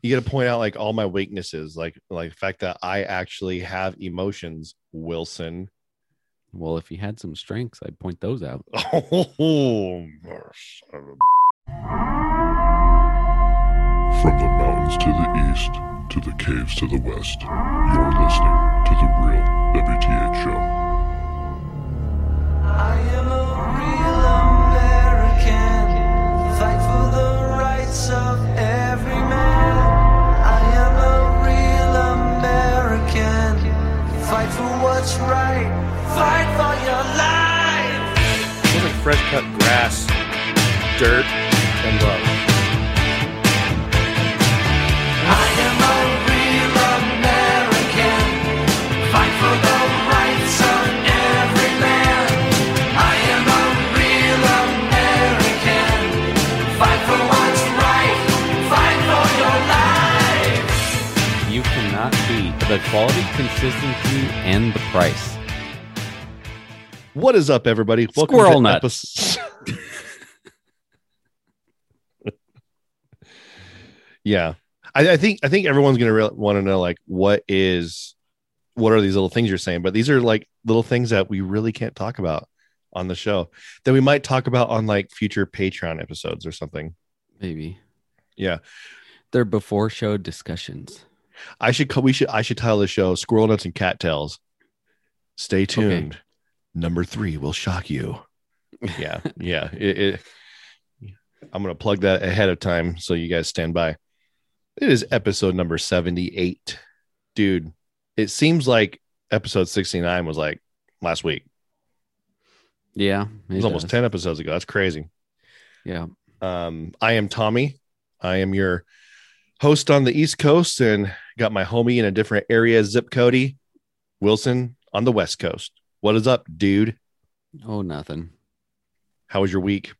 You got to point out like all my weaknesses, like like the fact that I actually have emotions, Wilson. Well, if you had some strengths, I'd point those out. Oh, From the mountains to the east, to the caves to the west, you're listening to the real WTH show. Fresh cut grass, dirt, and love. I am a real American. Fight for the rights of every man. I am a real American. Fight for what's right. Fight for your life. You cannot beat the quality, consistency, and the price. What is up, everybody? Squirrel to nuts. epis- yeah, I, I think I think everyone's gonna re- want to know like what is what are these little things you're saying, but these are like little things that we really can't talk about on the show that we might talk about on like future Patreon episodes or something. Maybe Yeah, they're before show discussions. I should we should I should title the show "Squirrel Nuts and Cattails." Stay tuned. Number three will shock you. Yeah, yeah. It, it, I'm gonna plug that ahead of time so you guys stand by. It is episode number 78, dude. It seems like episode 69 was like last week. Yeah, It was almost 10 episodes ago. That's crazy. Yeah, Um, I am Tommy. I am your host on the East Coast and got my homie in a different area, zip Cody Wilson on the West Coast. What is up, dude? oh nothing. How was your week?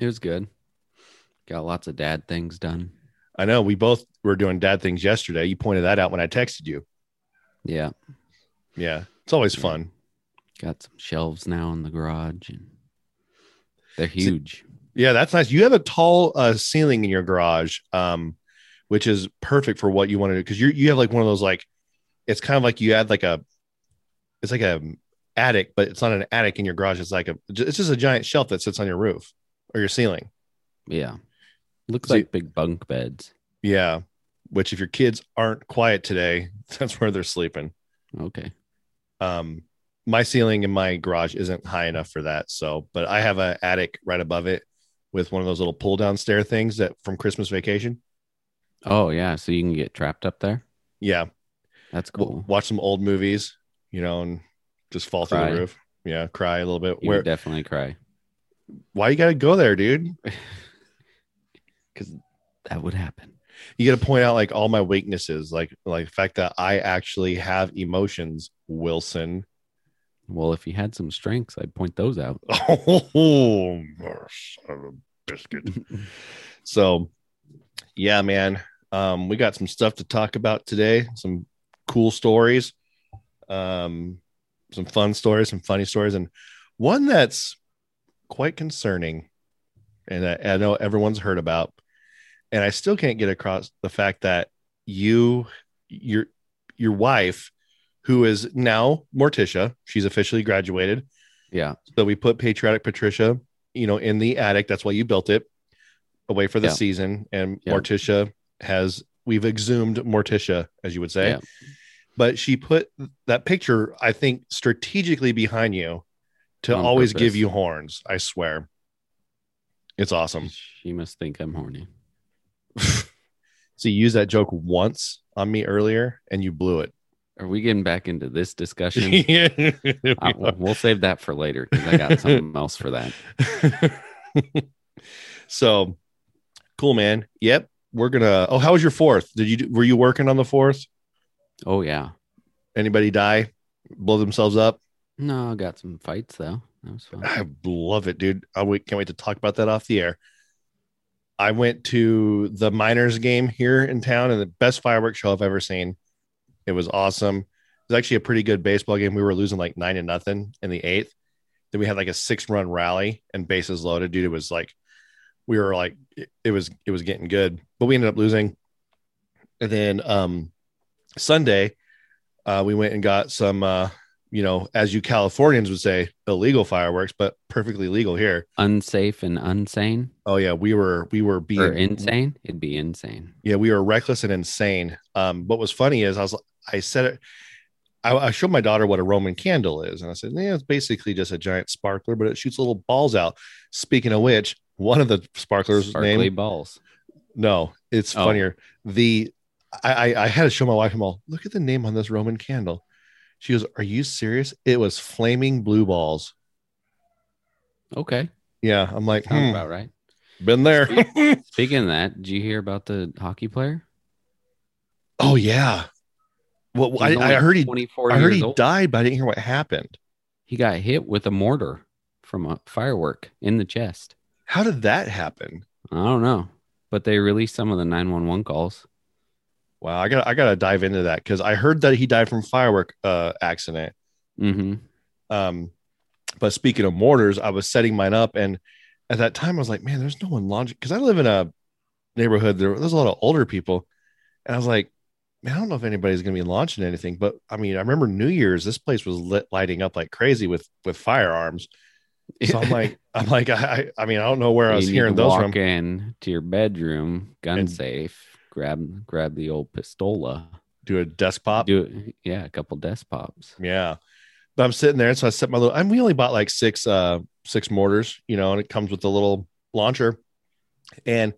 It was good. Got lots of dad things done. I know we both were doing dad things yesterday. You pointed that out when I texted you. Yeah, Yeah, it's always fun. got some shelves now in the garage, and they're huge. Yeah, that's nice. You have a tall uh, ceiling in your garage, um, which is perfect for what you want to do because you you have like one of those like it's kind of like you add like a it's like a attic, but it's not an attic in your garage. It's like a it's just a giant shelf that sits on your roof or your ceiling. Yeah, looks So like big bunk beds. Yeah, which if your kids aren't quiet today, that's where they're sleeping. Okay. Um, my ceiling in my garage isn't high enough for that. So, but I have an attic right above it with one of those little pull down stair things that from Christmas vacation. Oh yeah, so you can get trapped up there. Yeah, That's cool. watch some old movies, you know, and just fall through the roof. Yeah, cry a little bit. You Where? definitely cry Why you got to go there, dude? because that would happen. You got to point out like all my weaknesses, like like the fact that I actually have emotions, Wilson. Well, if you had some strengths, I'd point those out. Oh, son of a biscuit. So, yeah, man, um, we got some stuff to talk about today. Some cool stories, um, some fun stories, some funny stories, and one that's quite concerning, and I, I know everyone's heard about. And I still can't get across the fact that you, your, your wife, who is now Morticia, she's officially graduated. Yeah. So we put Patriotic Patricia, you know, in the attic. That's why you built it away for the Yeah. season. And Yeah. Morticia has, we've exhumed Morticia, as you would say. Yeah. But she put that picture, I think, strategically behind you to On always purpose. give you horns. I swear. It's awesome. She must think I'm horny. So you used that joke once on me earlier and you blew it. Are we getting back into this discussion? Yeah. We'll- we'll save that for later because I got something else for that. so cool, man. Yep. We're gonna. Oh, how was your fourth? Did you were you working on the fourth? Oh yeah. Anybody die? Blow themselves up? No, I got some fights though. That was fun. I love it, dude. I can't wait to talk about that off the air. I went to the miners game here in town and the best fireworks show I've ever seen. It was awesome. It was actually a pretty good baseball game. We were losing like nine to nothing in the eighth. Then we had like a six run rally and bases loaded. Dude, it was like we were like it was it was getting good, but we ended up losing. And then um Sunday, uh, we went and got some uh, you know, as you Californians would say, illegal fireworks, but perfectly legal here. Unsafe and insane. Oh yeah, we were we were being or insane? It'd be insane. Yeah, we were reckless and insane. Um, what was funny is I was I said it. I, I showed my daughter what a Roman candle is, and I said, "Yeah, it's basically just a giant sparkler, but it shoots little balls out." Speaking of which, one of the sparklers Sparkly balls. no, it's Oh. funnier. The I, I I had to show my wife. I'm all look at the name on this Roman candle. She goes, "Are you serious?" It was flaming blue balls. Okay. Yeah, I'm like, hmm, about right. been there. Speaking of that, did you hear about the hockey player? oh yeah. Well, I, I heard he 24 I heard years he old. died, but I didn't hear what happened. He got hit with a mortar from a firework in the chest. How did that happen? I don't know, but they released some of the 911 calls. Wow, I got I gotta dive into that because I heard that he died from firework uh accident. hmm Um, but speaking of mortars, I was setting mine up, and at that time I was like, man, there's no one launching because I live in a neighborhood. There, there's a lot of older people, and I was like, man, I don't know if anybody's gonna be launching anything. But I mean, I remember New Year's, this place was lit lighting up like crazy with with firearms. So I'm like, I'm like, I I I mean, I don't know where I was hearing to those walk from. in to your bedroom, gun And- safe, grab grab the old pistola, Do a desk pop. do. Yeah, a couple desk pops. Yeah. But I'm sitting there, so I set my little. And we only bought like six, uh, six mortars, you know, and it comes with a little launcher. And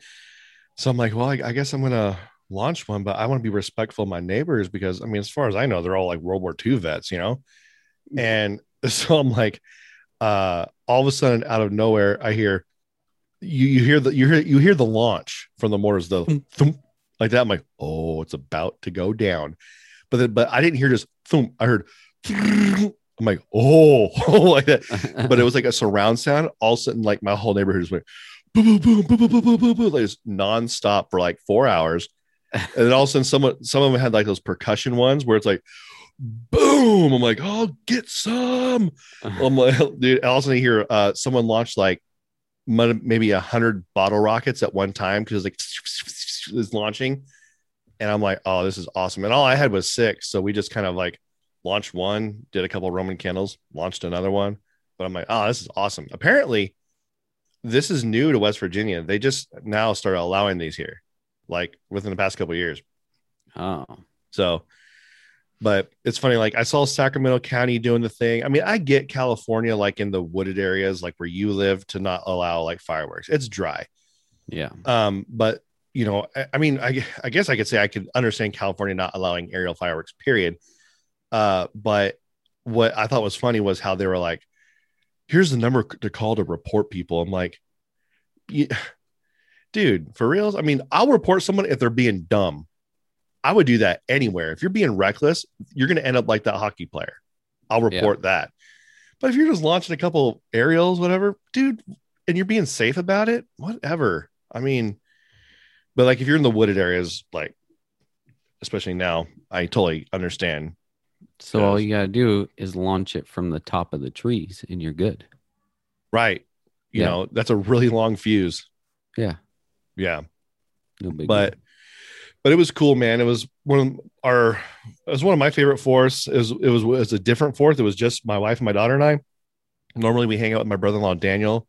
so I'm like, well, I, I guess I'm gonna launch one, but I want to be respectful of my neighbors because I mean, as far as I know, they're all like World War II vets, you know. And so I'm like, uh, all of a sudden, out of nowhere, I hear you. You hear the you hear you hear the launch from the mortars, the thump, like that. I'm like, oh, it's about to go down. But then, but I didn't hear just thump. I heard. I'm like, oh, like that. But it was like a surround sound. All of a sudden, like my whole neighborhood just went boom, boom, boom, boom, boom, boom, boom, boom, boom, like just nonstop for like four hours. And then all of a sudden, someone, some of them had like those percussion ones where it's like, boom. I'm like, oh, get some. I'm like, dude. All of a sudden, I hear uh, someone launch like maybe a hundred bottle rockets at one time because like is launching, and I'm like, oh, this is awesome. And all I had was six, so we just kind of like launched one, did a couple Roman candles, launched another one. But I'm like, oh, this is awesome. Apparently, this is new to West Virginia. They just now started allowing these here, like within the past couple of years. oh, So, but it's funny. Like I saw Sacramento County doing the thing. I mean, I get California, like in the wooded areas, like where you live, to not allow like fireworks. It's dry. yeah. Um, but you know, I, I mean, I, I guess I could say I could understand California not allowing aerial fireworks. Period. Uh, but what I thought was funny was how they were like, "Here's the number to call to report people." I'm like, "Yeah, dude, for reals? I mean, I'll report someone if they're being dumb. I would do that anywhere. If you're being reckless, you're going to end up like that hockey player. I'll report that. But if you're just launching a couple aerials, whatever, dude, and you're being safe about it, whatever. I mean, but like if you're in the wooded areas, like especially now, I totally understand. So all you gotta do is launch it from the top of the trees, and you're good. Right. You Yeah. know, that's a really long fuse. Yeah, Yeah. no big. but deal. but it was cool, man. It was one of our it was one of my favorite fourths. It was it was, it was a different fourth. It was just my wife and my daughter and I. Normally we hang out with my brother-in-law Daniel.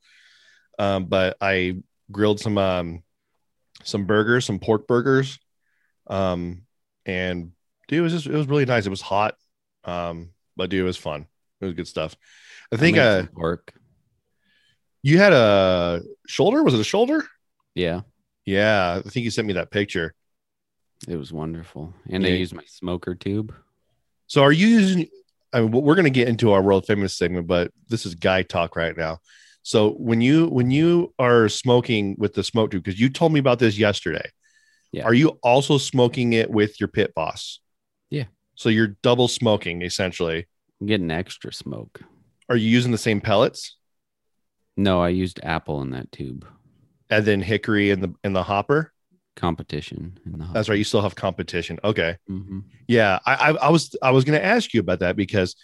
Um, but I grilled some um some burgers, some pork burgers. Um, and dude, it was just it was really nice. It was hot. Um, but dude, it was fun. It was good stuff. I think made uh pork. you had a shoulder. Was it a shoulder? Yeah, Yeah, I think you sent me that picture. it was wonderful, and Yeah. I used my smoker tube. So are you using? I mean, we're going to get into our world famous segment, but this is guy talk right now. So when you when you are smoking with the smoke tube, because you told me about this yesterday, Yeah. are you also smoking it with your pit boss? Yeah. So you're double smoking essentially. I'm getting extra smoke. Are you using the same pellets No, I used apple in that tube. and then hickory in the in the hopper? Competition in the That's right. You still have competition. Okay. hmm Yeah, I, I, I was I was going to ask you about that because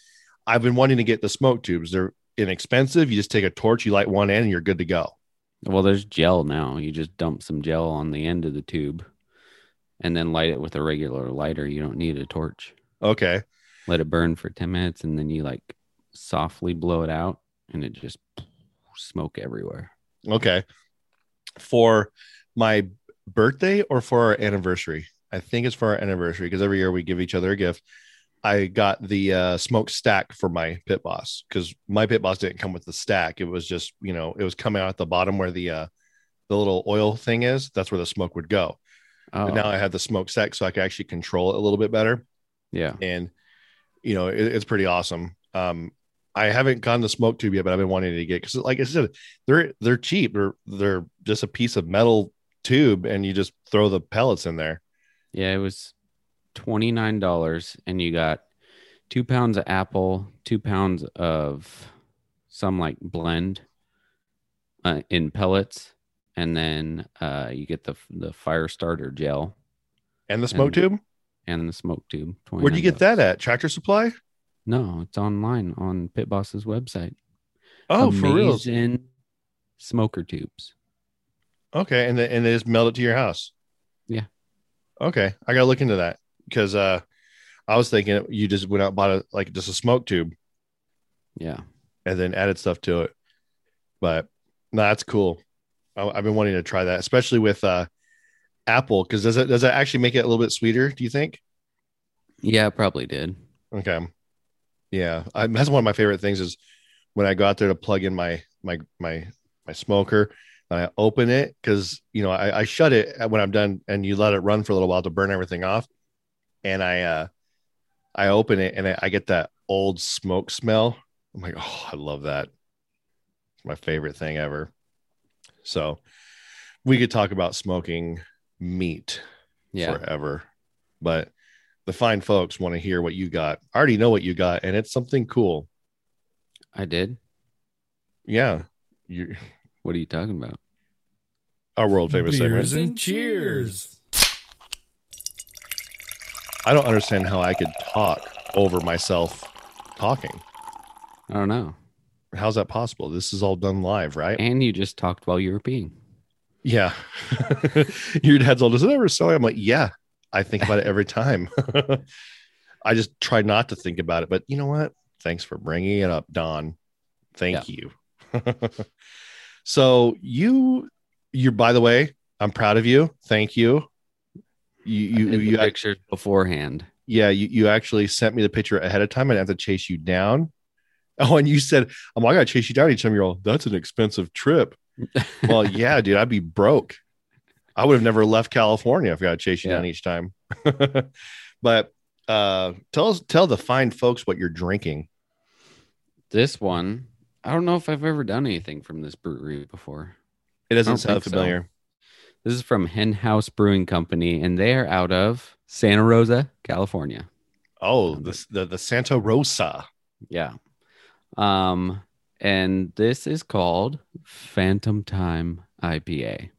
I've been wanting to get the smoke tubes. They're inexpensive. You just take a torch, you light one end, and you're good to go. Well, there's gel now. You just dump some gel on the end of the tube, and then light it with a regular lighter. You don't need a torch. Okay. Let it burn for 10 minutes and then you like softly blow it out and it just smoke everywhere. Okay. For my birthday or for our anniversary? I think it's for our anniversary because every year we give each other a gift. I got the uh, smoke stack for my pit boss because my pit boss didn't come with the stack. It was just, you know, it was coming out at the bottom where the uh, the little oil thing is. That's where the smoke would go. Oh, But now I have the smoke stack so I can actually control it a little bit better. yeah. and you know it, it's pretty awesome um i haven't gotten the smoke tube yet but i've been wanting to get because like i said they're they're cheap they're they're just a piece of metal tube and you just throw the pellets in there Yeah, it was twenty nine dollars, and you got two pounds of apple, two pounds of some like blend uh, in pellets, and then uh, you get the the fire starter gel and the smoke And tube and the smoke tube. where'd you $29. get that at tractor supply No, it's online on Pit Boss's website. oh for real Amazing smoker tubes. okay and then and they just mailed it to your house Yeah. okay i gotta look into that because uh i was thinking you just went out and bought a like just a smoke tube Yeah, and then added stuff to it. But no, that's cool. I, I've been wanting to try that, especially with uh, apple, because does it does it actually make it a little bit sweeter? Do you think? yeah, it probably did. Okay, yeah, I, that's one of my favorite things is when I go out there to plug in my my my my smoker. And I open it because you know I, I shut it when I'm done, and you let it run for a little while to burn everything off. And I uh, I open it and I, I get that old smoke smell. I'm like, oh, I love that. It's my favorite thing ever. So we could talk about smoking meat Yeah, forever, but the fine folks want to hear what you got. I already know what you got, and it's something cool. I did. Yeah, you What are you talking about? our world famous Beers segment. and cheers. I don't understand how I could talk over myself talking. I don't know. How's that possible? This is all done live, right? And you just talked while you were peeing. Yeah. Your dad's all, does it ever sell? I'm like, yeah, I think about it every time. I just try not to think about it. But you know what? Thanks for bringing it up, Don. Thank you. so you, you're, by the way, I'm proud of you. Thank you. You, I you, you, pictures beforehand. yeah, you, you actually sent me the picture ahead of time. I didn't have to chase you down. Oh, and you said, I'm I gotta chase you down each time. You're all, that's an expensive trip. well, yeah, dude, I'd be broke. I would have never left California if I got to chase you Yeah. down each time. but uh tell us tell the fine folks what you're drinking. This one, I don't know if I've ever done anything from this brewery before. It doesn't sound familiar. This is from Hen House Brewing Company, and they are out of Santa Rosa, California. Oh, the, the the Santa Rosa. Yeah. Um, and this is called Phantom Time IPA.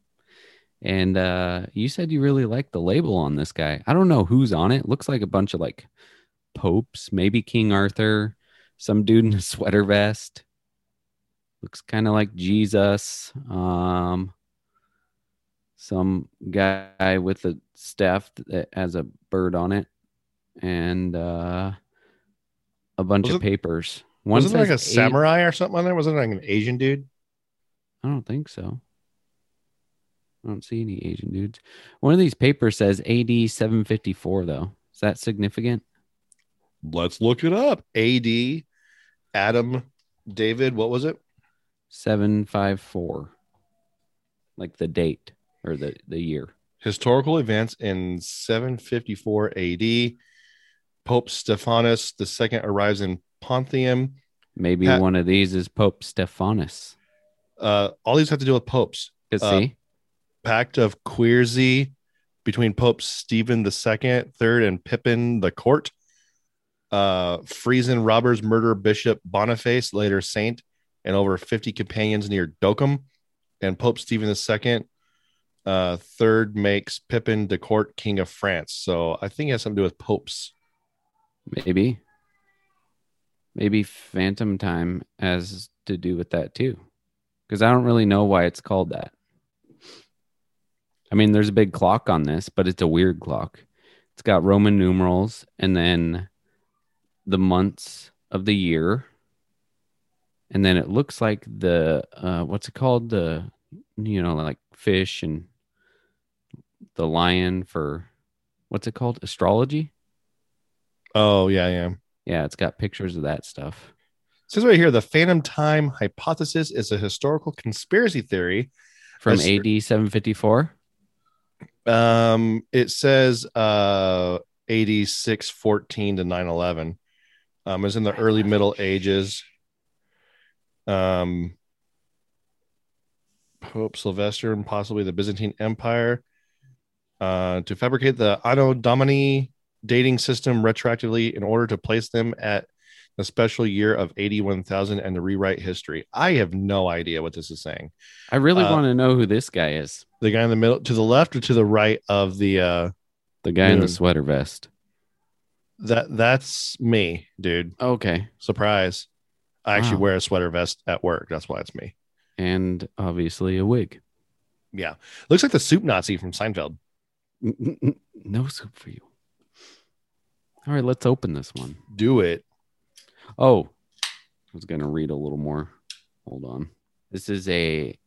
And uh, you said you really like the label on this guy. I don't know who's on it. Looks like a bunch of like popes, maybe King Arthur, some dude in a sweater vest. Looks kind of like Jesus. Um, some guy with a staff that has a bird on it, and uh, a bunch Was of it- papers. One Wasn't like a eight- samurai or something on there? Wasn't it like an Asian dude? I don't think so. I don't see any Asian dudes. One of these papers says AD 754, though. Is that significant? Let's look it up. AD Adam David, what was it? 754. Like the date or the, the year. Historical events in 754 AD. Pope Stephanus II arrives in Pontium. Maybe Pat- one of these is Pope Stephanus. Uh, all these have to do with popes. Uh, see, Pact of Quierzy between Pope Stephen II, third, and Pippin the Court. Uh, Frisian robbers murder Bishop Boniface, later saint, and over 50 companions near Dokkum. And Pope Stephen II, uh, third, makes Pippin de Court king of France. So I think it has something to do with popes. maybe. Maybe Phantom Time has to do with that too. Because I don't really know why it's called that. I mean, there's a big clock on this, but it's a weird clock. It's got Roman numerals and then the months of the year. And then it looks like the uh what's it called? The you know, like fish and the lion for what's it called? Astrology? Oh yeah, yeah. Yeah, it's got pictures of that stuff. says right here the phantom time hypothesis is a historical conspiracy theory. From AD 754. Um, it says uh 8614 to 911. Um, it's in the early Middle Ages. Um, Pope Sylvester and possibly the Byzantine Empire uh, to fabricate the Anno Domini dating system retroactively in order to place them at the special year of 81,000 and to rewrite history. I have no idea what this is saying. I really Uh, want to know who this guy is. The guy in the middle, to the left or to the right of the uh, The guy in the sweater vest. that that's me, dude. Okay. Surprise. I actually Wow. wear a sweater vest at work. That's why it's me. And obviously a wig. Yeah. Looks like the soup Nazi from Seinfeld. No soup for you. All right, let's open this one. Do it. Oh, I was going to read a little more. Hold on. This is a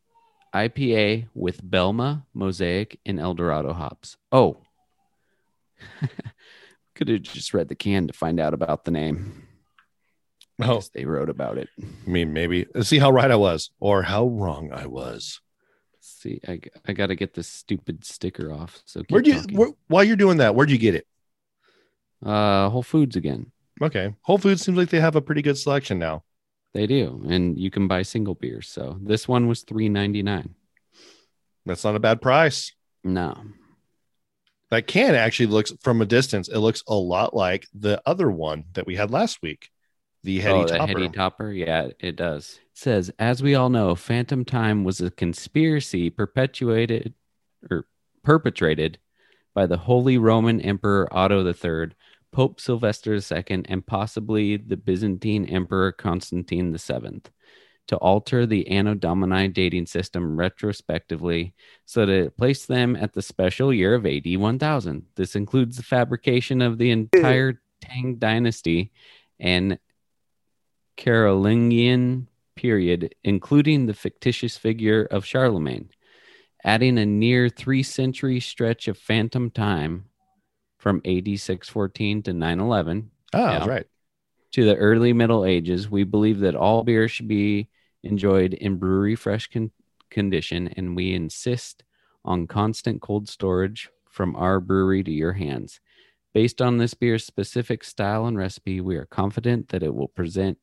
IPA with Belma, Mosaic, and Eldorado hops. Oh, could have just read the can to find out about the name. Oh, they wrote about it. I mean, maybe. See how right I was or how wrong I was. See, I, I got to get this stupid sticker off. So Where'd you, where, while you're doing that, where'd you get it? uh, Whole Foods again. Okay. Whole Foods seems like they have a pretty good selection now. They do, and you can buy single beers. So this one was three ninety nine. That's not a bad price. No, That can actually looks from a distance, it looks a lot like the other one that we had last week. The oh, heady oh, topper. heady topper. Yeah, it does. It says, as we all know, Phantom Time was a conspiracy perpetuated or perpetrated by the Holy Roman Emperor Otto III, Pope Sylvester II, and possibly the Byzantine Emperor Constantine VII, to alter the Anno Domini dating system retrospectively so that it placed them at the special year of AD 1000. This includes the fabrication of the entire Tang dynasty and Carolingian period, including the fictitious figure of Charlemagne, adding a near three century stretch of phantom time from AD 614 to 911 Ah, Yeah. that's right. to the early Middle Ages. We believe that all beer should be enjoyed in brewery fresh con- condition, and we insist on constant cold storage from our brewery to your hands. Based on this beer's specific style and recipe, we are confident that it will present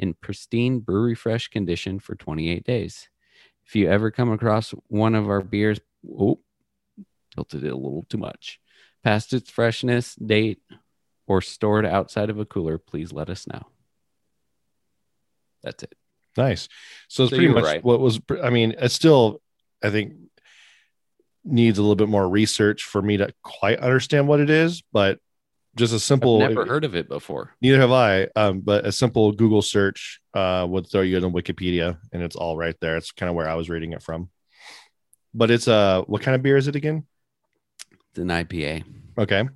in pristine brewery fresh condition for 28 days. If you ever come across one of our beers, oh, tilted it a little too much, past its freshness date, or stored outside of a cooler, please let us know. That's it. Nice. So it's So pretty much right. what was, I mean, it's still, I think, needs a little bit more research for me to quite understand what it is, but just a simple, I've never heard of it before. neither have I, um, but a simple Google search uh, would throw you into Wikipedia and it's all right there. It's kind of where I was reading it from. But it's uh, what kind of beer is it again? It's an IPA. Okay.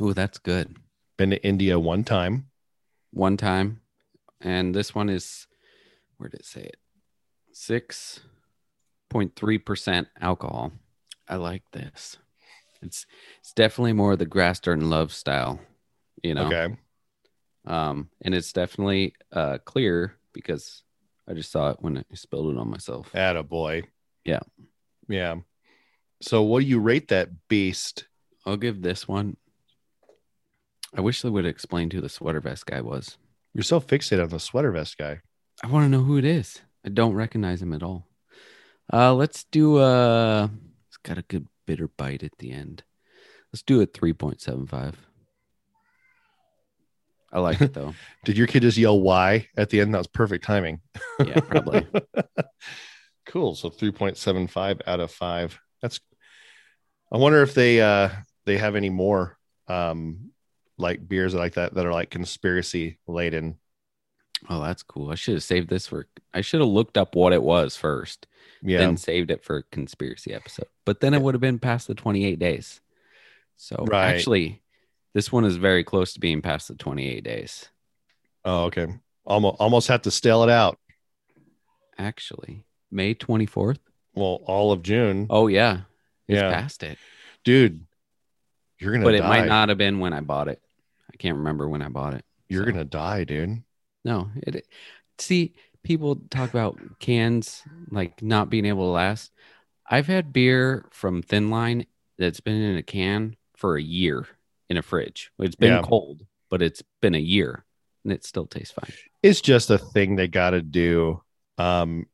Oh, that's good. Been to India one time. One time. And this one is, where did it say it? 6.3% alcohol. I like this. It's it's definitely more the Grassturn love style, you know. Okay. Um, and it's definitely uh clear because I just saw it when I spilled it on myself. Atta boy. Yeah. Yeah. So what do you rate that beast? I'll give this one. I wish they would explain who the sweater vest guy was. You're so fixated on the sweater vest guy. I want to know who it is. I don't recognize him at all. Uh let's do uh it's got a good bitter bite at the end. Let's do it 3.75. I like it though. Did your kid just yell why at the end? That was perfect timing. yeah, probably. cool. So 3.75 out of five. That's. I wonder if they uh they have any more um like beers like that that are like conspiracy laden. Oh, that's cool. I should have saved this for. I should have looked up what it was first, Yeah. then saved it for a conspiracy episode. But then it would have been past the 28 days. So Right. actually, this one is very close to being past the 28 days. oh, okay. Almost almost have to stale it out. Actually, May 24th. Well, all of June. Oh yeah, it's yeah. past it. Dude, you're gonna But it might not have been when I bought it. I can't remember when I bought it. You're so- gonna die, dude. No, it. See, people talk about cans like not being able to last. I've had beer from Thin Line that's been in a can for a year in a fridge. It's been Yeah. cold, but it's been a year and it still tastes fine. It's just a thing they gotta do. Um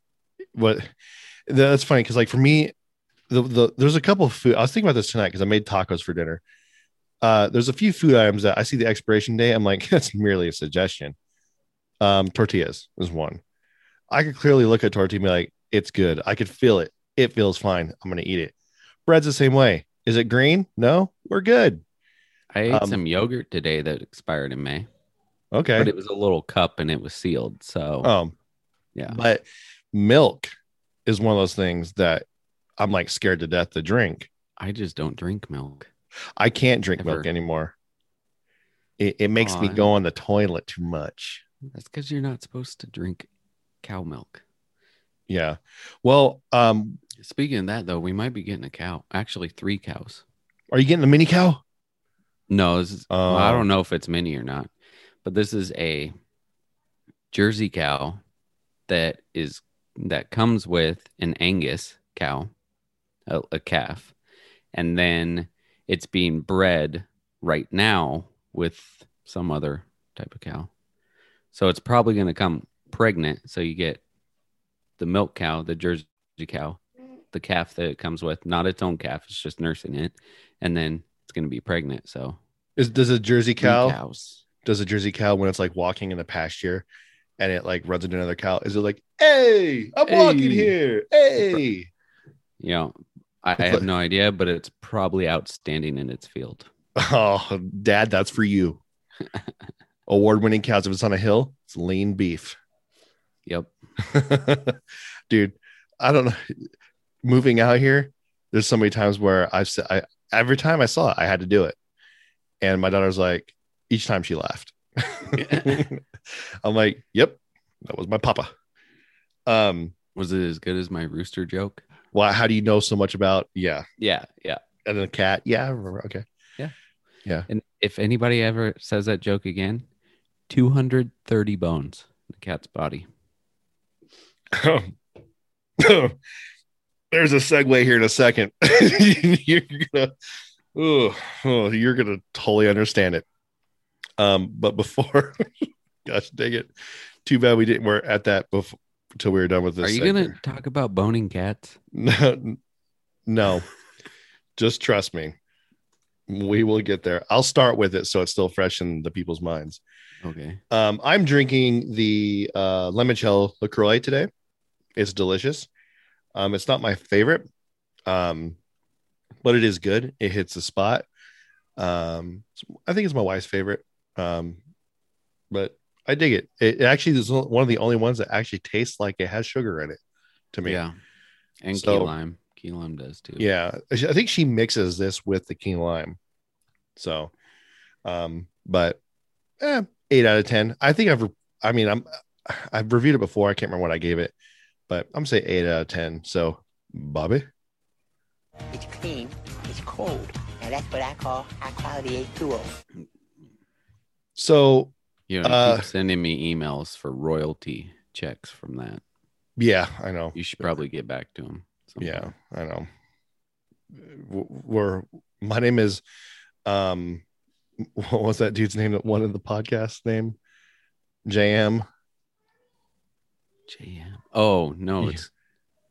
what that's funny because like for me, the, the there's a couple of food I was thinking about this tonight because I made tacos for dinner. Uh there's a few food items that I see the expiration date. I'm like, that's merely a suggestion. Um, tortillas is one. I could clearly look at tortilla and be like, it's good. I could feel it. It feels fine. I'm gonna eat it. Bread's the same way. Is it green? No, we're good. I ate Um, some yogurt today that expired in May, Okay. but it was a little cup and it was sealed. So um, yeah, but milk is one of those things that I'm like scared to death to drink. I just don't drink milk. I can't drink milk anymore. It, it makes me go on the toilet too much. That's because you're not supposed to drink cow milk. Yeah. Well, um, Speaking of that, though, we might be getting a cow. Actually, three cows. are you getting the mini cow? No, this is, well, I Oh. don't know if it's mini or not, but this is a Jersey cow that is that comes with an Angus cow, a, a calf, and then it's being bred right now with some other type of cow. So it's probably going to come pregnant. So you get the milk cow, the Jersey cow, the calf that it comes with, not its own calf. It's just nursing it, and then it's going to be pregnant. So Is does a Jersey cow cows. does a Jersey cow when it's like walking in the pasture and it like runs into another cow? Is it like, hey, I'm walking here, hey? You know, I, I have no idea, but it's probably outstanding in its field. Oh, Dad, that's for you. Award-winning cows. If it's on a hill, it's lean beef. Yep. dude i don't know moving out here there's so many times where i've said i every time i saw it i had to do it and my daughter's like each time she laughed i'm like yep that was my papa um Was it as good as my rooster joke? well how do you know so much about yeah Yeah, yeah. and then a cat yeah I remember. okay Yeah, yeah. And if anybody ever says that joke again, 230 bones in the cat's body. there's a segue here in a second you're gonna oh, oh, you're gonna totally understand it um but before gosh dang it too bad we didn't we're at that before until we were done with this Are you segment. going to talk about boning cats? no no just trust me we will get there i'll start with it so it's still fresh in the people's minds Okay. um, I'm drinking the uh, limoncello Lacroix today. It's delicious. Um, it's not my favorite, um, but it is good. It hits the spot. Um, I think it's my wife's favorite, um, but I dig it. It, it actually is one of the only ones that actually tastes like it has sugar in it. To me, Yeah. And key lime. Key lime does too. yeah. I think she mixes this with the key lime. So, um, but eh, eight out of ten. I think I've. I mean, I'm. I've reviewed it before. I can't remember what I gave it, but I'm gonna say eight out of ten. So, Bobby, It's clean, it's cold. and that's what I call high quality H2O. so You know, Uh, keep sending me emails for royalty checks from that. yeah, I know. You should probably get back to him. Yeah, I know. We're. My name is. Um, what was that dude's name that wanted the podcast name? JM. JM. Oh, no, Yeah. it's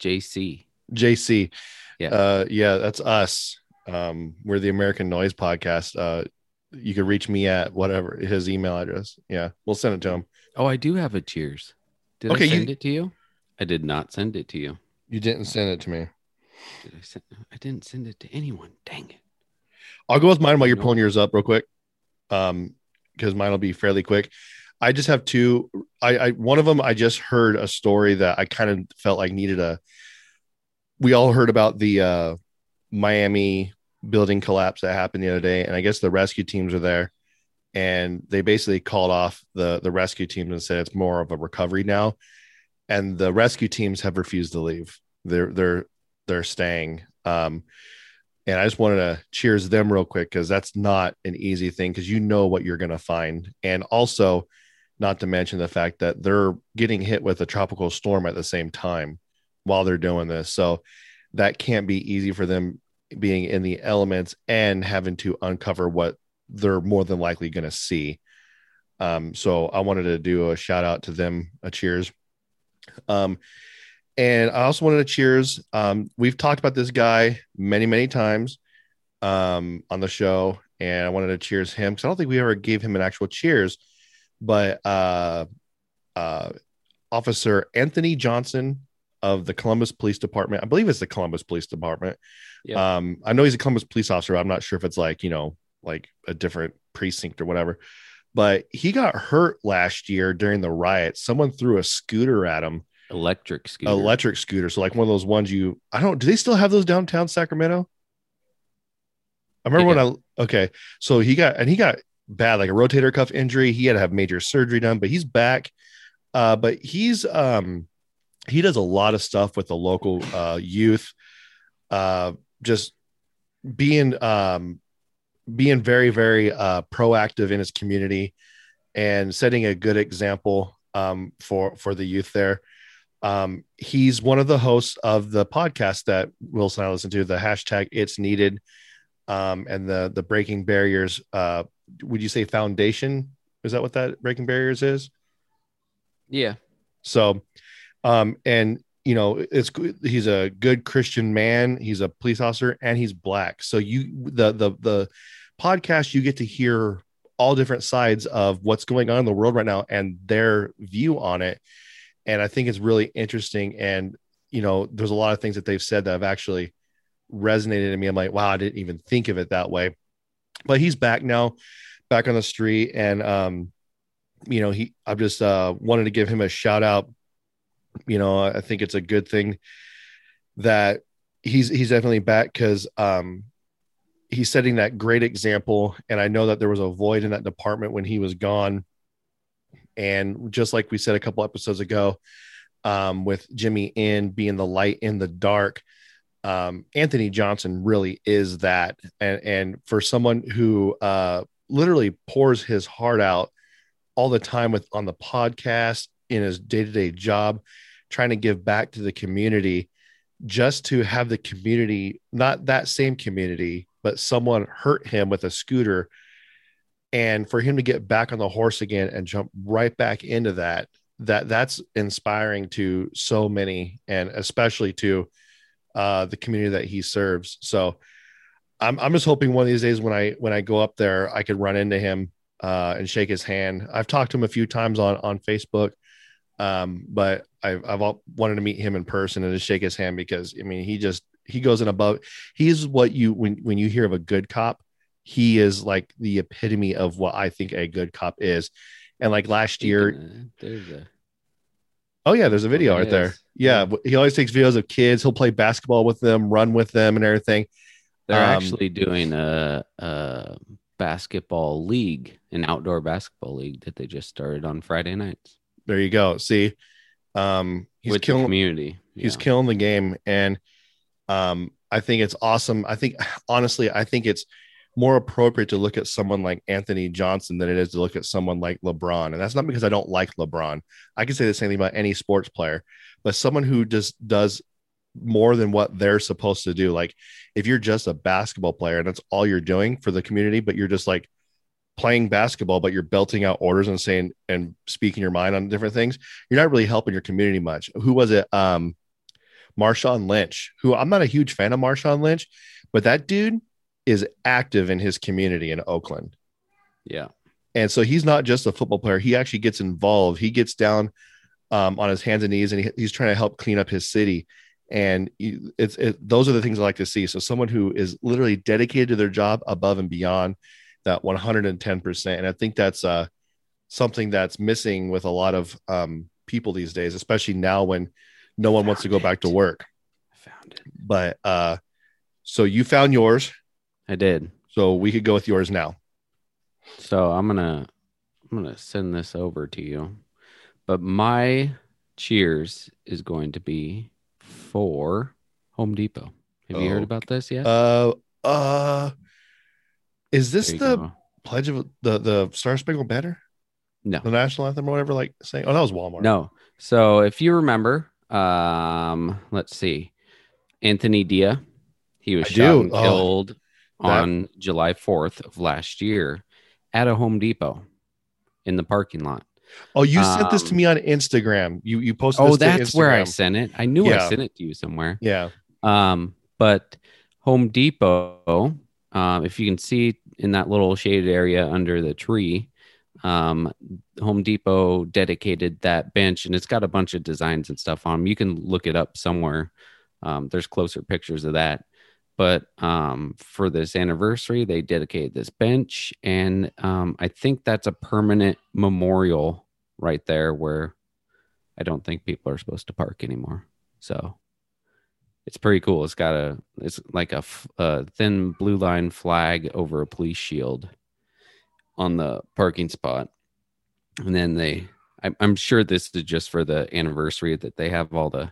JC. JC. Yeah. Uh yeah, that's us. Um we're the American Noise podcast. Uh you can reach me at whatever his email address. Yeah, we'll send it to him. Oh, I do have a cheers. Did Okay, I you- send it to you? I did not send it to you. You didn't send it to me. Did I send I didn't send it to anyone. Dang it. I'll go with mine while you're pulling yours up real quick. Um, because mine will be fairly quick. I just have two. I, I one of them I just heard a story that I kind of felt like needed a. We all heard about the uh, Miami building collapse that happened the other day, and I guess the rescue teams are there, and they basically called off the the rescue teams and said it's more of a recovery now, and the rescue teams have refused to leave. They're they're they're staying. Um, and I just wanted to cheers them real quick because that's not an easy thing because you know what you're going to find, and also not to mention the fact that they're getting hit with a tropical storm at the same time while they're doing this. So that can't be easy for them being in the elements and having to uncover what they're more than likely going to see. Um, so I wanted to do a shout out to them, a cheers. Um, and I also wanted to cheers. Um, we've talked about this guy many, many times um, on the show, and I wanted to cheers him because I don't think we ever gave him an actual cheers but uh, uh, Officer Anthony Johnson of the Columbus Police Department, I believe it's the Columbus Police Department. Yeah. Um, I know he's a Columbus police officer. I'm not sure if it's like, you know, like a different precinct or whatever, but he got hurt last year during the riot. Someone threw a scooter at him, Electric scooter. electric scooter. So, like one of those ones you, I don't, do they still have those downtown Sacramento? I remember when I, okay. So he got, and he got bad, like a rotator cuff injury. He had to have major surgery done, but he's back. Uh, but he's um he does a lot of stuff with the local uh youth, uh just being um being very, very uh proactive in his community and setting a good example um for for the youth there. Um, he's one of the hosts of the podcast that Wilson and I listen to, the hashtag it's needed um, and the the breaking barriers uh, would you say foundation is that what that breaking barriers is yeah. so um and you know it's he's a good christian man he's a police officer and he's black so you the the the podcast you get to hear all different sides of what's going on in the world right now and their view on it. And i think it's really interesting. And you know there's a lot of things that they've said that have actually resonated in me. I'm like wow i didn't even think of it that way. But he's back now back on the street. And um you know he i've just uh wanted to give him a shout out. You know i think it's a good thing that he's he's definitely back because um he's setting that great example and i know that there was a void in that department when he was gone. And just like we said a couple episodes ago um with jimmy in being the light in the dark um, Anthony Johnson really is that, and and for someone who uh, literally pours his heart out all the time with on the podcast in his day to day job, trying to give back to the community, just to have the community, not that same community, but someone hurt him with a scooter, and for him to get back on the horse again and jump right back into that, that that's inspiring to so many, and especially to uh, the community that he serves. So I'm, I'm just hoping one of these days when I when I go up there, I could run into him uh, and shake his hand. I've talked to him a few times on on Facebook, um, but I've I've wanted to meet him in person and just shake his hand because I mean he just he goes in above. He's what you when when you hear of a good cop, he is like the epitome of what I think a good cop is. And like last year, there's a Oh yeah, there's a video there right there. Yeah, he always takes videos of kids. He'll play basketball with them, run with them, and everything. They're Um, actually doing a, a basketball league, an outdoor basketball league that they just started on Friday nights There you go. See, um, he's with the killing. community. He's Yeah. killing the game, and um, I think it's awesome. I think honestly, I think it's more appropriate to look at someone like Anthony Johnson than it is to look at someone like LeBron. And that's not because I don't like LeBron. I can say the same thing about any sports player, but someone who just does more than what they're supposed to do. Like if you're just a basketball player and that's all you're doing for the community, but you're just like playing basketball, but you're belting out orders and saying and speaking your mind on different things, you're not really helping your community much. Who was it? Um, Marshawn Lynch, who I'm not a huge fan of Marshawn Lynch, but that dude is active in his community in Oakland. Yeah. And so he's not just a football player. He actually gets involved. He gets down um, on his hands and knees and he, he's trying to help clean up his city. And it's it, those are the things I like to see. So someone who is literally dedicated to their job above and beyond that 110%. And I think that's uh something that's missing with a lot of um, people these days, especially now when no one wants to go Found back to work. I found it. But uh, so you found yours, I did. so we could go with yours now. So I'm gonna I'm gonna send this over to you. But my cheers is going to be for Home Depot. Have you heard Oh, about this yet? Uh, uh, is this the go. pledge of the the Star Spangled Banner, No. the national anthem or whatever? Like saying, oh, that was Walmart. No. So if you remember, um, let's see, Anthony Dia, he was I shot do. and Oh, killed that- on July 4th of last year at a Home Depot in the parking lot. Oh, you sent this to Um, me on Instagram. You you posted. Oh, that's where I sent it. I knew Yeah. I sent it to you somewhere. Yeah. Um, but Home Depot, um, if you can see in that little shaded area under the tree, um, Home Depot dedicated that bench and it's got a bunch of designs and stuff on 'em. You can look it up somewhere. Um, there's closer pictures of that. But um, for this anniversary, they dedicated this bench, and um, I think that's a permanent memorial right there where I don't think people are supposed to park anymore. So it's pretty cool. It's got a it's like a thin blue line flag over a police shield on the parking spot, and then they. I'm, I'm sure this is just for the anniversary that they have all the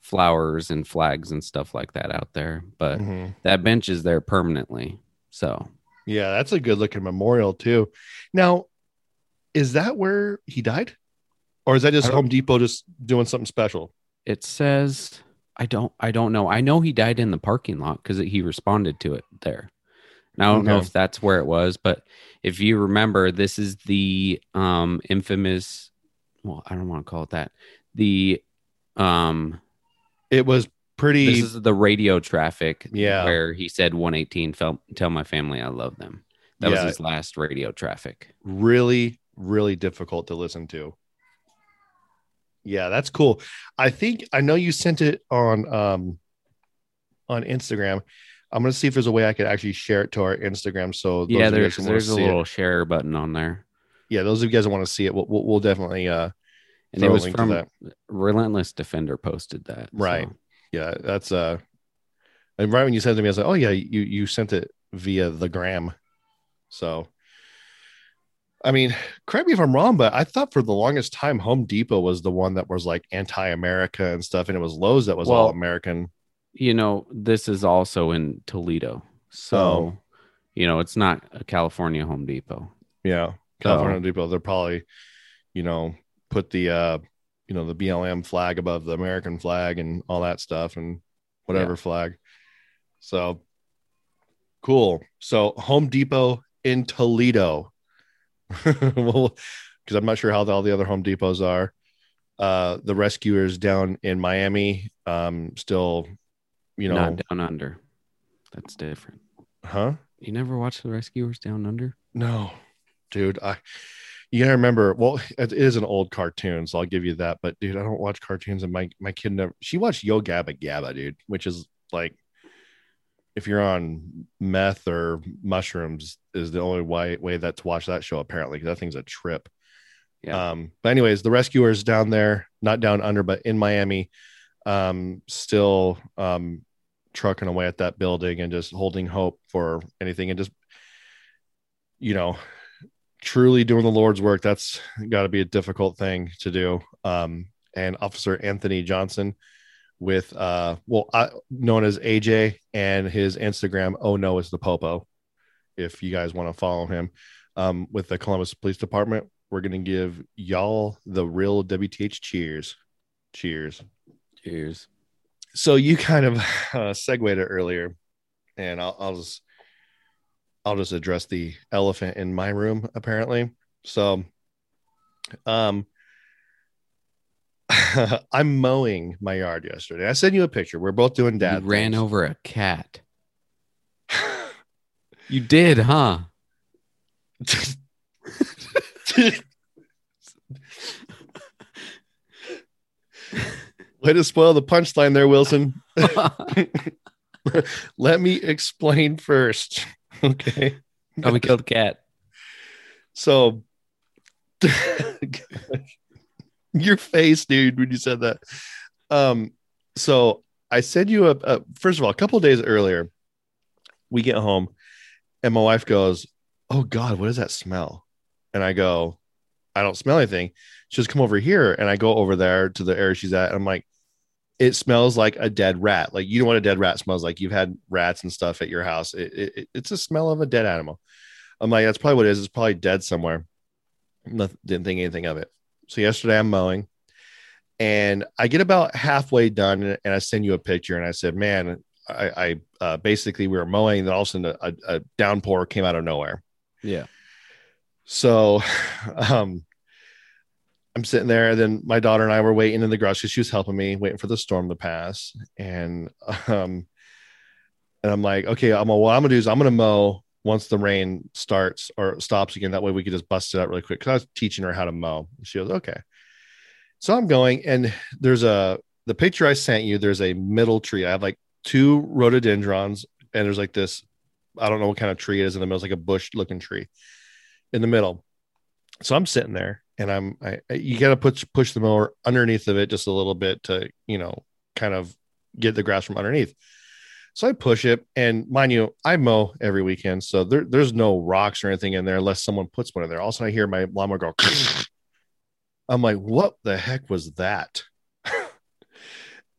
flowers and flags and stuff like that out there, but Mhm. that bench is there permanently. So Yeah, that's a good looking memorial too. Now, is that where he died, or is that just Home Depot just doing something special? it says I don't I don't know. I know he died in the parking lot because he responded to it there. And I don't know if that's where it was, but if you remember, this is the um infamous well, I don't want to call it that. The um It was pretty. this is the radio traffic Yeah. where he said 118 felt tell my family I love them. That Yeah. was his last radio traffic. really really difficult to listen to yeah that's cool i think i know you sent it on um on instagram i'm gonna see if there's a way i could actually share it to our instagram so those yeah, there's guys who wanna there's a see it- little share button on there. yeah those of you guys that want to see it we'll, we'll, we'll definitely uh And it was from that. Relentless Defender posted that. Right. so. yeah that's uh and right when you sent it to me i was like oh yeah you you sent it via the gram so i mean correct me if i'm wrong but i thought for the longest time home depot was the one that was like anti-america and stuff and it was lowes that was all american you know, this is also in Toledo. So, Oh. you know, it's not a California Home Depot. yeah california Oh. depot they're probably you know put the uh you know the blm flag above the american flag and all that stuff and whatever flag so cool so home depot in toledo well because i'm not sure how all the other home depots are uh the rescuers down in miami um still you know not down under. That's different. huh You never watched the Rescuers Down Under? No, dude. I you gotta remember. Well, it is an old cartoon, so I'll give you that. But dude, I don't watch cartoons, and my my kid never. She watched Yo Gabba Gabba, dude, which is like if you're on meth or mushrooms, is the only way way that to watch that show apparently. Because that thing's a trip. Yeah. Um. But anyways, the rescuers down there, not down under, but in Miami, um, still um trucking away at that building and just holding hope for anything and just you know truly doing the lord's work. That's got to be a difficult thing to do. Um and officer anthony johnson with uh well known as aj and his instagram oh no is the popo if you guys want to follow him. Um with the columbus police department we're gonna give y'all the real wth cheers. Cheers Cheers. so you kind of uh, segued it earlier, and I'll, I'll just I'll just address the elephant in my room. Apparently, so um, I'm mowing my yard yesterday. I sent you a picture. We're both doing You dad. ran things. over a cat. You did, huh? Way to spoil the punchline there, Wilson. Let me explain first. Okay. How we killed cat. So Your face, dude, when you said that. Um, so I sent you a, a first of all, a couple of days earlier, we get home and my wife goes, Oh God, what does that smell? And I go, I don't smell anything. She goes, Come over here. And I go over there to the area she's at. And I'm like, it smells like a dead rat. Like you know what a dead rat smells like. You've had rats and stuff at your house. It, it, it's a smell of a dead animal. I'm like, that's probably what it is. It's probably dead somewhere. Nothing, didn't think anything of it. So yesterday I'm mowing, and I get about halfway done, and, I send you a picture, and I said, man, I, I uh, basically we were mowing, and then all of a sudden a, a downpour came out of nowhere. Yeah. So, um, I'm sitting there, and then my daughter and I were waiting in the garage because she was helping me, waiting for the storm to pass. And um, and I'm like, okay, I'm what I'm gonna do is I'm gonna mow once the rain starts or stops again. That way we could just bust it out really quick. Cause I was teaching her how to mow. She goes, okay. So I'm going, and there's a the picture I sent you. There's a middle tree. I have like two rhododendrons, and there's like this. I don't know what kind of tree it is in the middle. It's like a bush looking tree in the middle. So I'm sitting there and I'm I, you got to push push the mower underneath of it just a little bit to you know kind of get the grass from underneath. So I push it, and mind you, I mow every weekend, so there, there's no rocks or anything in there unless someone puts one in there. Also, I hear my lawnmower go. I'm like, what the heck was that?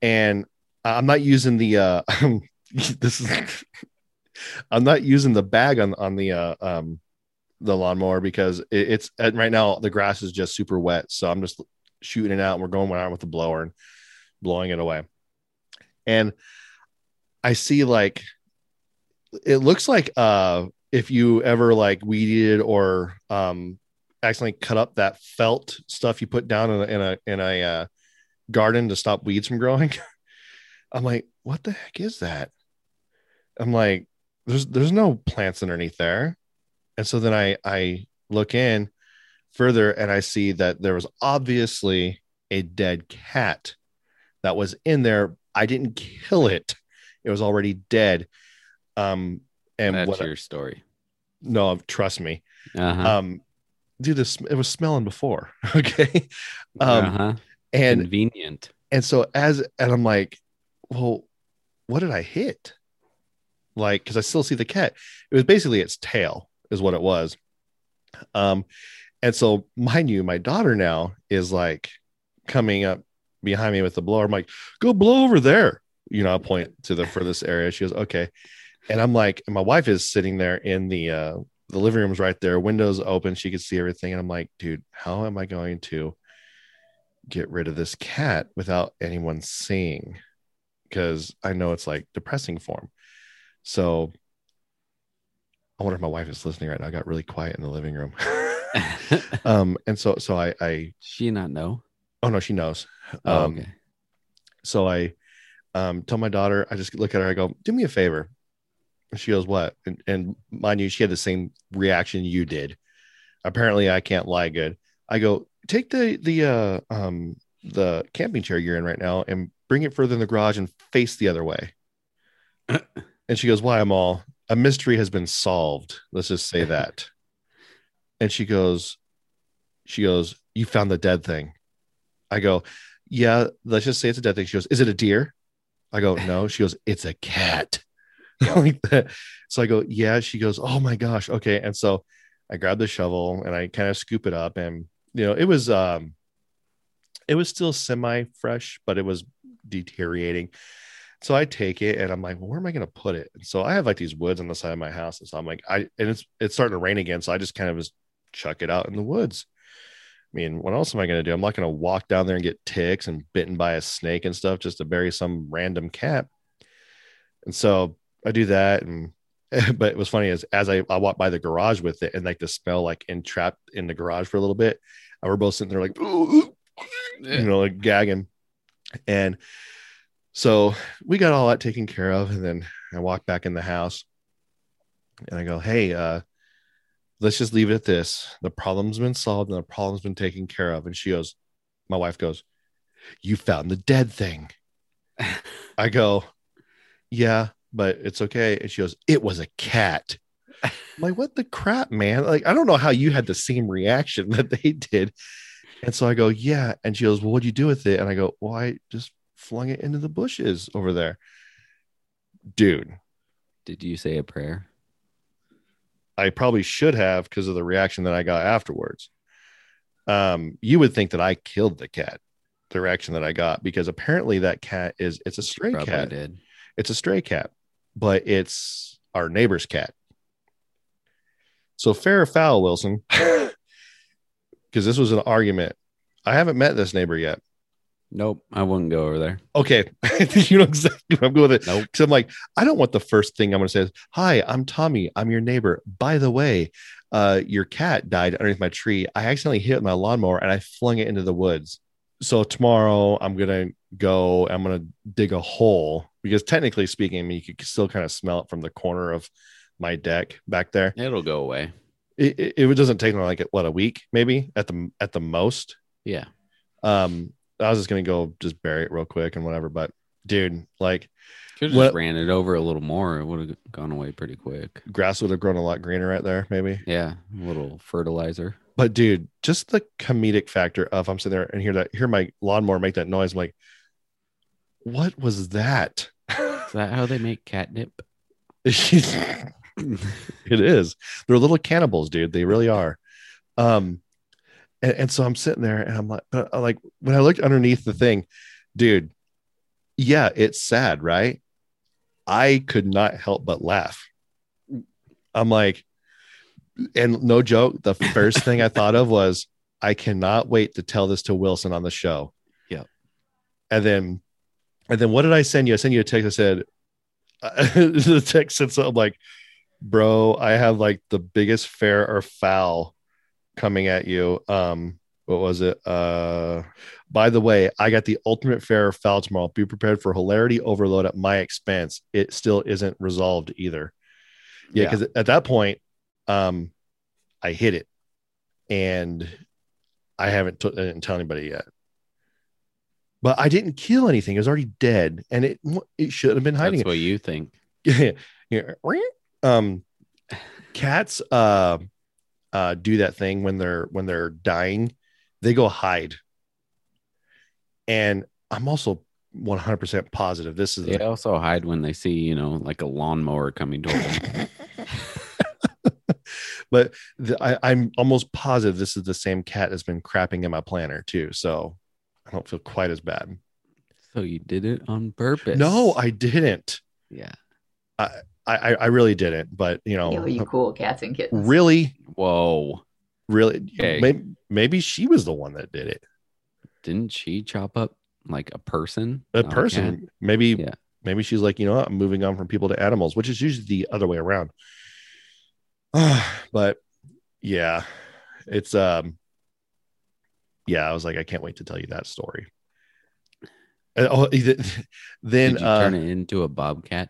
and I'm not using the uh this is I'm not using the bag on on the uh um the lawnmower because it, it's right now the grass is just super wet. So I'm just shooting it out and we're going around with the blower and blowing it away. And I see like it looks like uh if you ever like weeded or um accidentally cut up that felt stuff you put down in a in a, in a uh, garden to stop weeds from growing. I'm like, what the heck is that? I'm like, there's there's no plants underneath there. And so then I I look in further and I see that there was obviously a dead cat that was in there. I didn't kill it. It was already dead. Um and That's what your story. no, trust me. Uh-huh. Um dude, this it was smelling before. Okay. Um uh-huh. and Convenient. and so as and i'm like well what did i hit like because i still see the cat it was basically its tail is what it was. Um and so mind you my daughter now is like coming up behind me with the blower. I'm like go blow over there. You know i'll point to the furthest area. She goes okay. And i'm like and my wife is sitting there in the uh the living room's right there windows open. She could see everything. And i'm like dude how am i going to get rid of this cat without anyone seeing? Because I know it's like depressing for him. So I wonder if my wife is listening right now. I got really quiet in the living room. um, and so so I I she not know. oh no, she knows. Oh, Um okay. so I um tell my daughter, I just look at her, I go, do me a favor. And she goes, What? And, and mind you, she had the same reaction you did. Apparently, I can't lie good. I go, take the the uh um the camping chair you're in right now and bring it further in the garage and face the other way. and she goes, Why I'm all a mystery has been solved. Let's just say that. and she goes, She goes, You found the dead thing. I go, Yeah, let's just say it's a dead thing. She goes, Is it a deer? I go, No. She goes, It's a cat. like that. So I go, Yeah. She goes, Oh my gosh. Okay. And so I grab the shovel and I kind of scoop it up. And, you know, it was, um, it was still semi fresh, but it was deteriorating. So I take it and I'm like, well, where am I going to put it? And so I have like these woods on the side of my house. And so I'm like, I, and it's, it's starting to rain again. So I just kind of just chuck it out in the woods. I mean, what else am I going to do? I'm not going to walk down there and get ticks and bitten by a snake and stuff just to bury some random cat. And so I do that. And, but it was funny as, as I, I walked by the garage with it and like the smell like entrapped in the garage for a little bit. And we're both sitting there like, you know, like gagging. And so we got all that taken care of. And then I walk back in the house and I go, Hey, uh, let's just leave it at this. The problem's been solved and the problem's been taken care of. And she goes, My wife goes, You found the dead thing. I go, Yeah, but it's okay. And she goes, It was a cat. I'm like, what the crap, man? Like, I don't know how you had the same reaction that they did. And so I go, yeah. And she goes, well, what'd you do with it? And I go, well, I just flung it into the bushes over there. Dude, Did you say a prayer? I probably should have because of the reaction that I got afterwards. Um, you would think that I killed the cat, the reaction that I got, because apparently that cat is it's a stray Probably cat. did. It's a stray cat, but it's our neighbor's cat. So fair or foul, Wilson, because this was an argument. I haven't met this neighbor yet. Nope, I wouldn't go over there. Okay, you know exactly where I'm going with it. Nope. Because I'm like, I don't want the first thing I'm going to say is, "Hi, I'm Tommy. I'm your neighbor. By the way, uh, your cat died underneath my tree. I accidentally hit my lawnmower and I flung it into the woods. So tomorrow I'm gonna go. I'm gonna dig a hole because technically speaking, I mean, you could still kind of smell it from the corner of my deck back there. It'll go away. It, it, it doesn't take like what a week maybe at the at the most. Yeah. Um, I was just gonna go just bury it real quick and whatever. But dude, like Could have just ran it over a little more. It would have gone away pretty quick. grass would have grown a lot greener right there, maybe. Yeah. A little fertilizer. But dude, just the comedic factor of I'm sitting there and hear that hear my lawnmower make that noise. I'm like, what was that? Is that how they make catnip? it is. They're little cannibals, dude. They really are. Um, and, and so I'm sitting there and I'm like, but uh, like when I looked underneath the thing, dude, yeah, it's sad, right? I could not help but laugh. I'm like, and no joke, the first thing I thought of was, I cannot wait to tell this to Wilson on the show. Yeah. And then, and then what did I send you? I sent you a text. I said, the text said something like, bro, I have like the biggest fair or foul coming at you. Um, what was it? Uh, by the way, I got the ultimate fair foul tomorrow. Be prepared for hilarity overload at my expense. It still isn't resolved either. Yeah, Yeah. because at that point, um, I hit it, and I haven't t- I didn't tell anybody yet. But I didn't kill anything; it was already dead, and it it should have been hiding. That's what you think. Yeah. um cats uh uh do that thing when they're when they're dying they go hide and i'm also 100% positive this is They the, also hide when they see, you know, like a lawnmower coming toward them. but the, I, i'm almost positive this is the same cat that's been crapping in my planner too so i don't feel quite as bad so you did it on purpose. no i didn't Yeah. I, I i really didn't but you know Yo, you cool cats and kittens. really Whoa. really Okay. maybe, maybe she was the one that did it Didn't she chop up like a person? a person cat? maybe Yeah. maybe she's like you know i'm moving on from people to animals which is usually the other way around but yeah it's um yeah i was like i can't wait to tell you that story Uh, oh, then Did you uh turn it into a bobcat?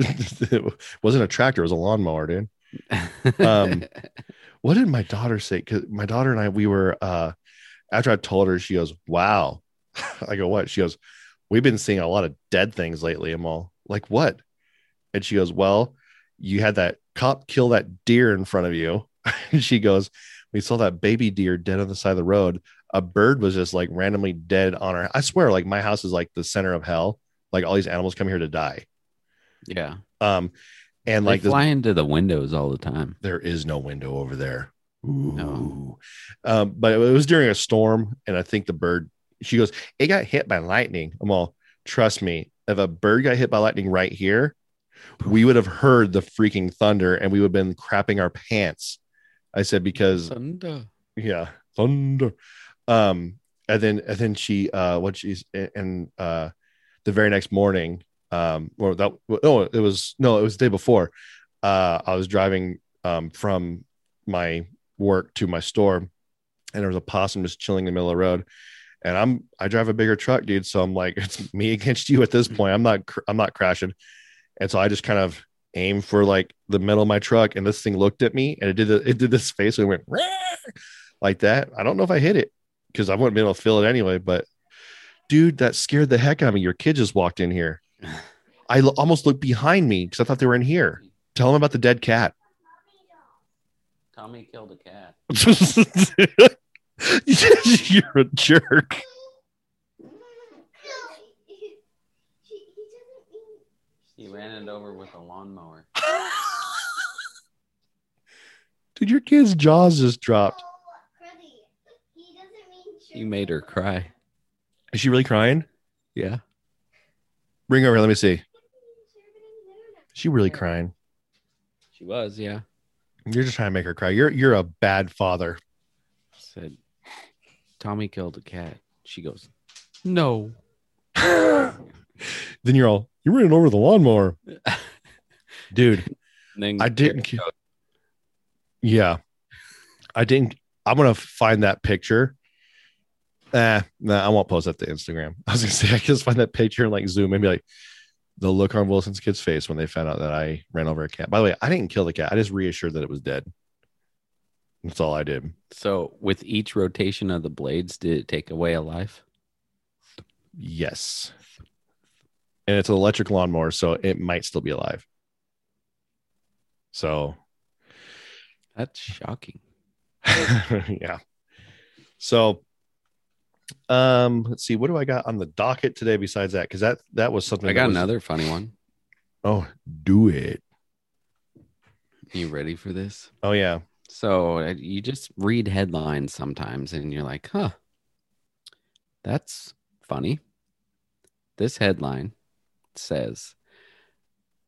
It wasn't a tractor it was a lawnmower dude. Um, what did my daughter say? Because my daughter and i we were uh after i told her she goes wow. I go what? She goes we've been seeing a lot of dead things lately. I'm all like what? And she goes well you had that cop kill that deer in front of you. And she goes we saw that baby deer dead on the side of the road. A bird was just like randomly dead on our i swear like my house is like the center of hell. Like all these animals come here to die yeah. um and They like this fly into the windows all the time. there is no window over there. No. Um, but it was during a storm, and I think the bird. She goes, "It got hit by lightning." I'm all, trust me. If a bird got hit by lightning right here, we would have heard the freaking thunder, and we would have been crapping our pants. I said because Thunder. yeah thunder um and then and then she uh what she's and uh the very next morning um or that no it was no it was the day before uh i was driving um from my work to my store and there was a possum just chilling in the middle of the road and i'm i drive a bigger truck dude so i'm like it's me against you at this point. I'm not i'm not crashing. And so i just kind of aimed for like the middle of my truck and this thing looked at me and it did the, it did this face and it went "Rah!" like that. I don't know if i hit it because i wouldn't be able to feel it anyway but dude that scared the heck out of me. Your kid just walked in here i l- almost looked behind me because i thought they were in here Tell them about the dead cat. Tommy killed a cat. You're a jerk. He ran it over with a lawnmower. Dude, your kid's jaws just dropped. He made her cry. Is she really crying? Yeah. Bring her over. Let me see. Is she really crying? She was, yeah. You're just trying to make her cry. You're you're a bad father. Said Tommy killed a cat. She goes, No. Then you're all you ran over the lawnmower, dude. I didn't. Yeah, I didn't. I'm gonna find that picture. Eh, nah, I won't post that to Instagram. I was gonna say I can just find that picture and like zoom and be like the look on Wilson's kid's face when they found out that I ran over a cat. By the way, I didn't kill the cat. I just reassured that it was dead. That's all I did. So with each rotation of the blades, did it take away a life? Yes. And it's an electric lawnmower, so it might still be alive. So That's shocking. yeah. So um let's see what do I got on the docket today besides that cuz that that was something I got was- another funny one. Oh, do it. You ready for this? Oh yeah. So uh, you just read headlines sometimes and you're like, huh, that's funny. This headline says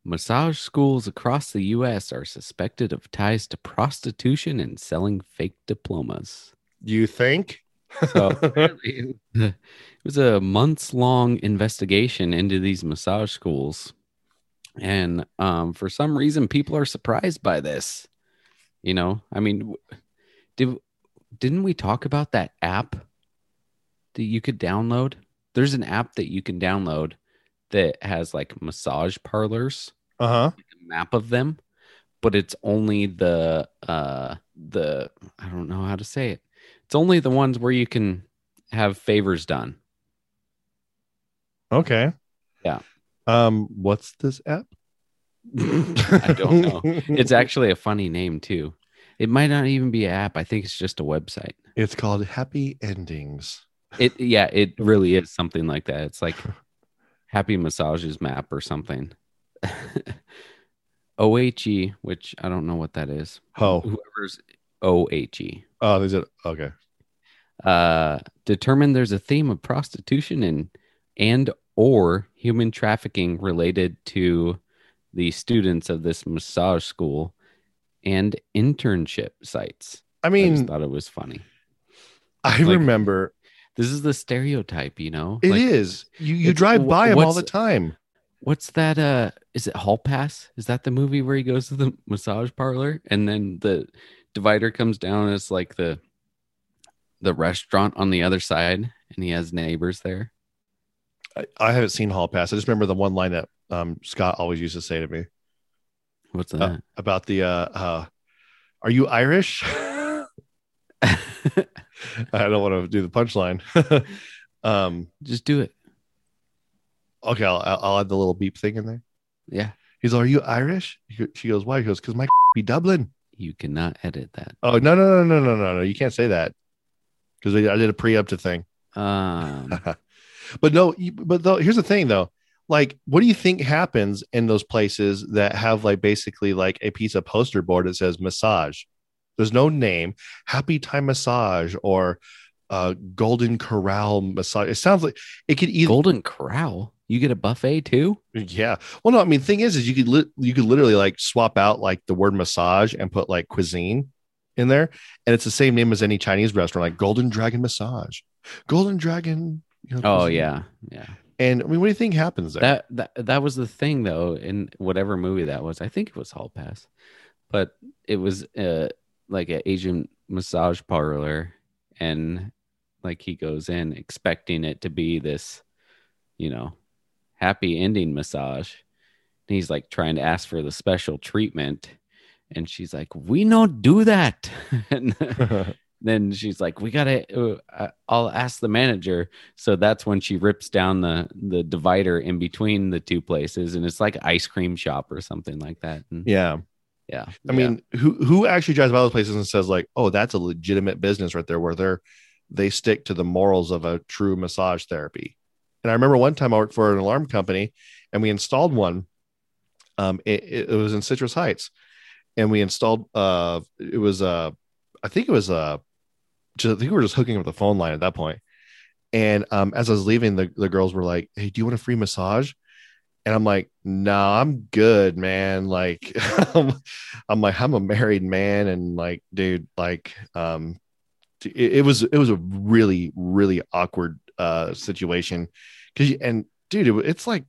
massage schools across the U.S. are suspected of ties to prostitution and selling fake diplomas. You think? So it was a months long investigation into these massage schools. And um, for some reason, people are surprised by this. You know, I mean, did didn't we talk about that app that you could download? There's an app that you can download that has like massage parlors uh-huh. a map of them, but it's only the uh the I don't know how to say it. It's only the ones where you can have favors done. Okay. Yeah. Um what's this app? I don't know. It's actually a funny name too. It might not even be an app. I think it's just a website. It's called Happy Endings. It yeah, it really is something like that. It's like Happy Massages map or something. OHE, which I don't know what that is. Oh. Whoever's OHE. Oh, is it okay. Uh, determined there's a theme of prostitution and and or human trafficking related to the students of this massage school and internship sites. I mean, I thought it was funny. I like- remember This is the stereotype, you know. It is. Like, You you drive by them all the time. What's that? Uh, is it Hall Pass? Is that the movie where he goes to the massage parlor and then the divider comes down and it's like the the restaurant on the other side and he has neighbors there? I, I haven't seen Hall Pass. I just remember the one line that um, Scott always used to say to me What's that? uh, about the uh, uh, "Are you Irish?" I don't want to do the punchline. um, Just do it. okay, I'll, I'll add the little beep thing in there. Yeah. He's, like, "Are you Irish?" She goes, "Why?" He goes, "Because my be Dublin." You cannot edit that. Oh no no no no no no no! You can't say that because I did a preemptive thing. Um, but no, but though here's the thing though, like, what do you think happens in those places that have like basically like a piece of poster board that says massage? There's no name, Happy Time Massage or uh Golden Corral Massage. It sounds like it could either Golden Corral. You get a buffet too? yeah. Well, no, I mean, thing is, is you could li- you could literally like swap out like the word massage and put like cuisine in there, and it's the same name as any Chinese restaurant, like Golden Dragon Massage, Golden Dragon. You know, Oh yeah, yeah. And I mean, what do you think happens there? That that that was the thing though in whatever movie that was. I think it was Hall Pass, but it was uh like an Asian massage parlor, and like he goes in expecting it to be this, you know, happy ending massage. And he's like trying to ask for the special treatment, and she's like, "We don't do that." and then she's like, "We gotta." Uh, I'll ask the manager. So that's when she rips down the the divider in between the two places, and it's like ice cream shop or something like that. And Yeah. yeah, I mean, who who actually drives by those places and says like, "Oh, that's a legitimate business right there," where they're they stick to the morals of a true massage therapy. And I remember one time I worked for an alarm company, and we installed one. Um, it it was in Citrus Heights, and we installed. Uh, it was uh, I think it was uh, just, I think we were just hooking up the phone line at that point. And um, as I was leaving, the the girls were like, "Hey, do you want a free massage?" And I'm like, no, I'm good, man. Like, I'm like, I'm a married man, and like, dude, like, um, it, it was it was a really really awkward uh situation because and dude, it, it's like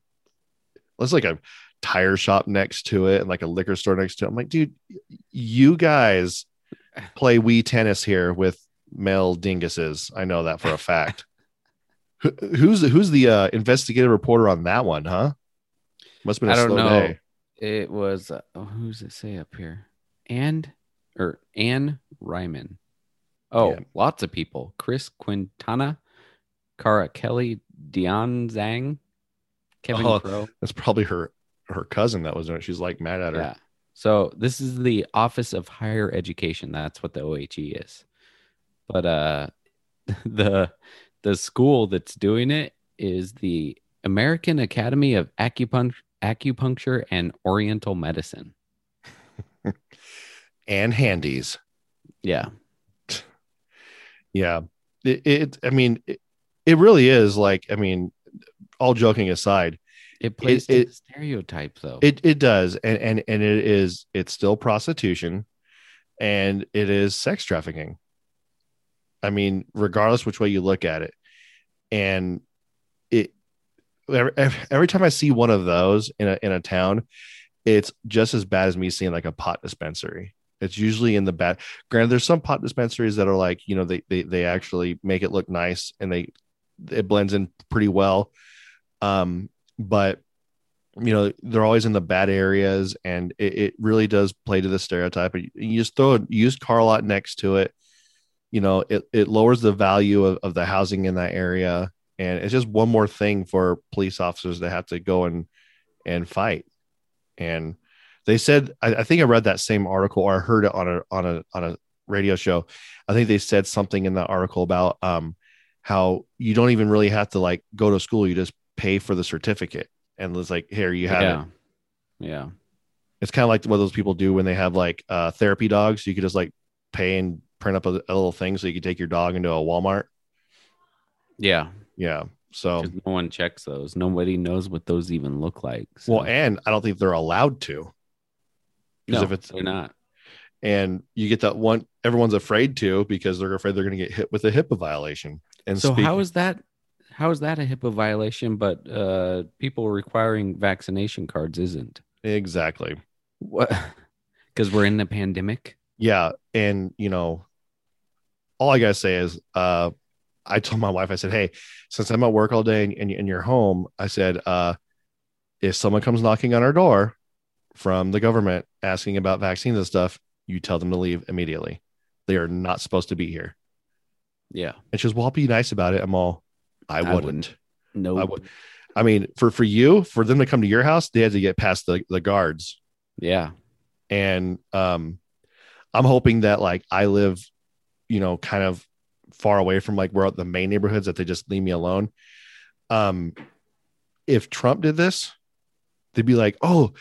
it's like a tire shop next to it and like a liquor store next to it. I'm like, dude, you guys play Wii tennis here with male dinguses. I know that for a fact. Who- Who's who's the uh, investigative reporter on that one, huh? Must have been a I don't slow know. day. It was uh, oh, who's it say up here? And or Anne Ryman. Oh, Yeah. lots of people. Chris Quintana, Cara Kelly, Dian Zhang, Kevin Oh, Crowe. That's probably her her cousin that was doing it. She's like mad at her. Yeah. So this is the Office of Higher Education. That's what the OHE is. But uh the the school that's doing it is the American Academy of Acupuncture Acupuncture and Oriental Medicine. And handies. Yeah. Yeah. It, it I mean, it, it really is like, I mean, all joking aside, It plays to it- the stereotype though. it it does. And and and it is it's still prostitution and it is sex trafficking. I mean, regardless which way you look at it. And it every, every time I see one of those in a in a town, it's just as bad as me seeing like a pot dispensary. It's usually in the bad. Granted, there's some pot dispensaries that are like, you know, they they they actually make it look nice and they it blends in pretty well. Um, but you know, they're always in the bad areas, and it, it really does play to the stereotype. You just throw a used car lot next to it. You know, it it lowers the value of, of the housing in that area, and it's just one more thing for police officers to have to go and and fight. And they said, I, I think I read that same article or I heard it on a on a on a radio show. I think they said something in that article about um how you don't even really have to like go to school; you just pay for the certificate, and it's like, here you have yeah. it. Yeah. It's kind of like what those people do when they have like uh, therapy dogs. You could just like pay and print up a, a little thing so you could take your dog into a Walmart. Yeah. Yeah. so no one checks those. Nobody knows what those even look like. So- well, and I don't think they're allowed to. 'cause no, if it's- they're not. and you get that one everyone's afraid to because they're afraid they're going to get hit with a HIPAA violation. And So how is that? How is that a HIPAA violation? But uh, people requiring vaccination cards isn't. exactly? What? Because we're in the pandemic. Yeah, and you know, all I gotta say is, uh, I told my wife, I said, hey, since I'm at work all day and, and, and you're home, I said, uh, if someone comes knocking on our door from the government asking about vaccines and stuff, you tell them to leave immediately. They are not supposed to be here. Yeah. And she goes, well, I'll be nice about it. I'm all, I I wouldn't. wouldn't. No. I would. I mean, for for you, for them to come to your house, they had to get past the the guards. Yeah. And um, I'm hoping that like I live, you know, kind of far away from like where the main neighborhoods that they just leave me alone. Um, if Trump did this, they'd be like, "Oh,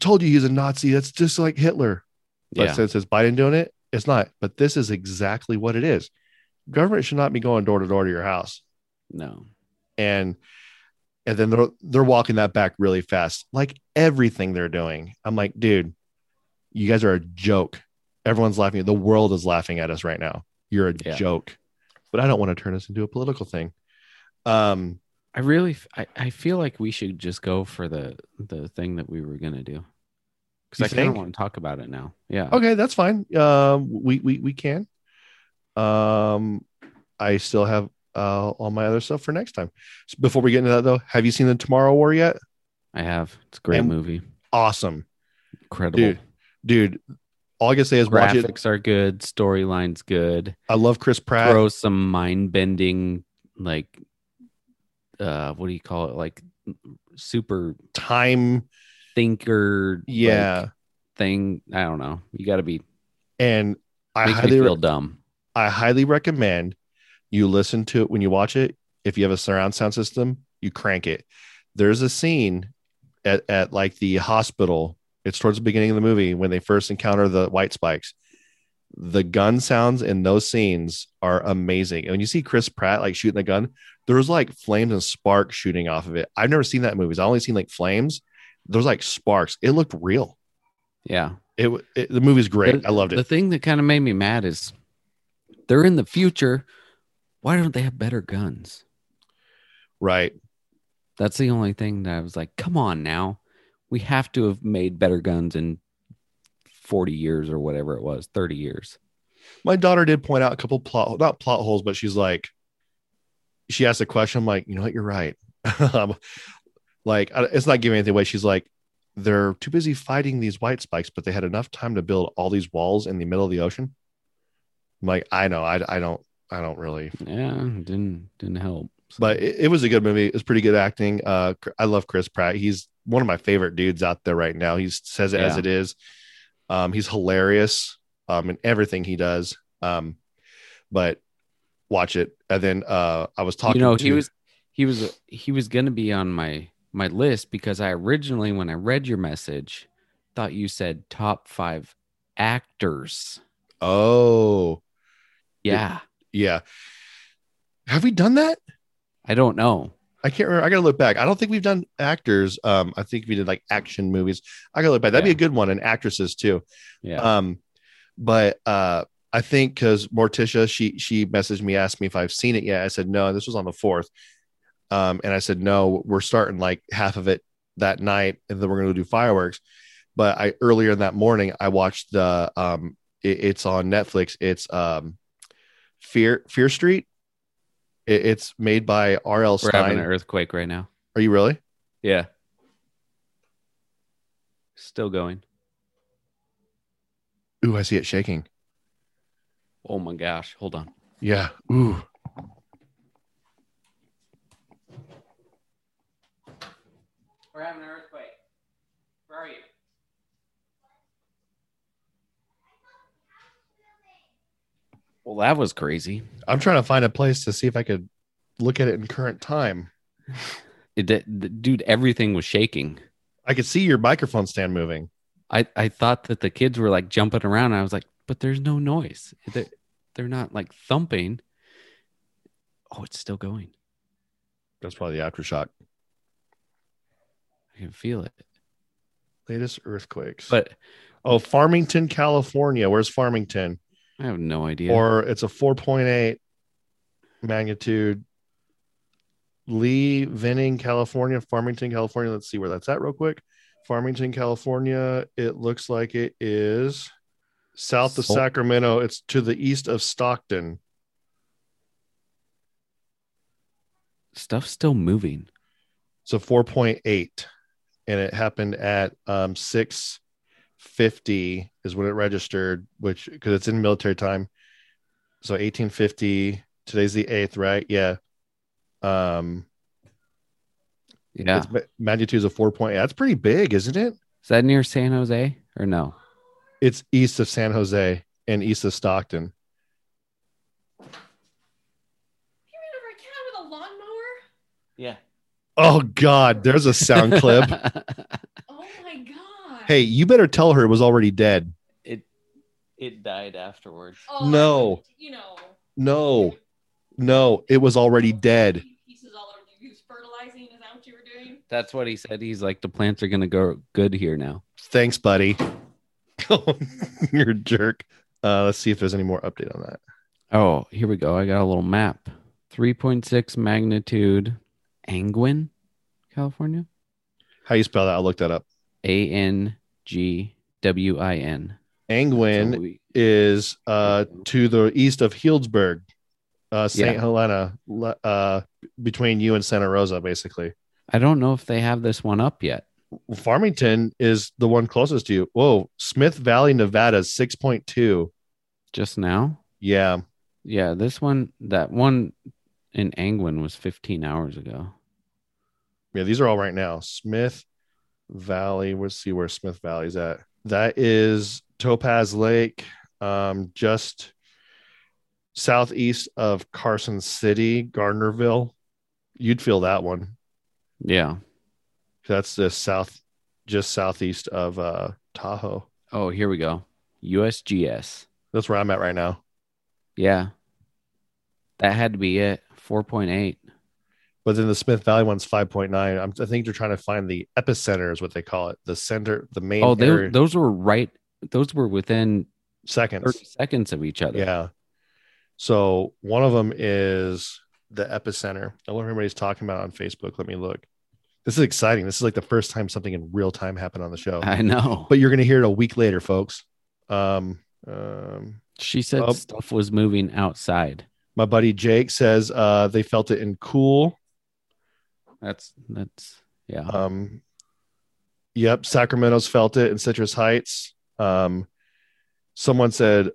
told you he's a Nazi. That's just like Hitler." But Yeah. since it's Biden doing it, it's not. But this is exactly what it is. Government should not be going door to door to your house No. and and then they're they're walking that back really fast like everything they're doing i'm like dude you guys are a joke everyone's laughing the world is laughing at us right now you're a Yeah. joke but i don't want to turn this into a political thing um I really, I, I feel like we should just go for the the thing that we were gonna do. Because I kind of want to talk about it now. Yeah. okay that's fine um we we, we can um i still have uh all my other stuff for next time So before we get into that though have you seen the tomorrow war yet I have. It's a great And- movie. awesome Incredible. dude dude all I can say is. Graphics are good. Storyline's good. I love Chris Pratt. Throw some mind bending, like, uh, what do you call it? Like, super Time, thinker. like, yeah, thing. I don't know. You got to be. and I highly feel dumb. I highly recommend you listen to it when you watch it. If you have a surround sound system, you crank it. There's a scene at, at like the hospital. It's towards the beginning of the movie when they first encounter the white spikes. The gun sounds in those scenes are amazing. And when you see Chris Pratt like shooting the gun, there's like flames and sparks shooting off of it. I've never seen that in movies. I only seen like flames. There's like sparks. It looked real. Yeah. It, it the movie's great. The- I loved it. The thing that kind of made me mad is they're in the future. Why don't they have better guns? Right. That's the only thing that I was like, come on now. We have to have made better guns in 40 years or whatever it was, 30 years. my daughter did point out a couple plot not plot holes but she's like she asked a question i'm like you know what you're right um, like it's not giving anything away she's like they're too busy fighting these white spikes but they had enough time to build all these walls in the middle of the ocean i'm like i know i, I don't i don't really Yeah, didn't didn't help. but it, it was a good movie. It was pretty good acting. Uh i love chris pratt. He's one of my favorite dudes out there right now. He says it as it is. Um he's hilarious um in everything he does. Um but watch it. And then uh i was talking you know, to, he was he was he was gonna be on my my list because I originally when I read your message thought you said top five actors. oh. Yeah. Yeah have we done that I don't know. I can't remember. I gotta look back. I don't think we've done actors. Um, I think we did like action movies. I gotta look back. That'd be a good one, and actresses too. Yeah. Um, but uh, I think because Morticia, she she messaged me, asked me if I've seen it yet. I said no. This was on the fourth, um, and I said no. We're starting like half of it that night, and then we're gonna do fireworks. But I earlier in that morning, I watched the um, it- it's on Netflix. It's um, Fear Fear Street. It, it's made by R.L. We're having Stine. an earthquake right now. Are you really? Yeah. Still going. Ooh, I see it shaking. Oh my gosh. Hold on. Yeah. Ooh. We're having an earthquake. Where are you? Well, that was crazy. I'm trying to find a place to see if I could look at it in current time. It did, dude, everything was shaking. I could see your microphone stand moving. I, I thought that the kids were like jumping around. I was like, but there's no noise. They're, they're not like thumping. Oh, it's still going. That's probably the aftershock. I can feel it. Latest earthquakes. But oh, Farmington, California. Where's Farmington? I have no idea. Or it's a 4.8 magnitude. Lee Vining, California, Farmington, California. Let's see where that's at real quick. Farmington, California. It looks like it is south of Sacramento. It's to the east of Stockton. Stuff's still moving. So 4.8 and it happened at um 650 is when it registered which because it's in military time so 1850 today's the 8th right yeah um Yeah. it's ma- magnitude's of 4.8 that's pretty big isn't it Is that near San Jose or no? it's east of san jose and east of stockton You ran over a cat with a lawnmower? Yeah. oh god there's a sound clip my god. Hey you better tell her it was already dead it it died afterwards. Oh, no. would, You know. no no it was already dead Pieces all over. You use fertilizing? Is that what you were doing? That's what he said. He's like, the plants are gonna go good here now. Thanks, buddy. You're a jerk. Uh, let's see if there's any more update on that. Oh, here we go. I got a little map. 3.6 magnitude, Angwin, California. How you spell that? I'll look that up. A N G W I N. Angwin we- is uh, to the east of Healdsburg, uh, St. Yeah. Helena, uh, between you and Santa Rosa, basically. I don't know if they have this one up yet. Farmington is the one closest to you. Whoa, Smith Valley, Nevada, six point two. Just now? Yeah, Yeah, this one, that one in Angwin was 15 hours ago. yeah. These are all right now. Smith Valley. Let's see where Smith Valley's at. That is Topaz Lake, um, just southeast of Carson City, Gardnerville. You'd feel that one. Yeah. That's the south, just southeast of uh, Tahoe. Oh, here we go. USGS. That's where I'm at right now. Yeah. That had to be it. 4.8. But then the Smith Valley one's 5.9. I'm, I think they're trying to find the epicenter, is what they call it. The center, the main Oh, they, those were right. Those were within 30 seconds. seconds of each other. Yeah. So one of them is the epicenter. I wonder if everybody's talking about on Facebook. Let me look. This is exciting. This is like the first time something in real time happened on the show. I know. But you're going to hear it a week later, folks. Um, um, She said Oh. stuff was moving outside. my buddy Jake says uh, they felt it in Cool. That's, that's, yeah. Um, yep, Sacramento's felt it in Citrus Heights. Um, someone said,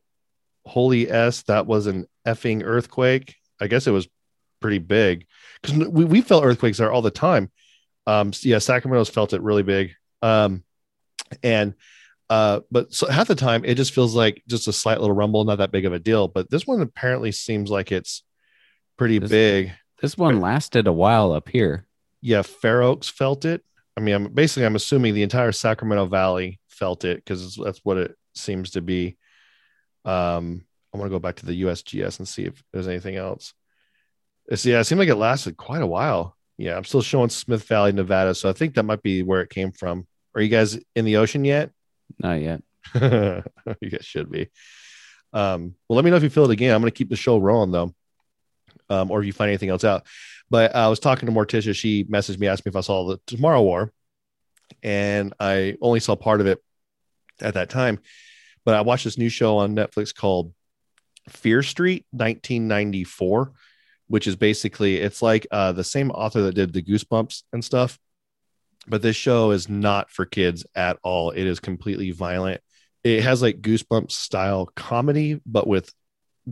"Holy s, that was an effing earthquake." I guess it was pretty big because we, we felt earthquakes there all the time. Um, yeah, Sacramento's felt it really big. Um, and uh, but so half the time it just feels like just a slight little rumble, not that big of a deal. But this one apparently seems like it's pretty This- big. this one lasted a while up here. Yeah, Fair Oaks felt it. I mean, I'm basically I'm assuming the entire Sacramento Valley felt it because that's what it seems to be. Um, I want to go back to the USGS and see if there's anything else. It's yeah, it seemed like it lasted quite a while. Yeah, I'm still showing Smith Valley, Nevada, so I think that might be where it came from. Are you guys in the ocean yet? Not yet. you guys should be. Um, well, let me know if you feel it again. I'm going to keep the show rolling though, um, or if you find anything else out. But I was talking to Morticia. She messaged me, asked me if I saw the Tomorrow War, and I only saw part of it at that time. But I watched this new show on Netflix called Fear Street 1994, which is basically it's like uh, the same author that did the Goosebumps and stuff. But this show is not for kids at all. It is completely violent. It has like Goosebumps style comedy, but with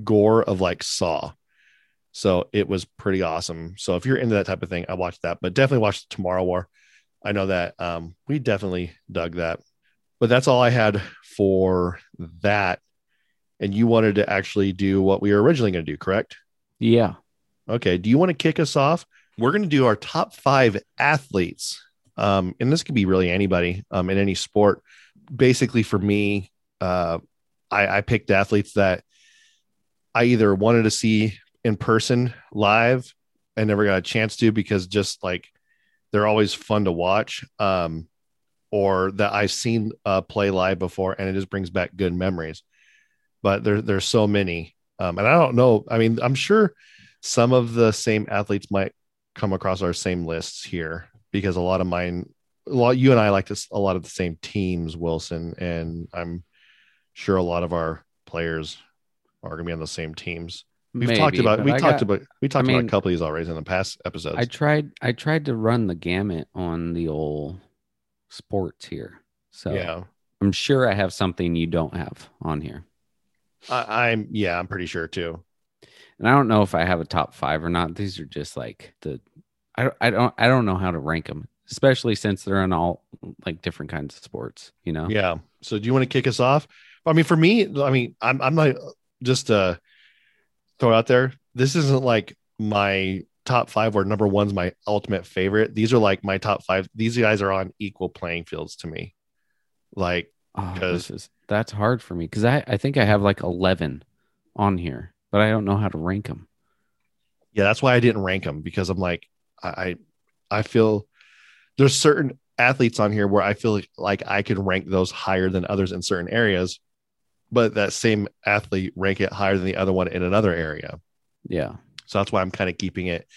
gore of like Saw. So it was pretty awesome. So if you're into that type of thing, I watched that, but definitely watch Tomorrow War. I know that um, we definitely dug that. But that's all I had for that. And you wanted to actually do what we were originally going to do, correct? Yeah. Okay. Do you want to kick us off? We're going to do our top five athletes. Um, and this could be really anybody um, in any sport. Basically, for me, uh, I, I picked athletes that I either wanted to see in person live I never got a chance to because just like they're always fun to watch. Um, or that I've seen uh, play live before and it just brings back good memories. But there, there's so many. Um, and I don't know. I mean, I'm sure some of the same athletes might come across our same lists here because a lot of mine, a lot, you and I like this, a lot of the same teams, Wilson, and I'm sure a lot of our players are going to be on the same teams. We've talked about, we I talked got- about, we talked I about a couple of these already in the past episodes. I tried I tried to run the gamut on the old sports here. So yeah. I'm sure I have something you don't have on here. I, I'm, yeah, I'm pretty sure too. And I don't know if I have a top five or not. These are just like the I don't I don't I don't know how to rank them, especially since they're in all like different kinds of sports, you know? Yeah. So do you want to kick us off? I mean, for me, I mean, I'm I'm not just uh throw out there. This isn't like my top five where number one's my ultimate favorite. These are like my top five. These guys are on equal playing fields to me. Like, Because- this is that's hard for me because I, I think I have like 11 on here, but I don't know how to rank them. yeah, that's why I didn't rank them because I'm like, I I, I feel there's certain athletes on here where I feel like, like I could rank those higher than others in certain areas, but that same athlete rank it higher than the other one in another area. Yeah. So that's why I'm kind of keeping it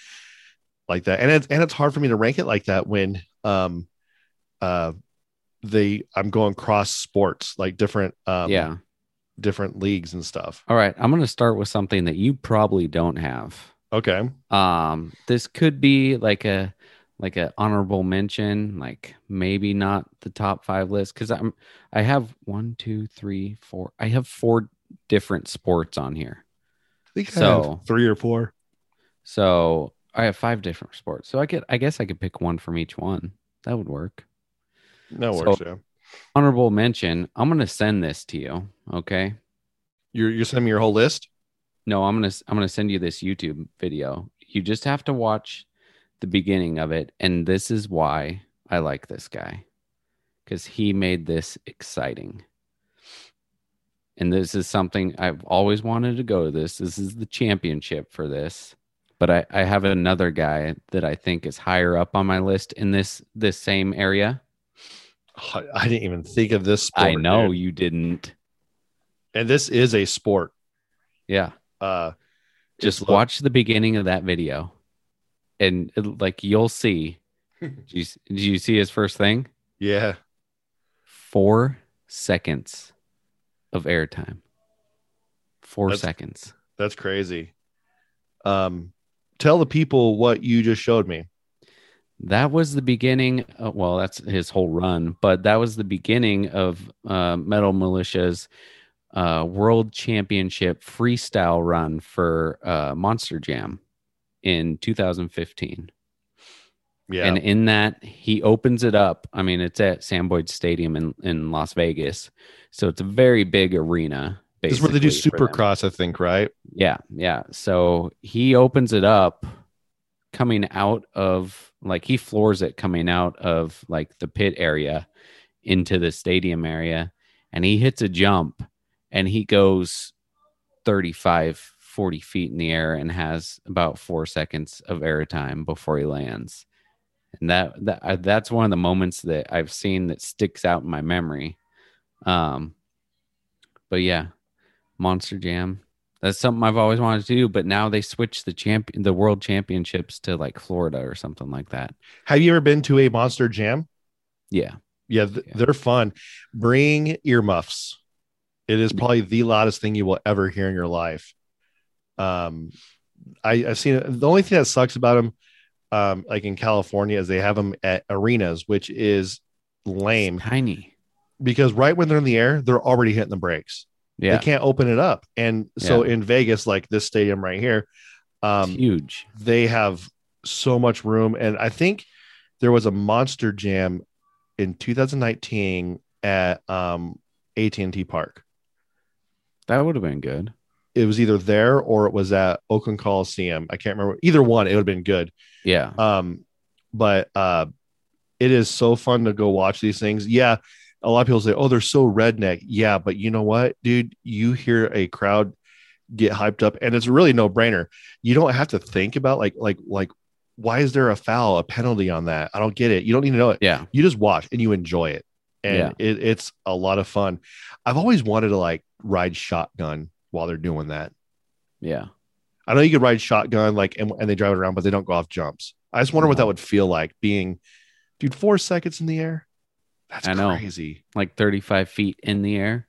like that. And it's and it's hard for me to rank it like that when um uh they I'm going cross sports, like different um yeah. different leagues and stuff. All right. I'm going to start with something that you probably don't have. Okay. Um, this could be like a like an honorable mention, like maybe not the top five list because I'm I have one, two, three, four. I have four different sports on here. I think I So- have three or four. So I have five different sports. So I could I guess I could pick one from each one. That would work. No So- worries. yeah. Honorable mention. I'm gonna send this to you. Okay. You're you're sending me your whole list. No, I'm gonna I'm gonna send you this YouTube video. You just have to watch the beginning of it, and this is why I like this guy, because he made this exciting. And this is something I've always wanted to go to. This this is the championship for this, but I I have another guy that I think is higher up on my list in this this same area. I didn't even think of this. Sport, I know dude. you didn't. and this is a sport. Yeah. Uh, just watch the beginning of that video and it- like you'll see. Do you, do you see his first thing? Yeah, four seconds of airtime. Four That's- seconds. That's crazy. Um, tell the people what you just showed me. that was the beginning of, well that's his whole run but that was the beginning of uh, Metal Mulisha's uh, world championship freestyle run for uh, monster jam in 2015 Yeah, And in that, he opens it up. I mean, it's at Sam Boyd Stadium in, in Las Vegas. So it's a very big arena. this is where they do basically, for them. Supercross, I think, right? Yeah. Yeah. So he opens it up coming out of, like, he floors it coming out of, like, the pit area into the stadium area. And he hits a jump and he goes 35, 40 feet in the air and has about four seconds of airtime before he lands. And that, that uh, that's one of the moments that I've seen that sticks out in my memory. Um, but yeah, Monster Jam. That's something I've always wanted to do, but now they switched the champion, the world championships to like Florida or something like that. Have you ever been to a Monster Jam? Yeah, Yeah, th- Yeah. they're fun. Bring earmuffs. It is probably the loudest thing you will ever hear in your life. Um, I I've seen it. The only thing that sucks about them, um, like in California, is they have them at arenas, which is lame It's tiny. because right when they're in the air, they're already hitting the brakes. Yeah, They can't open it up, and so Yeah. in Vegas, like this stadium right here, um, huge. they have so much room and i think there was a monster jam in 2019 at um at&t park That would have been good. It was either there or it was at oakland coliseum. I can't remember. Either one it would have been good. Yeah, um but uh it is so fun to go watch these things. Yeah a lot of people say oh they're so redneck. Yeah but you know what dude? You hear a crowd get hyped up and it's really no brainer you don't have to think about like like like why is there a foul a penalty on that? I don't get it. You don't need to know it. Yeah, you just watch and you enjoy it. And Yeah. it, it's a lot of fun. I've always wanted to like ride shotgun while they're doing that yeah. I know you could ride shotgun like and, and they drive it around, but they don't go off jumps. I just wonder what that would feel like being, dude, four seconds in the air. That's I know. crazy. like 35 feet in the air.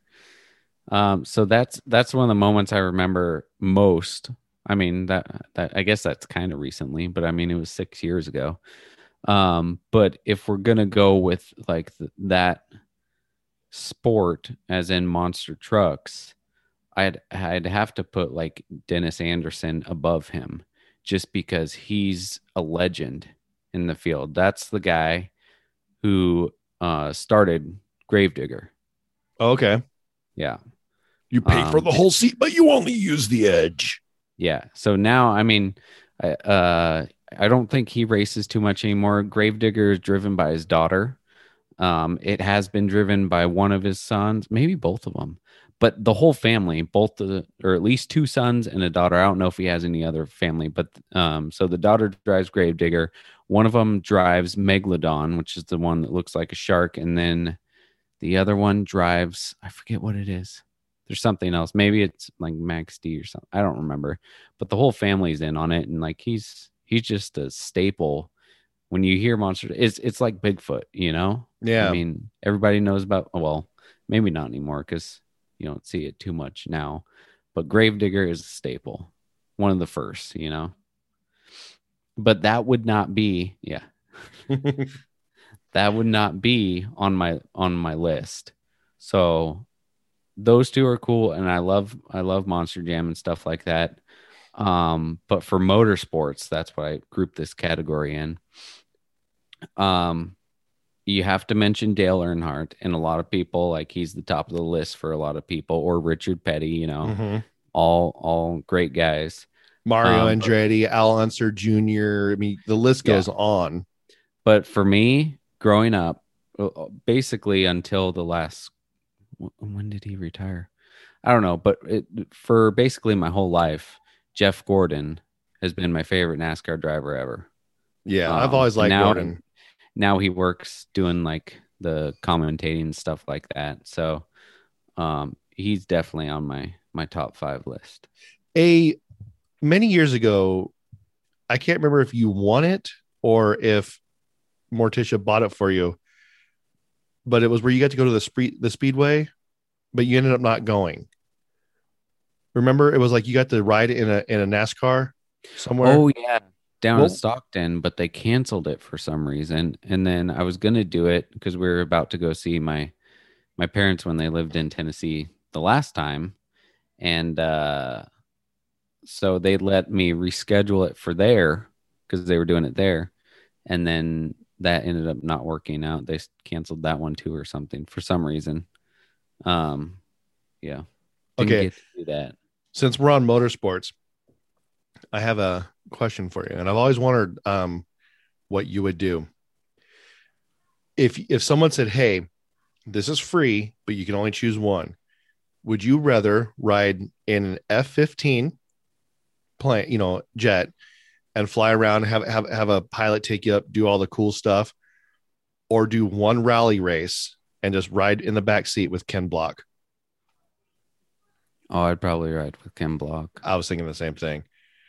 Um, so that's that's one of the moments I remember most. I mean that that I guess that's kind of recently, but I mean it was six years ago. Um, but if we're gonna go with like th- that sport, as in monster trucks, I'd I'd have to put like Dennis Anderson above him, just because he's a legend in the field. That's the guy who uh, started Gravedigger. Oh, okay. Yeah. You pay for the whole seat, but you only use the edge. Yeah. So now, I mean, I- uh, I don't think he races too much anymore. Gravedigger is driven by his daughter. Um, it has been driven by one of his sons, maybe both of them, but the whole family, both the, or at least two sons and a daughter. I don't know if he has any other family, but um, so the daughter drives Gravedigger. One of them drives Megalodon, which is the one that looks like a shark, and then the other one drives, I forget what it is. There's something else. Maybe it's like Max D or something. I don't remember. But the whole family's in on it, and like he's he's just a staple. When you hear monster, it's it's like Bigfoot, you know. Yeah. I mean, everybody knows about. Well, maybe not anymore because you don't see it too much now. But Gravedigger is a staple, one of the first, you know. But that would not be, yeah. that would not be on my on my list. So those two are cool and I love I love Monster Jam and stuff like that. Um but for motorsports, that's what I group this category in. Um you have to mention Dale Earnhardt and a lot of people like he's the top of the list for a lot of people or Richard Petty, you know, Mhm. all all great guys. Mario Um, Andretti, Al Unser Jr. I mean, the list Yeah. goes on. But for me, growing up, uh, basically until the last, when did he retire? I don't know, but it, for basically my whole life, Jeff Gordon has been my favorite NASCAR driver ever. Yeah, I've Um, always liked now- Gordon. Now he works doing like the commentating stuff like that. So um, he's definitely on my my top five list. A many years ago, I can't remember if you won it or if Morticia bought it for you, but it was where you got to go to the speed the speedway, but you ended up not going. Remember, it was like you got to ride in a in a NASCAR somewhere. Oh yeah, down Well- in Stockton, but they canceled it for some reason. And then I was gonna do it because we were about to go see my my parents when they lived in Tennessee the last time, and uh, so they let me reschedule it for there because they were doing it there, and then that ended up not working out. They canceled that one too or something for some reason. Um, yeah. Didn't Okay. get to do that. since we're on motorsports, I have a question for you, and I've always wondered um, what you would do if if someone said, "Hey, this is free, but you can only choose one." Would you rather ride in an F fifteen plane, you know, jet, and fly around, have have have a pilot take you up, do all the cool stuff, or do one rally race and just ride in the back seat with Ken Block? Oh, I'd probably ride with Ken Block. I was thinking the same thing.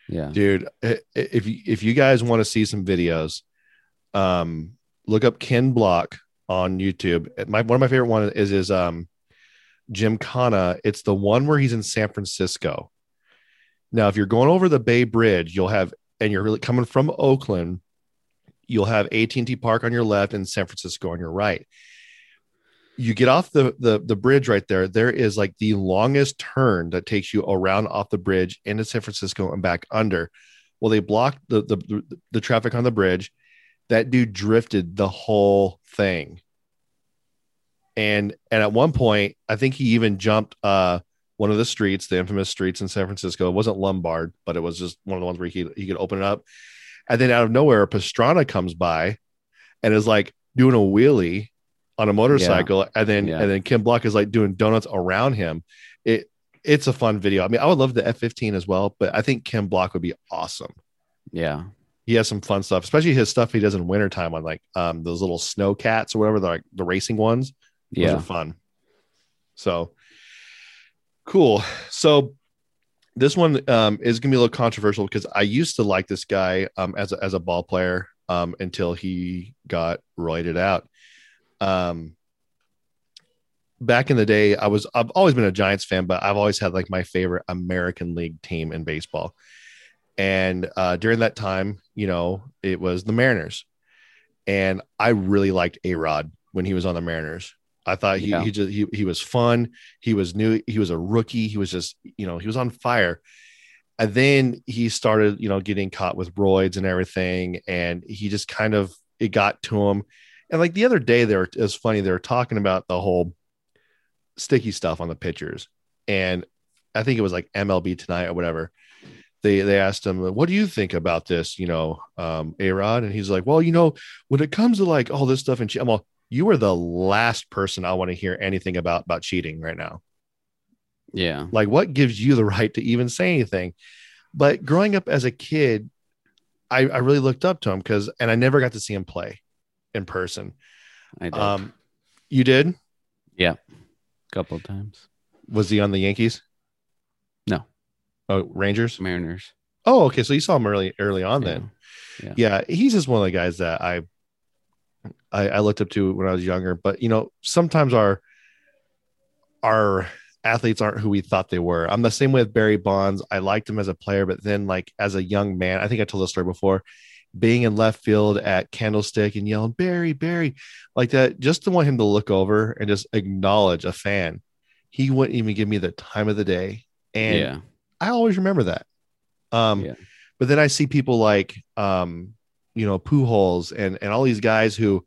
Yeah. dude if you if you guys want to see some videos um look up ken block on youtube my one of my favorite one is is um Gymkhana. it's the one where he's in san francisco now if you're going over the bay bridge you'll have and you're really coming from oakland you'll have at&t park on your left and san francisco on your right you get off the, the the bridge right there there is like the longest turn that takes you around off the bridge into san francisco and back under. Well they blocked the the, the, traffic on the bridge. That dude drifted the whole thing. And and at one point i think he even jumped uh one of the streets the infamous streets in san francisco. It wasn't lombard but it was just one of the ones where he, he could open it up. And then out of nowhere pastrana comes by and is like doing a wheelie on a motorcycle and then Yeah. and then Ken Block is like doing donuts around him it it's a fun video i mean i would love the f15 as well but i think Ken Block would be awesome Yeah. he has some fun stuff, especially his stuff he does in wintertime on like um those little snow cats or whatever, the like the racing ones. Those Yeah. are fun. So cool. So this one um is gonna be a little controversial because I used to like this guy um as a as a ball player um until he got roided out. Um back in the day, I was I've always been a Giants fan, but I've always had like my favorite American League team in baseball. And uh, during that time, you know, it was the Mariners, and I really liked A Rod when he was on the Mariners. I thought he Yeah. he just he, he was fun. He was new. He was a rookie. He was just you know he was on fire. And then he started you know getting caught with roids and everything, and he just kind of it got to him. And like the other day, there it was funny. They were talking about the whole sticky stuff on the pitchers, and I think it was like MLB tonight or whatever they they asked him, "What do you think about this?" You know, um, A Rod, and he's like, "Well, you know, when it comes to like all this stuff and che- I'm all, you are the last person I want to hear anything about about cheating right now. Yeah. Like, what gives you the right to even say anything?" But growing up as a kid, I, I really looked up to him because, and I never got to see him play in person. I did. Um, you did? Yeah, a couple of times. Was he on the Yankees? No. Oh, Rangers. Mariners. Oh, okay. So you saw him early early on then. Yeah. yeah he's just one of the guys that I, I i looked up to when i was younger but you know sometimes our our athletes aren't who we thought they were i'm the same way with barry bonds i liked him as a player but then like as a young man i think i told this story before being in left field at Candlestick and yelling Barry, Barry, like that, just to want him to look over and just acknowledge a fan. He wouldn't even give me the time of the day, and yeah. I always remember that. Um, Yeah. but then I see people like, um, you know, Pujols and and all these guys who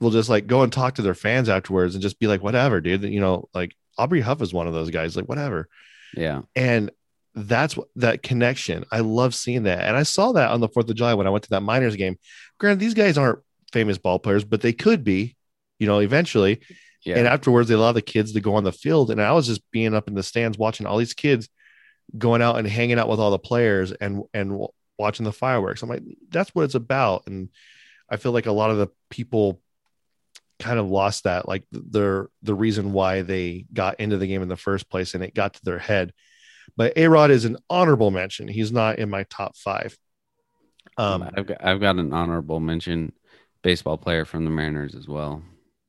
will just like go and talk to their fans afterwards and just be like, whatever, dude. You know, like Aubrey Huff is one of those guys, like whatever. Yeah. And that's what that connection. I love seeing that, and I saw that on the Fourth of July when I went to that Miners game. Granted, these guys aren't famous ball players, but they could be, you know, eventually. Yeah. And afterwards, they allow the kids to go on the field. And I was just being up in the stands watching all these kids going out and hanging out with all the players and and watching the fireworks. I'm like, that's what it's about. And I feel like a lot of the people kind of lost that, like their the reason why they got into the game in the first place, and it got to their head. But A Rod is an honorable mention. He's not in my top five. Um, I've got I've got an honorable mention baseball player from the Mariners as well.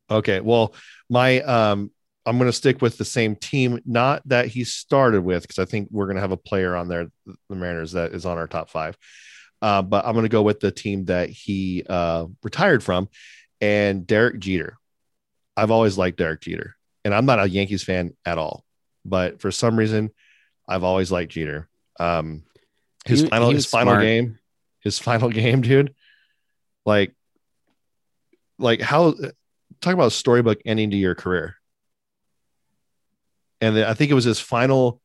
Okay. Well, my um I'm going to stick with the same team, not that he started with, because I think we're going to have a player on there, the Mariners, that is on our top five. Uh, but I'm going to go with the team that he uh, retired from, and Derek Jeter. I've always liked Derek Jeter, and I'm not a Yankees fan at all, but for some reason, I've always liked Jeter. Um, his He- final, he his final smart. game, his final game, dude. Like, like how talk about a storybook ending to your career. And then I think it was his final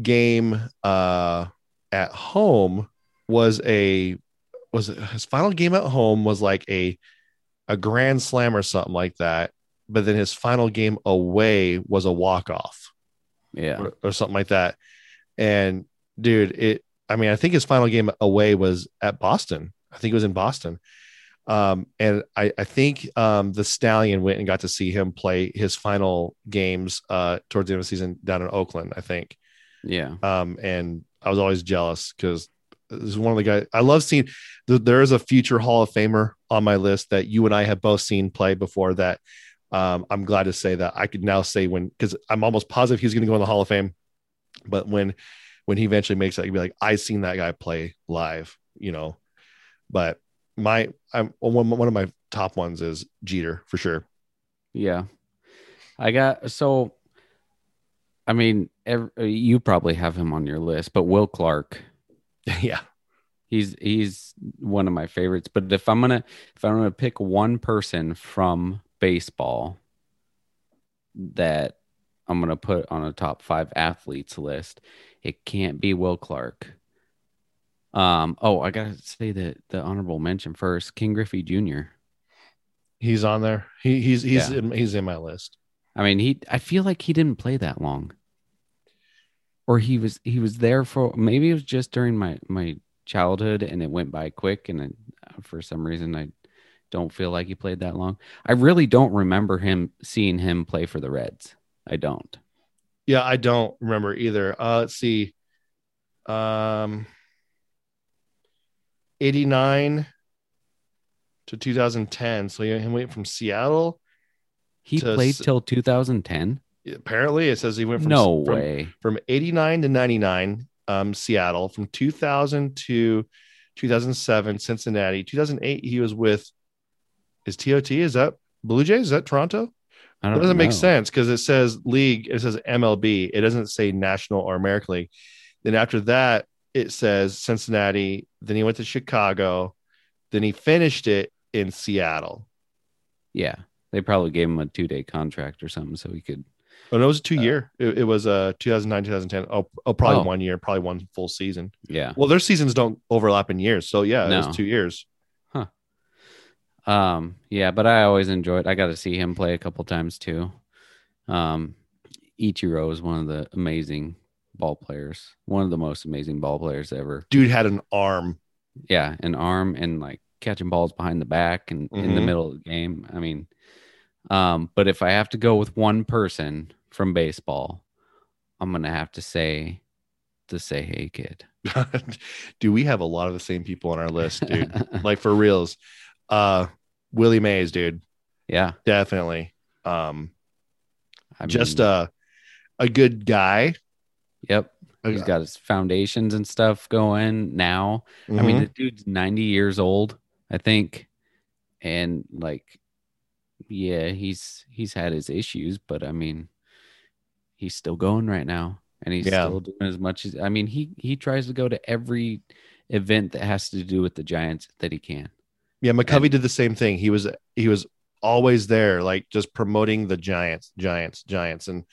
game uh, at home was a was it, his final game at home was like a a grand slam or something like that. But then his final game away was a walk off Yeah. or, or something like that. And dude, it I mean, I think his final game away was at Boston. I think it was in Boston. Um, and I, I think um, the Stallion went and got to see him play his final games uh, towards the end of the season down in Oakland, I think. Yeah. Um, and I was always jealous because this is one of the guys I love seeing. th- There is a future Hall of Famer on my list that you and I have both seen play before. That um, I'm glad to say that I could now say when because I'm almost positive he's going to go in the Hall of Fame. But when when he eventually makes that, you'd be like, I seen that guy play live, you know. But my I'm one one of my top ones is Jeter for sure. Yeah. I got so I mean, ev- you probably have him on your list, but Will Clark, yeah, he's he's one of my favorites. But if I'm gonna if I'm gonna pick one person from baseball that I'm gonna put on a top five athletes list, it can't be Will Clark. Um. Oh, I gotta say that the honorable mention first. Ken Griffey Jr. he's on there. He he's he's Yeah. in, he's in my list. I mean, he. I feel like he didn't play that long, or he was he was there for maybe it was just during my my childhood and it went by quick, and for some reason I don't feel like he played that long. I really don't remember him seeing him play for the Reds. I don't. Yeah, I don't remember either. Uh, let's see. Um, 89 to 2010. So he, went from Seattle. He played s- till 2010. Apparently, it says he went from No from, way. from 89 to 99. Um, Seattle from 2000 to 2007. Cincinnati. 2008. He was with. Is TOT? Is that Blue Jays? Is that Toronto? I That doesn't make sense because it says league, it says MLB, it doesn't say National or American League. Then after that, it says Cincinnati. Then he went to Chicago. Then he finished it in Seattle. Yeah, they probably gave him a two day contract or something so he could. Oh, no, it was a two year. It, it was uh 2009, 2010. Oh, oh probably Oh. one year, probably one full season. Yeah. Well, their seasons don't overlap in years. So yeah, it No. was two years. Um, yeah, but I always enjoyed. I got to see him play a couple times too. Um, Ichiro is one of the amazing ball players, one of the most amazing ball players ever. Dude had an arm. Yeah, an arm and like catching balls behind the back and in the Mhm. middle of the game. I mean, um, but if I have to go with one person from baseball, I'm gonna have to say the say hey kid. do we have a lot of the same people on our list, dude. like for reals. Uh Willie Mays, dude. yeah, Definitely. Um I just a a good guy, yep, He's got his foundations and stuff going now. I Mm-hmm. mean, the dude's 90 years old, I think. And like, yeah, he's he's had his issues, but I mean, he's still going right now. And he's Yeah. still doing as much as I mean, he he tries to go to every event that has to do with the Giants that he can. Yeah, McCovey And- did the same thing. He was he was always there, like just promoting the Giants, Giants, Giants, and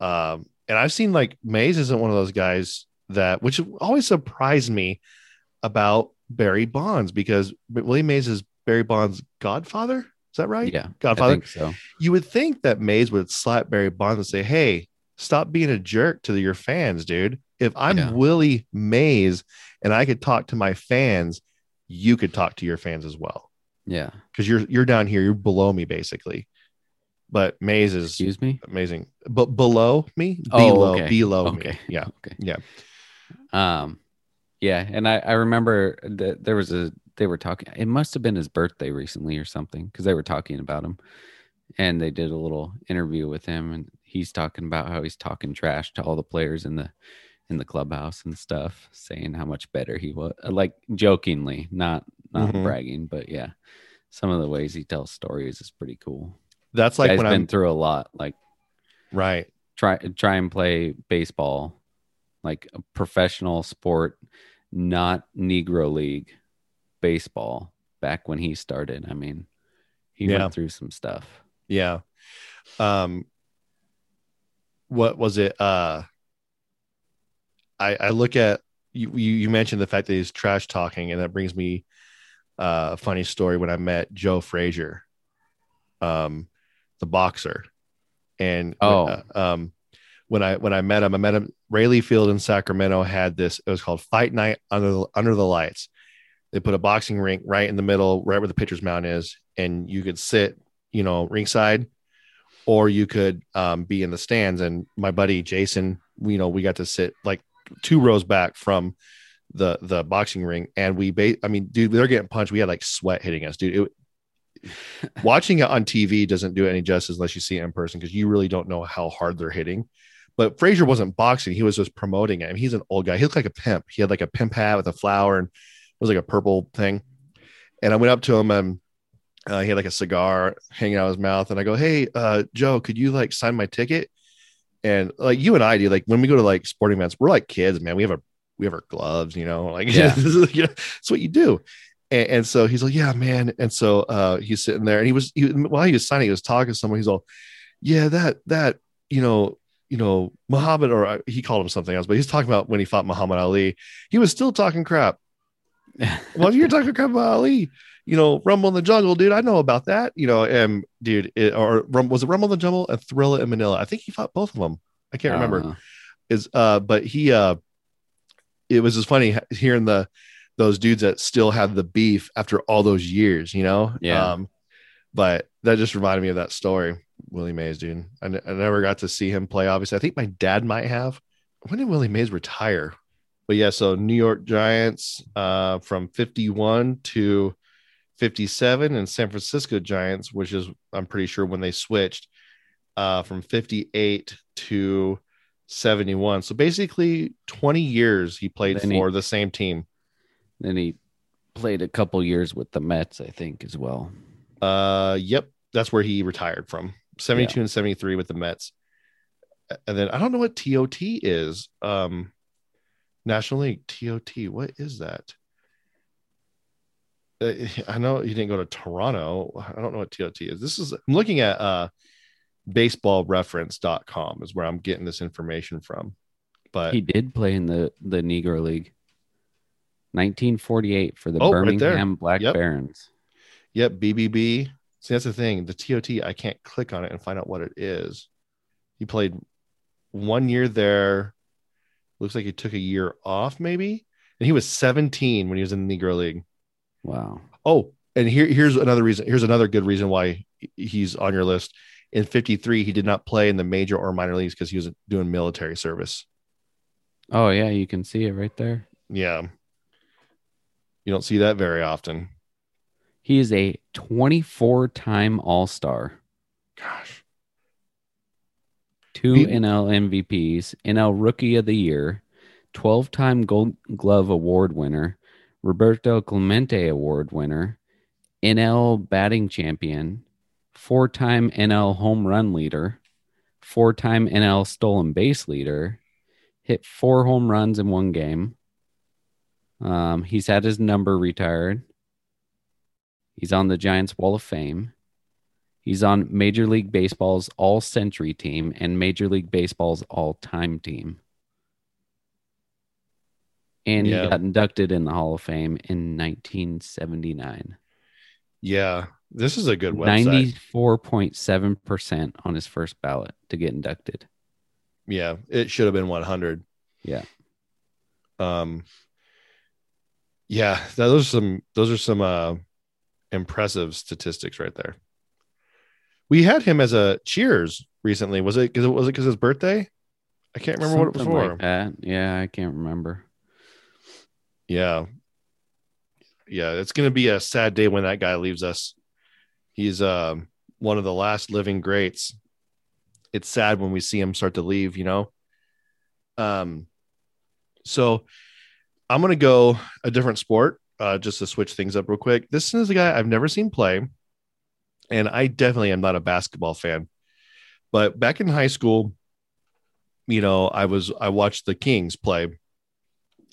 um, and I've seen like Mays isn't one of those guys that, which always surprised me about Barry Bonds because Willie Mays is Barry Bonds' godfather. Is that right? Yeah. I Godfather. think so. You would think that Mays would slap Barry Bonds and say, "Hey, stop being a jerk to your fans, dude. If I'm Yeah. Willie Mays and I could talk to my fans, you could talk to your fans as well." Yeah. because you're you're down here, you're below me basically. But Mays is Excuse me. amazing. But below me, Oh, below, okay. below Okay. me. Yeah, Okay. yeah. Um, yeah, and I I remember that there was a they were talking. It must have been his birthday recently or something because they were talking about him, and they did a little interview with him, and he's talking about how he's talking trash to all the players in the in the clubhouse and stuff, saying how much better he was, like jokingly, not not Mhm. bragging, but yeah, some of the ways he tells stories is pretty cool. That's like Guy's when been I'm through a lot, like right. try try and play baseball like a professional sport not negro league baseball back when he started i mean he Yeah. went through some stuff Yeah. Um. What was it? Uh. I I look at you. You, you mentioned the fact that he's trash talking, and that brings me uh, a funny story when I met Joe Frazier, um, the boxer, and Oh. uh, um, when I when I met him, I met him. Raley Field in Sacramento had this. It was called Fight Night under the, under the lights. They put a boxing rink right in the middle, right where the pitcher's mound is, and you could sit, you know, ringside, or you could um, be in the stands. And my buddy Jason, we, you know, we got to sit like two rows back from the the boxing ring, and we, ba- I mean, dude, they're getting punched. We had like sweat hitting us, dude. It, watching it on TV doesn't do any justice unless you see it in person because you really don't know how hard they're hitting. But Frazier wasn't boxing; he was just promoting it. I mean, he's an old guy. He looked like a pimp. He had like a pimp hat with a flower, and it was like a purple thing. And I went up to him, and uh, he had like a cigar hanging out of his mouth. And I go, "Hey, uh, Joe, could you like sign my ticket?" And like you and I do, like when we go to like sporting events, we're like kids, man. We have a we have our gloves, you know, like Yeah. this is, you know, it's what you do. And, and so he's like, yeah, man. And so uh, he's sitting there, and he was he, while he was signing, he was talking to someone. He's all, yeah, that that you know, you know, Muhammad, or uh, he called him something else, but he's talking about when he fought Muhammad Ali. He was still talking crap. well, you're talking crap about Ali, you know, Rumble in the Jungle, dude. I know about that. You know, and dude, it, or was it Rumble in the Jungle and Thrilla in Manila? I think he fought both of them. I can't I remember is uh but he uh it was just funny hearing the those dudes that still have the beef after all those years you know Yeah. um but that just reminded me of that story willie mays dude I, I never got to see him play obviously i think my dad might have when did willie mays retire but yeah so new york giants uh from 51 to 57 and san francisco giants which is i'm pretty sure when they switched uh from 58 to 71 so basically 20 years he played Then he- for the same team. Then he played a couple years with the mets i think as well. Uh yep. That's where he retired from. 72 and 73 with the mets. And then i don't know what tot is. Um national league tot what is that i know he didn't go to toronto i don't know what tot is this is i'm looking at uh baseballreference.com is where i'm getting this information from but he did play in the the negro league 1948 for the Oh, right birmingham black Yep. barons Yep, BBB. See, that's the thing. The TOT, I can't click on it and find out what it is. He played one year there. Looks like he took a year off, maybe. And he was 17 when he was in the Negro League. Wow Oh, and here, here's another reason. Here's another good reason why he's on your list. In 53, he did not play in the major or minor leagues because he was doing military service. oh yeah you can see it right there Yeah. You don't see that very often. he is a 24 time all-star Gosh. two He- NL MVPs, NL Rookie of the Year, 12 time Gold Glove Award winner, Roberto Clemente Award winner, NL batting champion, four time NL home run leader, four time NL stolen base leader, hit four home runs in one game. Um, he's had his number retired. He's on the Giants Wall of Fame. He's on Major League Baseball's All Century team and Major League Baseball's All Time team. And Yeah. he got inducted in the Hall of Fame in 1979. Yeah, this is a good website. 94.7% on his first ballot to get inducted. Yeah, it should have been 100. Yeah. Um. Yeah, those are some those are some uh impressive statistics right there. We had him as a Cheers recently. Was it because was it because his birthday? I can't remember what it was for. like. Yeah, I can't remember. Yeah. Yeah, it's going to be a sad day when that guy leaves us. He's um one of the last living greats. It's sad when we see him start to leave, you know. Um so I'm going to go a different sport uh just to switch things up real quick. This is a guy I've never seen play and I definitely am not a basketball fan. But back in high school, you know, I was I watched the Kings play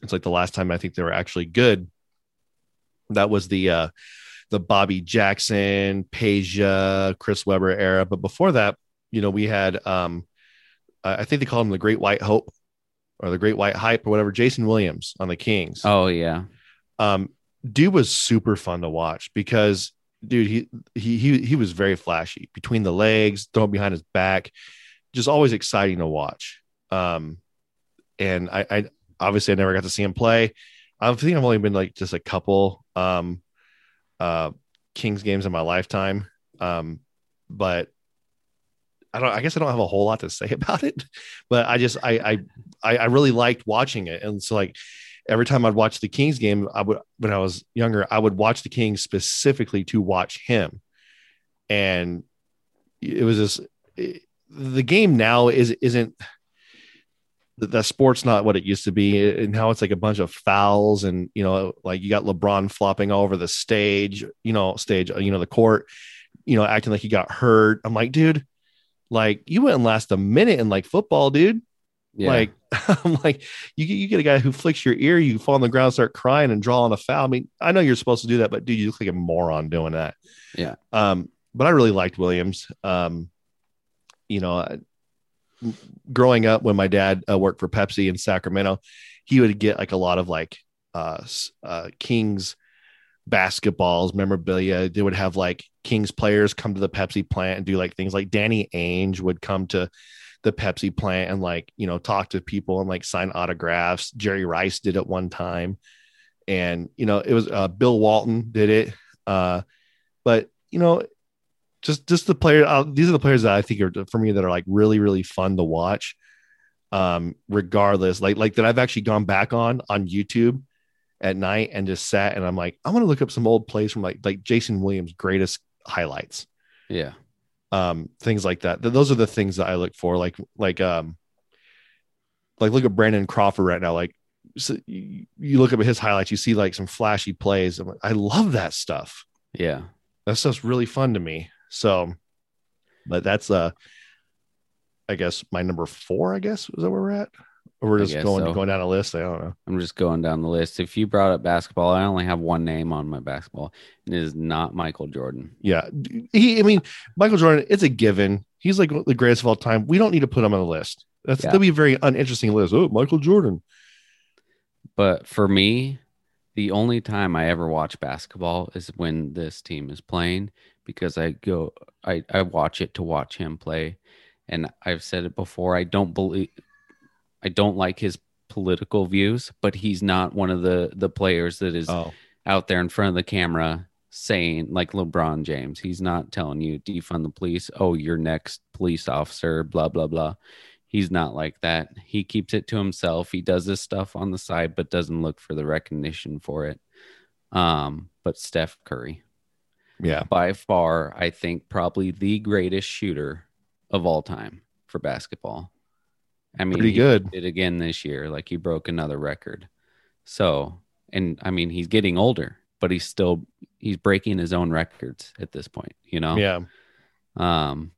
it's like the last time I think they were actually good. That was the uh the Bobby Jackson, Peja, Chris Webber era. But before that, you know, we had um I think they called him the Great White Hope or the Great White Hype or whatever, Jason Williams on the Kings. Oh, yeah. Um, dude was super fun to watch because dude, he he he he was very flashy between the legs, throwing behind his back, just always exciting to watch. Um, and I, I obviously I never got to see him play. I think I've only been like just a couple um uh Kings games in my lifetime. Um, but I don't I guess I don't have a whole lot to say about it, but I just I I I, really liked watching it. And so like every time I'd watch the Kings game, I would when I was younger, I would watch the Kings specifically to watch him. And it was this it- the game now is isn't the, the sport's not what it used to be and now it's like a bunch of fouls and you know like you got lebron flopping all over the stage you know stage you know the court you know acting like he got hurt. I'm like dude like you wouldn't last a minute in like football dude. Yeah. like i'm like you, get- you get a guy who flicks your ear you fall on the ground start crying and draw on a foul. I mean i know you're supposed to do that but dude you look like a moron doing that. Yeah. um but i really liked williams. Um you know I- growing up when my dad uh, worked for Pepsi in Sacramento, he would get like a lot of like uh, uh Kings basketballs, memorabilia. They would have like Kings players come to the Pepsi plant and do like things like Danny Ainge would come to the Pepsi plant and like, you know, talk to people and like sign autographs. Jerry Rice did it one time. And, you know, it was uh, Bill Walton did it. Uh, but, you know, just just the player uh, these are the players that I think are for me that are like really really fun to watch. Um regardless like like that I've actually gone back on on YouTube at night and just sat and I'm like I'm to look up some old plays from like like Jason Williams greatest highlights. Yeah. um things like that. Th- those are the things that I look for. Like like um like look at Brandon Crawford right now. Like so you, you look at his highlights you see like some flashy plays. I'm like, I love that stuff. Yeah. that stuff's really fun to me. So, but that's uh, I guess my number four. I guess is that where we're at, or we're just going so. going down a list. I don't know. I'm just going down the list. If you brought up basketball, I only have one name on my basketball, and it is not Michael Jordan. Yeah, he. I mean, Michael Jordan. It's a given. He's like the greatest of all time. We don't need to put him on the list. That's Yeah. that'd be a very uninteresting list. Oh, Michael Jordan. But for me, the only time I ever watch basketball is when this team is playing because I go I, I watch it to watch him play. And I've said it before, I don't believe I don't like his political views, but he's not one of the the players that is Oh, out there in front of the camera saying like LeBron James. He's not telling you defund the police. Oh, you're next police officer, blah blah blah. He's not like that. He keeps it to himself. He does this stuff on the side but doesn't look for the recognition for it. Um, but Steph Curry, yeah. by far, I think probably the greatest shooter of all time for basketball. I mean, Pretty he good. Did again this year, like he broke another record. So, and I mean, he's getting older, but he's still he's breaking his own records at this point. You know. Yeah. Um.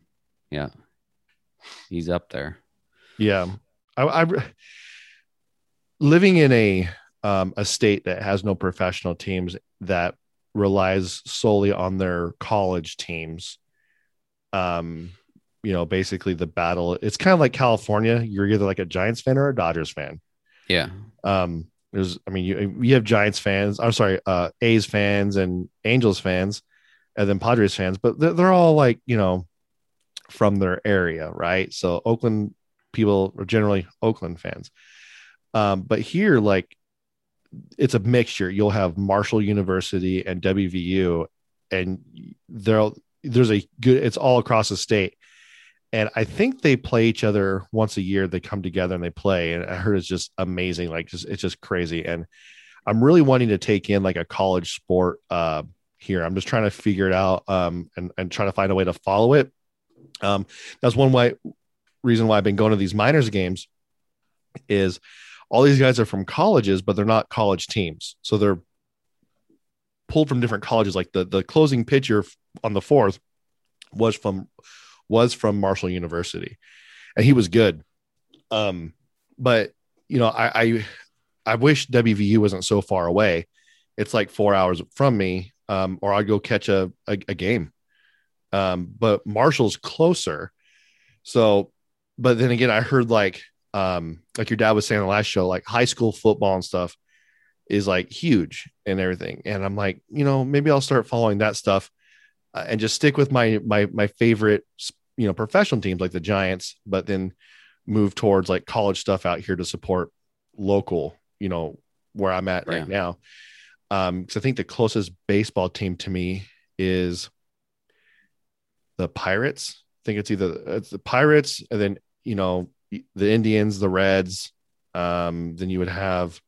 Yeah. He's up there. Yeah. I, I living in a um, a state that has no professional teams that relies solely on their college teams. Um, you know, basically the battle. It's kind of like California. You're either like a Giants fan or a Dodgers fan. Yeah. Um, there's, I mean, you you have Giants fans. I'm sorry, uh, A's fans and Angels fans, and then Padres fans, but they're, they're all like you know from their area, right? So Oakland people are generally Oakland fans. Um, but here, like, it's a mixture. You'll have Marshall University and WVU, and there there's a good. It's all across the state, and I think they play each other once a year. They come together and they play, and I heard it's just amazing. Like, just it's just crazy, and I'm really wanting to take in like a college sport uh, here. I'm just trying to figure it out um, and and trying to find a way to follow it. Um, that's one way reason why I've been going to these minors games is all these guys are from colleges, but they're not college teams. So they're pulled from different colleges. Like the the closing pitcher on the fourth was from was from Marshall University, and he was good. Um, but you know, I I, I wish WVU wasn't so far away. It's like four hours from me, um, or I'd go catch a a, a game. Um, but Marshall's closer. So, but then again, I heard like um like your dad was saying in the last show, like high school football and stuff is like huge and everything. And I'm like, you know, maybe I'll start following that stuff uh, and just stick with my my my favorite you know professional teams like the Giants, but then move towards like college stuff out here to support local, you know, where I'm at right now. Um, because I think the closest baseball team to me is the Pirates. I think it's either it's the Pirates and then you know the Indians, the Reds. Um, then you would have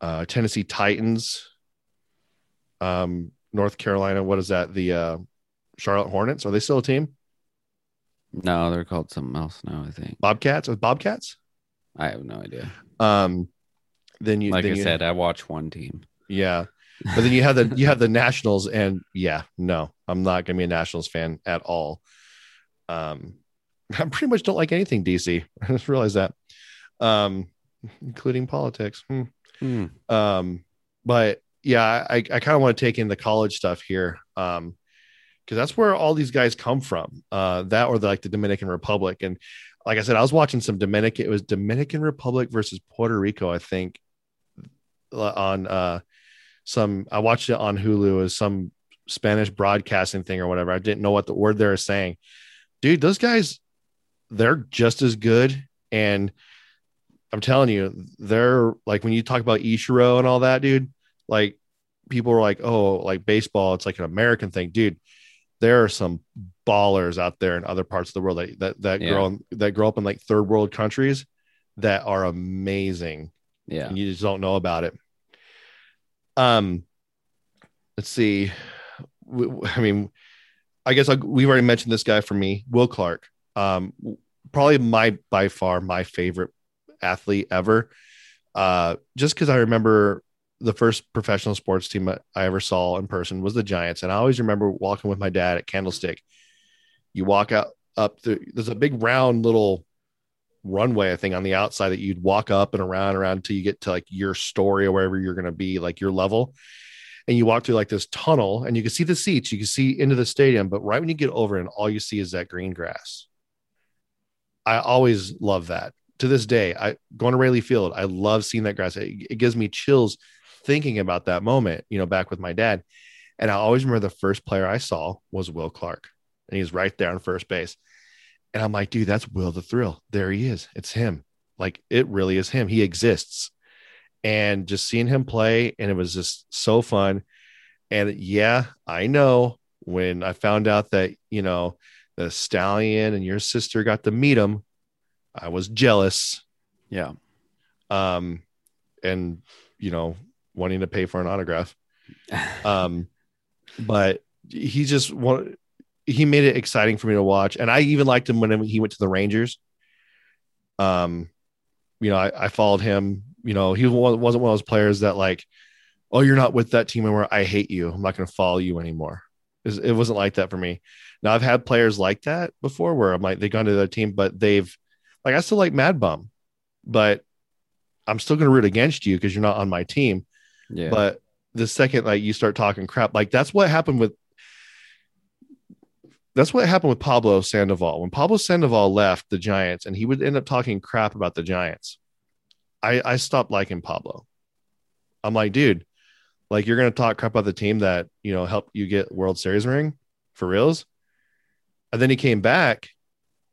uh, Tennessee Titans, um, North Carolina. What is that? The uh, Charlotte Hornets. Are they still a team? No, they're called something else now. I think Bobcats. With Bobcats. I have no idea. Um, then you Like then I you- said, I watch one team. Yeah. But then you have the you have the Nationals and yeah, no, I'm not gonna be a Nationals fan at all. Um I pretty much don't like anything DC. I just realized that. Um including politics. Hmm. Hmm. Um but yeah, I I kind of want to take in the college stuff here. Um because that's where all these guys come from. Uh that or the, like the Dominican Republic. And like I said, I was watching some Dominican, it was Dominican Republic versus Puerto Rico, I think, uh, on uh some I watched it on Hulu as some Spanish broadcasting thing or whatever. I didn't know what the word they were saying. Dude, those guys, they're just as good. And I'm telling you, they're like when you talk about Ichiro and all that, dude, like people are like, oh, like baseball, it's like an American thing. Dude, there are some ballers out there in other parts of the world that that, that Yeah. grow that grow up in like third world countries that are amazing Yeah. and you just don't know about it. Um, let's see. I mean, I guess I'll, we've already mentioned this guy for me, Will Clark. Um, probably my by far my favorite athlete ever. Uh, just because I remember the first professional sports team I ever saw in person was the Giants, and I always remember walking with my dad at Candlestick. You walk out up the there's a big round little runway I think on the outside that you'd walk up and around and around until you get to like your story or wherever you're going to be like your level and you walk through like this tunnel and you can see the seats you can see into the stadium but right when you get over and all you see is that green grass I always love that to this day I going to Raley Field I love seeing that grass it, it gives me chills thinking about that moment you know back with my dad and I always remember the first player I saw was Will Clark and he's right there on first base and I'm like, dude, that's Will the Thrill. There he is. It's him. Like it really is him. He exists. And just seeing him play, and it was just so fun. And yeah, I know when I found out that, you know, the stallion and your sister got to meet him, I was jealous. Yeah. Um, and you know, wanting to pay for an autograph. Um, but he just one he made it exciting for me to watch. And I even liked him when he went to the Rangers. Um, you know, I, I followed him. You know, he wasn't one of those players that like, oh, you're not with that team anymore. I hate you. I'm not going to follow you anymore. It wasn't like that for me. Now I've had players like that before, where I'm like they've gone to their team, but they've like I still like Mad Bum, but I'm still going to root against you because you're not on my team. Yeah. But the second like you start talking crap, like that's what happened with that's what happened with Pablo Sandoval. When Pablo Sandoval left the Giants and he would end up talking crap about the Giants, I, I stopped liking Pablo. I'm like, dude, like you're gonna talk crap about the team that you know helped you get World Series ring for reals. And then he came back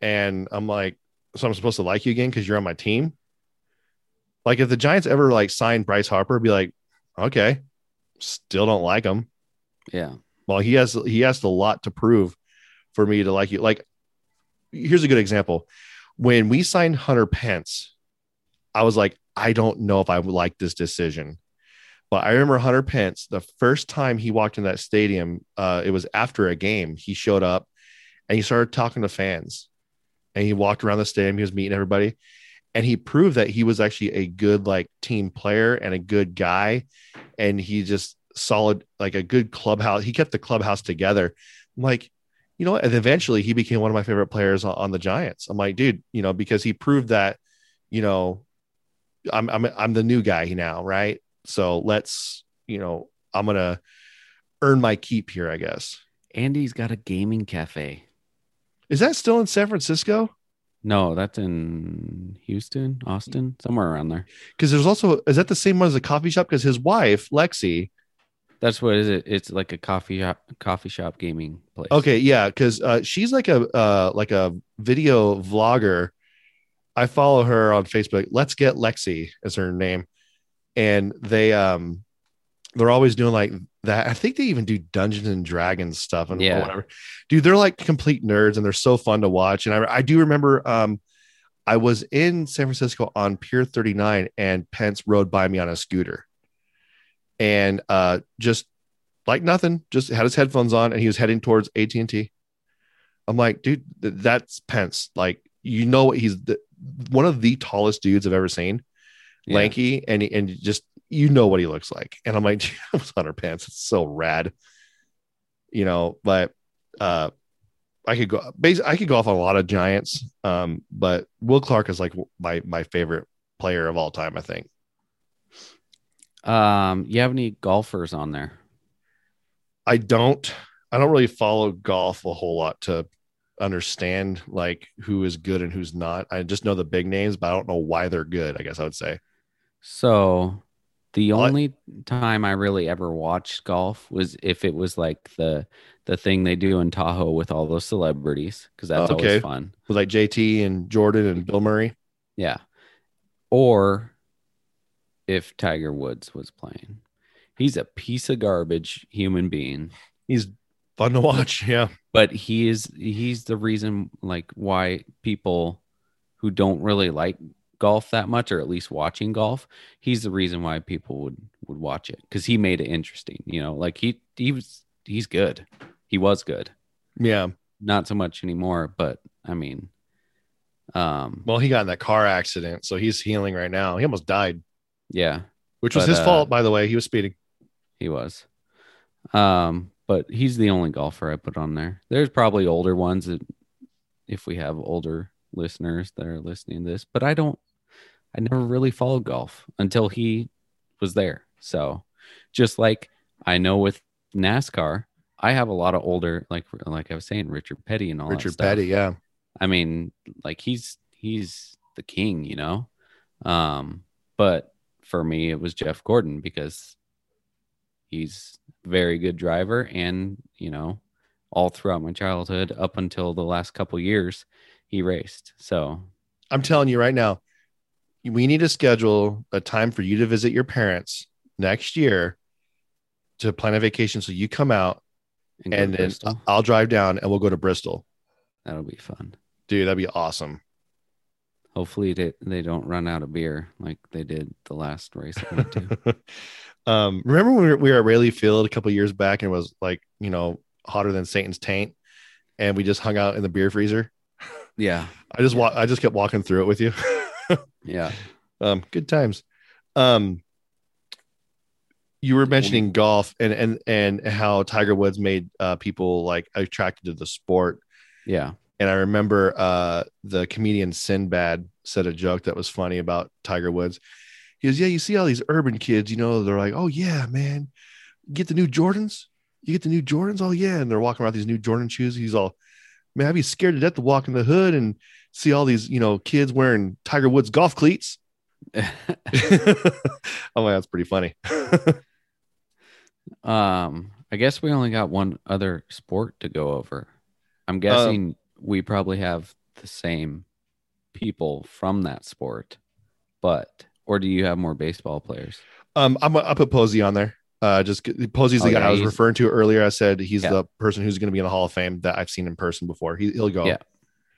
and I'm like, so I'm supposed to like you again because you're on my team. Like if the Giants ever like signed Bryce Harper, be like, okay, still don't like him. yeah. Well, he has he has a lot to prove for me to like you. Like, here's a good example. When we signed Hunter Pence, I was like, I don't know if I would like this decision. But I remember Hunter Pence, the first time he walked in that stadium, uh, it was after a game. He showed up and he started talking to fans. And he walked around the stadium. He was meeting everybody. And he proved that he was actually a good like team player and a good guy. And he just solid, like a good clubhouse. He kept the clubhouse together. I'm like, you know, and eventually he became one of my favorite players on, on the Giants. I'm like, dude, you know, because he proved that, you know, I'm I'm I'm the new guy now, right? So let's, you know, I'm gonna earn my keep here, I guess. Andy's got a gaming cafe. Is that still in San Francisco? No, that's in Houston, Austin, somewhere around there. Because there's also is that the same one as a coffee shop? Because his wife, Lexi, That's what is it? It's like a coffee shop, coffee shop gaming place. Okay, yeah, because uh, she's like a uh, like a video vlogger. I follow her on Facebook. Let's get Lexi is her name, and they um they're always doing like that. I think they even do Dungeons and Dragons stuff and Yeah. whatever. Dude, they're like complete nerds and they're so fun to watch. And I I do remember um I was in San Francisco on Pier 39 and Pence rode by me on a scooter, and uh just like nothing, just had his headphones on and he was heading towards AT&T. I'm like, dude, th- that's Pence. Like, you know what he's the, one of the tallest dudes I've ever seen, Yeah. lanky, and and just you know what he looks like. And I'm like, that was Hunter Pence. It's so rad, you know. But uh, I could go, basically, I could go off on a lot of giants. Um, but Will Clark is like my my favorite player of all time. I think. Um, you have any golfers on there? I don't I don't really follow golf a whole lot to understand like who is good and who's not. I just know the big names, but I don't know why they're good, I guess I would say. So the What? only time I really ever watched golf was if it was like the the thing they do in Tahoe with all those celebrities because that's Oh, okay. always fun. With like JT and Jordan and Bill Murray. Yeah. Or if Tiger Woods was playing. He's a piece of garbage human being, He's fun to watch. Yeah. but he is he's the reason like why people who don't really like golf that much or at least watching golf, he's the reason why people would would watch it cuz he made it interesting, you know, like he he was he's good. He was good. Yeah. Not so much anymore, but I mean um Well, he got in that car accident, so he's healing right now. He almost died, yeah. which was But, his uh, fault, by the way. He was speeding. He was. Um, but he's the only golfer I put on there. There's probably older ones that if we have older listeners that are listening to this, but I don't I never really followed golf until he was there. So just like I know with NASCAR, I have a lot of older like like I was saying, Richard Petty and all that Richard. Petty, yeah. I mean, like he's he's the king, you know. Um, but for me, it was Jeff Gordon because he's very good driver, and you know, all throughout my childhood, up until the last couple years, he raced. So I'm telling you right now, we need to schedule a time for you to visit your parents next year to plan a vacation. So you come out and, and then Bristol. I'll drive down and we'll go to Bristol. that'll be fun. Dude, that'd be awesome. Hopefully, they they don't run out of beer like they did the last race I went to. um, remember when we were, we were at Raley Field a couple years back and it was like, you know, hotter than Satan's taint, and we just hung out in the beer freezer. Yeah. I just wa- I just kept walking through it with you. Yeah. um, good times. Um, you were mentioning golf and and and how Tiger Woods made uh, people like attracted to the sport. Yeah. And I remember uh, the comedian Sinbad said a joke that was funny about Tiger Woods. He goes, "Yeah, you see all these urban kids, you know, they're like, oh yeah, man, get the new Jordans. You get the new Jordans. Oh yeah, and they're walking around these new Jordan shoes. He's all, man, I'd be scared to death to walk in the hood and see all these, you know, kids wearing Tiger Woods golf cleats. oh my, that's pretty funny. um, I guess we only got one other sport to go over. I'm guessing we probably have the same people from that sport, but or do you have more baseball players? um, I'm I put Posey on there. Uh, just Posey's the Oh, guy yeah, I was referring to earlier. I said he's Yeah. the person who's going to be in the Hall of Fame that I've seen in person before. He, he'll go. Yeah.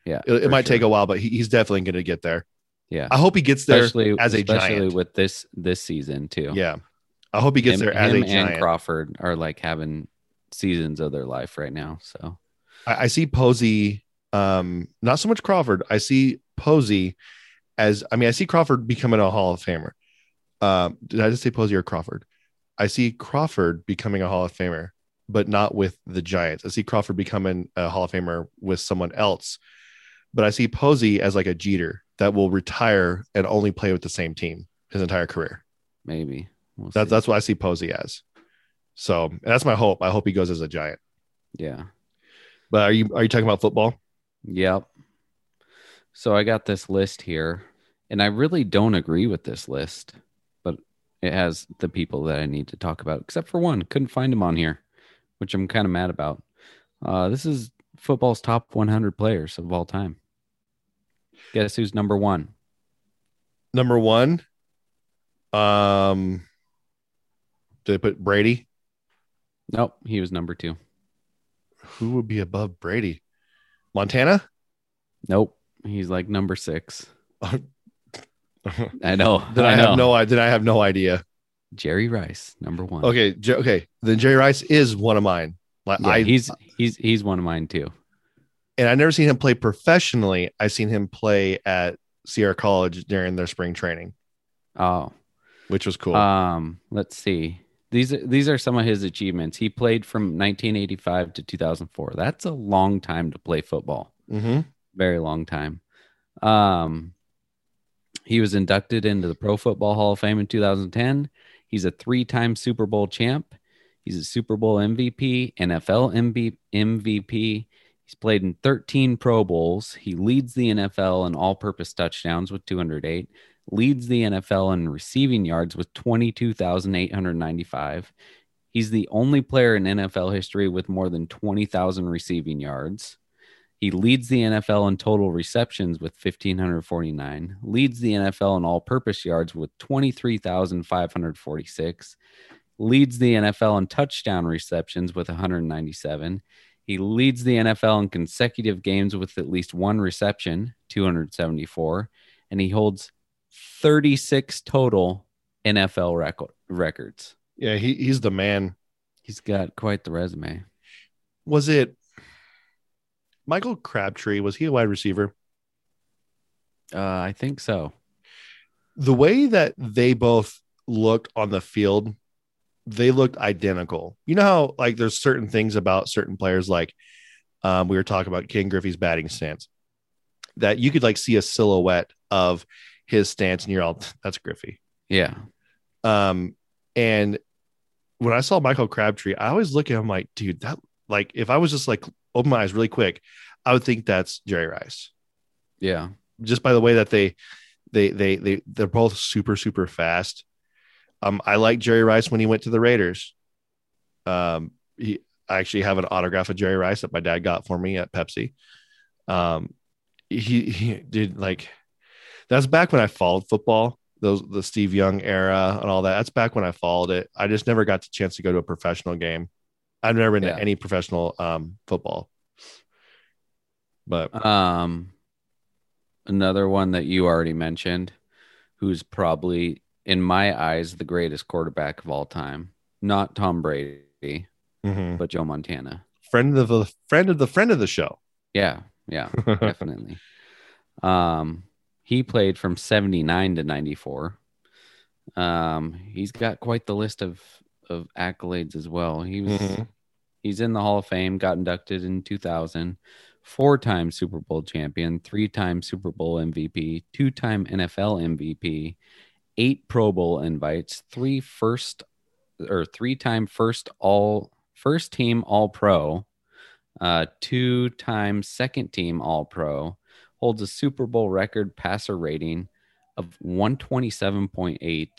Yeah. It, it might take a while, but he, he's definitely going to get there. Yeah. I hope he gets there especially as a especially giant. with this this season too. Yeah. I hope he gets him, there as him a giant. and Crawford are like having seasons of their life right now. So I, I see Posey, um, not so much Crawford. I see Posey as, I mean, I see Crawford becoming a Hall of Famer. Um, did I just say Posey or Crawford? I see Crawford becoming a Hall of Famer, but not with the Giants. I see Crawford becoming a Hall of Famer with someone else. But I see Posey as like a Jeter that will retire and only play with the same team his entire career. maybe we'll That's see. that's what I see Posey as. So that's my hope. I hope he goes as a Giant. yeah. But are you are you talking about football? Yep. So I got this list here, and I really don't agree with this list, but it has the people that I need to talk about, except for one. Couldn't find him on here, which I'm kind of mad about. Uh, this is football's top 100 players of all time. Guess who's number one? number one. Um, did they put Brady? Nope, he was number two. Who would be above Brady? Montana? Nope, he's like number six. I know. I, I know. have no. I then I have no idea. Jerry Rice, number one. Okay, okay. Then Jerry Rice is one of mine. Like Yeah, I, he's he's he's one of mine too. and I never seen him play professionally. I seen him play at Sierra College during their spring training, Oh, which was cool. Um, let's see. These are these are some of his achievements. He played from 1985 to 2004. That's a long time to play football. mm-hmm. Very long time. Um, he was inducted into the Pro Football Hall of Fame in 2010. He's a three-time Super Bowl champ. He's a Super Bowl MVP, NFL MVP. He's played in 13 Pro Bowls. He leads the NFL in all-purpose touchdowns with 208 leads the NFL in receiving yards with 22,895. He's the only player in NFL history with more than 20,000 receiving yards. He leads the NFL in total receptions with 1,549, leads the NFL in all purpose yards with 23,546, leads the NFL in touchdown receptions with 197. He leads the NFL in consecutive games with at least one reception, 274, and he holds 36 total NFL record, records. Yeah, he, he's the man. He's got quite the resume. Was it Michael Crabtree? Was he a wide receiver? Uh, I think so. the way that they both looked on the field, they looked identical. You know how like there's certain things about certain players, like um, we were talking about Ken Griffey's batting stance, that you could like see a silhouette of his stance, and you're all that's Griffey. Yeah. Um, and when I saw Michael Crabtree, I always look at him like, dude, that like if I was just like open my eyes really quick, I would think that's Jerry Rice Yeah. just by the way that they they they they they're both super super fast. Um, I like Jerry Rice when he went to the Raiders. Um, he I actually have an autograph of Jerry Rice that my dad got for me at Pepsi. Um, he he did like that's back when I followed football. Those the Steve Young era and all that. That's back when I followed it. I just never got the chance to go to a professional game. I've never been Yeah. to any professional um football. But Um, another one that you already mentioned, who's probably in my eyes the greatest quarterback of all time. Not Tom Brady, mhm. but Joe Montana. friend of the friend of the friend of the show. Yeah, Yeah, definitely. um, he played from 79 to 94. Um, he's got quite the list of of accolades as well. He was Mhm. he's in the Hall of Fame, got inducted in 2000, four-time Super Bowl champion, three-time Super Bowl MVP, two-time NFL MVP, eight Pro Bowl invites, three first or three-time first all first team All Pro, uh, two-time second team All Pro, holds a Super Bowl record passer rating of 127.8,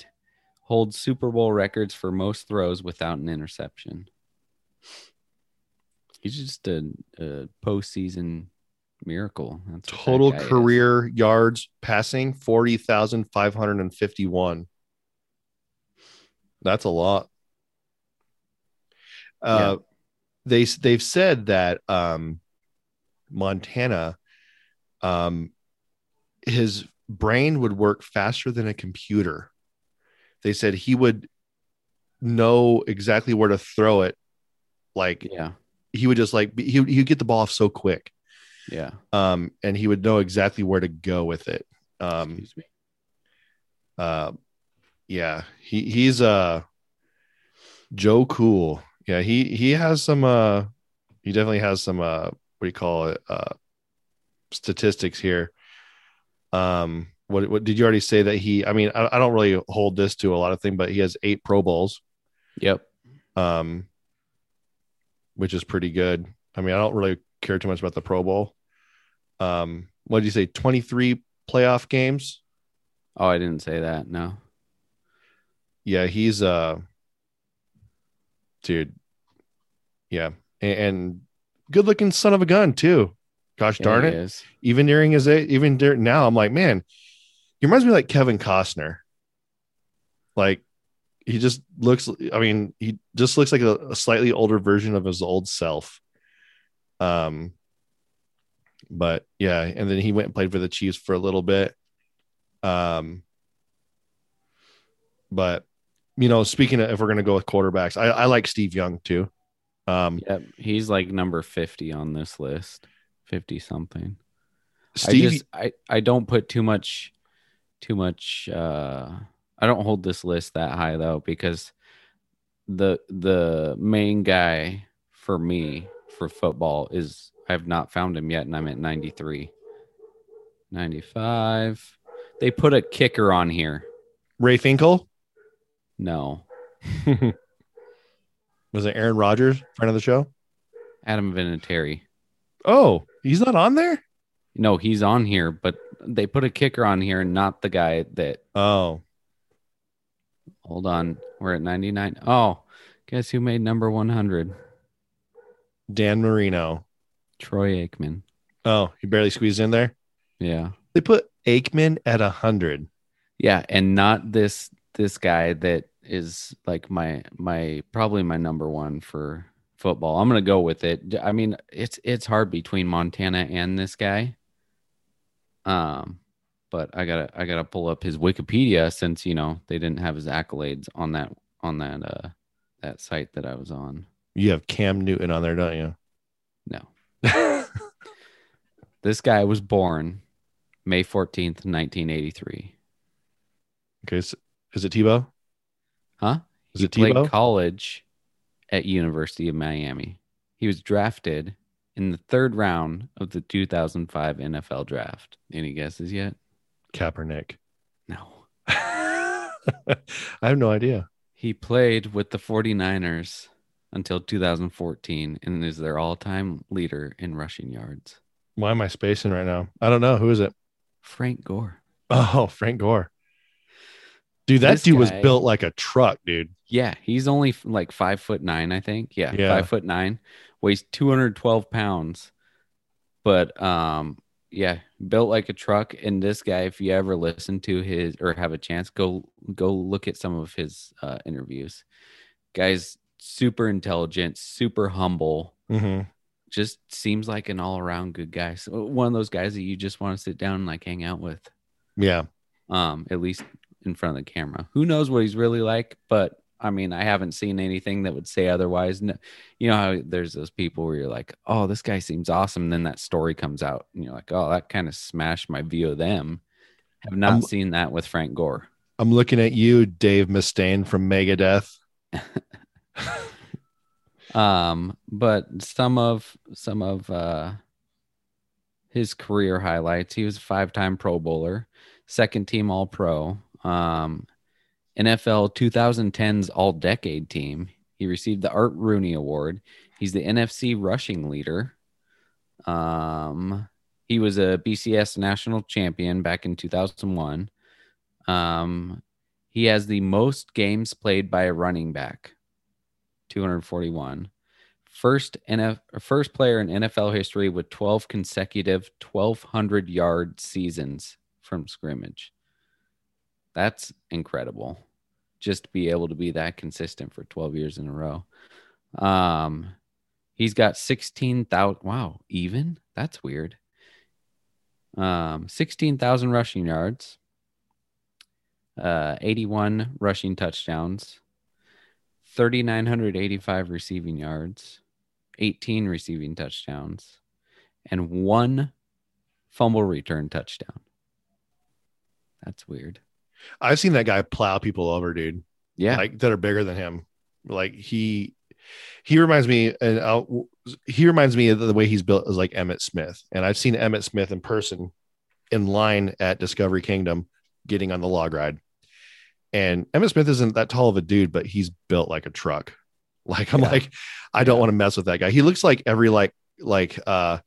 holds Super Bowl records for most throws without an interception. He's just a, a postseason miracle. That's Total guy is. career yards passing 40,551. That's a lot. Uh, they they've said that um, Montana, um, his brain would work faster than a computer. They said he would know exactly where to throw it. Like Yeah, he would just like he he'd get the ball off so quick yeah. um, and he would know exactly where to go with it. Um, Excuse me. uh, yeah, he he's uh Joe Cool. Yeah, he he has some uh he definitely has some uh what do you call it uh statistics here. Um, what what did you already say that he? I mean, I, I don't really hold this to a lot of things, but he has eight Pro Bowls, Yep. um, which is pretty good. I mean, I don't really care too much about the Pro Bowl. Um, what did you say? Twenty three playoff games. Oh, I didn't say that. No. yeah he's uh dude yeah and, and good looking son of a gun too gosh darn it is. even during his even during now i'm like man he reminds me like kevin costner like he just looks i mean he just looks like a, a slightly older version of his old self um but yeah and then he went and played for the chiefs for a little bit um but you know speaking of if we're going to go with quarterbacks I, I like steve young too um Yep. He's like number 50 on this list. 50 something. steve I just I, I don't put too much too much uh I don't hold this list that high though because the the main guy for me for football is I've not found him yet and I'm at 93. 95. They put a kicker on here. Ray Finkle No. was it aaron Rodgers, friend of the show Adam Vinatieri. oh he's not on there No, he's on here, but they put a kicker on here, and not the guy that oh Hold on. We're at 99. Oh, guess who made number 100? dan marino Troy Aikman. oh he barely squeezed in there Yeah. they put aikman at a hundred Yeah, and not this this guy that is like my my probably my number 1 for football. I'm going to go with it. I mean, it's it's hard between Montana and this guy. Um but I got to I got to pull up his Wikipedia since, you know, they didn't have his accolades on that on that uh that site that I was on. you have cam newton on there don't you. This guy was born May 14th, 1983. okay so is it tebow Huh? is he it played tebow college at University of Miami. He was drafted in the third round of the 2005 NFL draft. Any guesses yet? kaepernick No. i have no idea He played with the 49ers until 2014 and is their all-time leader in rushing yards. why am i spacing right now i don't know who is it Frank Gore. Oh, Frank Gore. Dude, that This dude was built like a truck, dude. Yeah, he's only like five foot nine, I think. Yeah, Yeah. five foot nine, weighs two hundred twelve pounds. But um, yeah, built like a truck. And this guy, if you ever listen to his or have a chance, go go look at some of his uh, interviews. Guy's super intelligent, super humble. Mm-hmm. Just seems like an all around good guy. So one of those guys that you just want to sit down and like hang out with Yeah. um, at least in front of the camera. Who knows what he's really like, but I mean, I haven't seen anything that would say otherwise. No, you know how there's those people where you're like, oh, this guy seems awesome. And then that story comes out and you're like, oh, that kind of smashed my view of them. Have not I'm- seen that with Frank Gore. I'm looking at you, Dave Mustaine from Megadeth. Um, but some of some of uh his career highlights, he was a five-time Pro Bowler, second team All Pro, um, NFL 2010's All Decade Team. He received the Art Rooney Award. He's the NFC rushing leader. Um, he was a BCS national champion back in 2001. Um, he has the most games played by a running back, 241. First NF, first player in NFL history with 12 consecutive 1200 yard seasons from scrimmage. That's incredible. Just to be able to be that consistent for 12 years in a row. Um, he's got 16,000. Wow, even? That's weird. Um, 16,000 rushing yards, uh, 81 rushing touchdowns, 3,985 receiving yards, 18 receiving touchdowns, and one fumble return touchdown. That's weird. I've seen that guy plow people over, dude. Yeah. like that are bigger than him. Like he he reminds me and I'll, he reminds me of the way he's built is like Emmitt Smith. And I've seen Emmitt Smith in person in line at Discovery Kingdom getting on the log ride. And Emmitt Smith isn't that tall of a dude, but he's built like a truck. Like I'm Yeah. like, I don't want to mess with that guy. He looks like every like like uh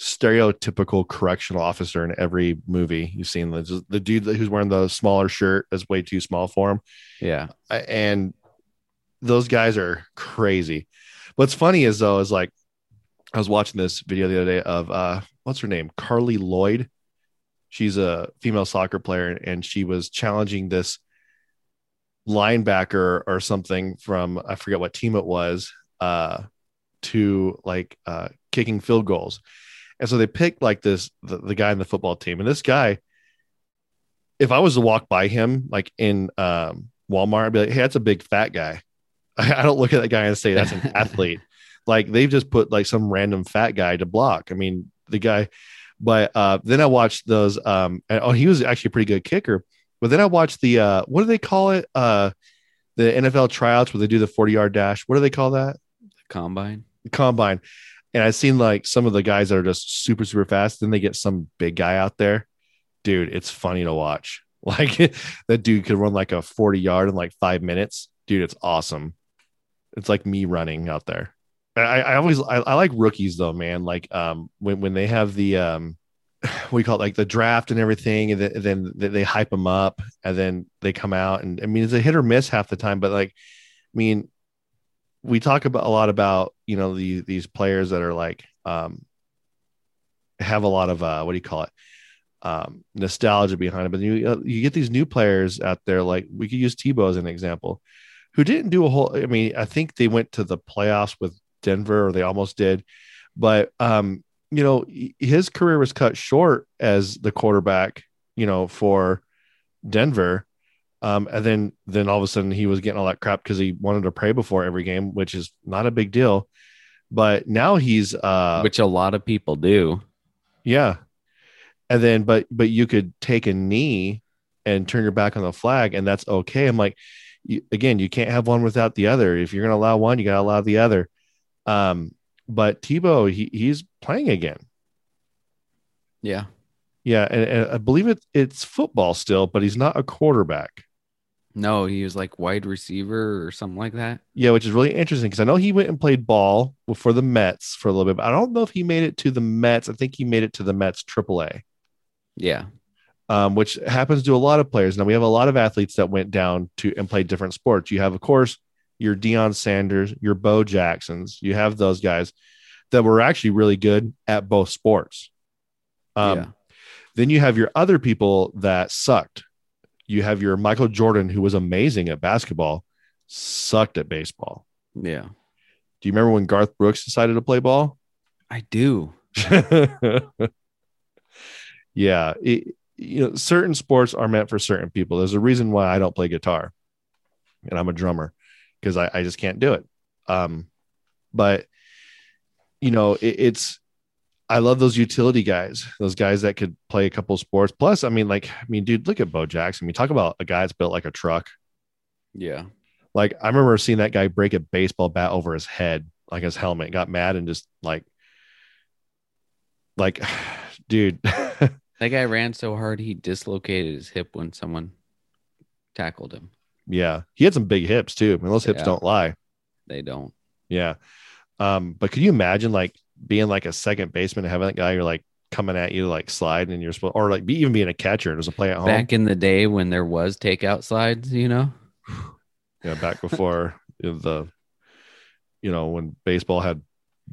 stereotypical correctional officer in every movie you've seen. The, the dude who's wearing the smaller shirt is way too small for him. yeah. And those guys are crazy. What's funny is though is like I was watching this video the other day of uh what's her name Carli Lloyd. She's a female soccer player and she was challenging this linebacker or something from I forget what team it was uh to like uh kicking field goals. And so they picked like this the, the guy in the football team and this guy if I was to walk by him like in um Walmart, I'd be like, hey, that's a big fat guy. I, I don't look at that guy and say that's an athlete. Like they've just put like some random fat guy to block. I mean, the guy, but uh then I watched those um and, oh he was actually a pretty good kicker. But then I watched the uh what do they call it? Uh the NFL tryouts where they do the 40 yard dash. What do they call that? Combine. The combine. And I've seen like some of the guys that are just super, super fast. Then they get some big guy out there. Dude, it's funny to watch. Like that dude could run like a 40 yard in like five minutes. Dude, it's awesome. It's like me running out there. I, I always I, I like rookies though, man. Like um when when they have the um we call it like the draft and everything, and then, they, hype them up, and then they come out, and I mean it's a hit or miss half the time, but like I mean we talk about a lot about you know the these players that are like um have a lot of uh what do you call it? Um nostalgia behind it but you you get these new players out there like we could use Tebow as an example who didn't do a whole I mean I think they went to the playoffs with Denver or they almost did but um you know his career was cut short as the quarterback you know for Denver um, and then then all of a sudden he was getting all that crap because he wanted to pray before every game, which is not a big deal. But now he's uh which a lot of people do. yeah. And then but but you could take a knee and turn your back on the flag and that's okay. I'm like you, again, you can't have one without the other. If you're gonna allow one, you gotta allow the other. Um, but Tebow, he he's playing again. Yeah. Yeah, and, and I believe it it's football still, but he's not a quarterback. No, he was like wide receiver or something like that. Yeah, which is really interesting because I know he went and played ball for the Mets for a little bit, but I don't know if he made it to the Mets. I think he made it to the Mets AAA, Yeah. um, which happens to a lot of players. Now we have a lot of athletes that went down to and played different sports. You have, of course, your Deion Sanders, your Bo Jacksons. You have those guys that were actually really good at both sports. Um, Yeah. Then you have your other people that sucked. You have your Michael Jordan, who was amazing at basketball, sucked at baseball. Yeah. Do you remember when Garth Brooks decided to play ball? I do. yeah, it, you know, certain sports are meant for certain people. There's a reason why I don't play guitar, and I'm a drummer. Because I, I just can't do it. Um, but you know, it, it's I love those utility guys, those guys that could play a couple sports. Plus, I mean, like, I mean, dude, look at Bo Jackson. I mean, talk about a guy that's built like a truck. Yeah. Like, I remember seeing that guy break a baseball bat over his head, like his helmet, got mad and just like, like, dude, That guy ran so hard he dislocated his hip when someone tackled him. Yeah, he had some big hips too. I mean, those hips Yeah. don't lie. They don't. Yeah. Um, but could you imagine like being like a second baseman and having that guy you're like coming at you like sliding and you're supposed or like be even being a catcher and there's a play at home. Back in the day when there was takeout slides, you know? yeah, back before the you know, when baseball had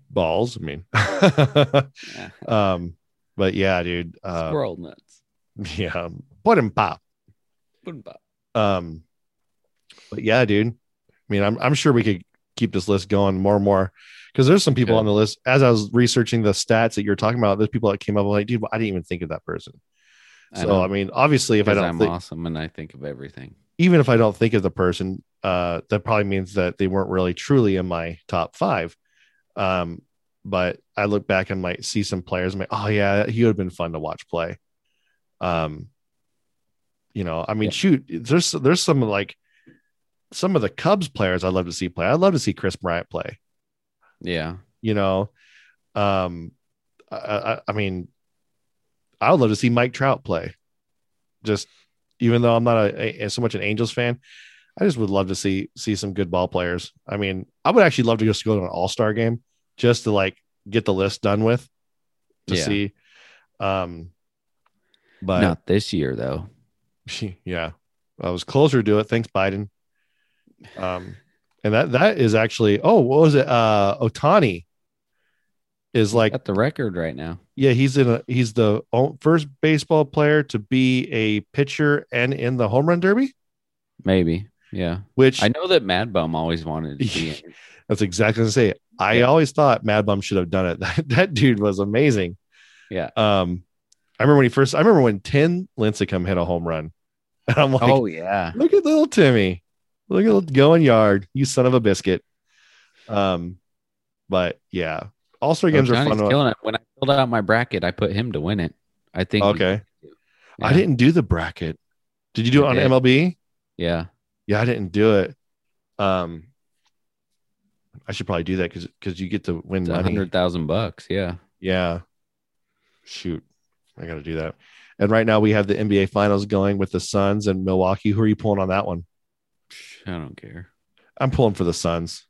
balls. I mean Yeah. um, but yeah, dude. Uh Squirrel nuts. yeah, put him pop. Boom, bop. Um, but yeah, dude. I mean, I'm I'm sure we could keep this list going more and more because there's some people Good. on the list. As I was researching the stats that you're talking about, there's people that came up like, dude, I didn't even think of that person. I So know. I mean, obviously, if I don't I'm think, awesome and I think of everything. even if I don't think of the person, uh, that probably means that they weren't really truly in my top five. Um, but I look back and might see some players and like, oh yeah, he would have been fun to watch play. Um, you know, I mean, Yeah. shoot, there's there's some like some of the Cubs players I'd love to see play. I'd love to see Kris Bryant play. Yeah. You know, um, I, I, I mean, I would love to see Mike Trout play. Just even though I'm not a, a so much an Angels fan, I just would love to see see some good ball players. I mean, I would actually love to just go to an All Star game just to like get the list done with to Yeah. see. Um, but Not this year though. yeah, I was closer to it. Thanks, Biden. Um, and that that is actually oh, what was it? Uh, Otani is like Got the record right now. yeah, he's in a he's the first baseball player to be a pitcher and in the home run derby, Maybe. Yeah. which I know that Mad Bum always wanted to be that's exactly what I say. I Yeah. always thought Mad Bum should have done it. That, that dude was amazing. Yeah. Um, I remember when he first. I remember when Tim Lincecum hit a home run, and I'm like, oh yeah. look at little Timmy, look at going yard, you son of a biscuit. Um, but yeah, All Star games are fun. killing it. When I filled out my bracket, I put him to win it. I think. he- Okay, I didn't do the bracket. Did you do it on. MLB? Yeah. Yeah, I didn't do it. Um, I should probably do that because because you get to win hundred thousand bucks. Yeah. Yeah. Shoot, I got to do that. And right now we have the NBA Finals going with the Suns and Milwaukee. Who are you pulling on that one? I don't care. I'm pulling for the Suns,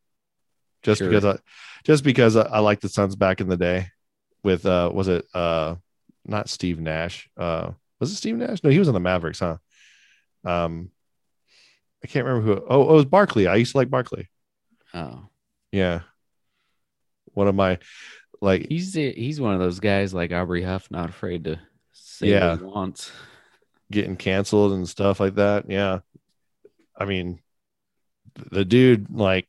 just Sure. because I just because I, I like the Suns back in the day. With uh, was it uh, not Steve Nash? Uh, was it Steve Nash? No, he was on the Mavericks, huh? Um, I can't remember who. Oh, it was Barkley. I used to like Barkley. Oh, Yeah. One of my like he's he's one of those guys like Aubrey Huff, not afraid to say Yeah. what he wants. getting canceled and stuff like that. Yeah. I mean, the dude, like,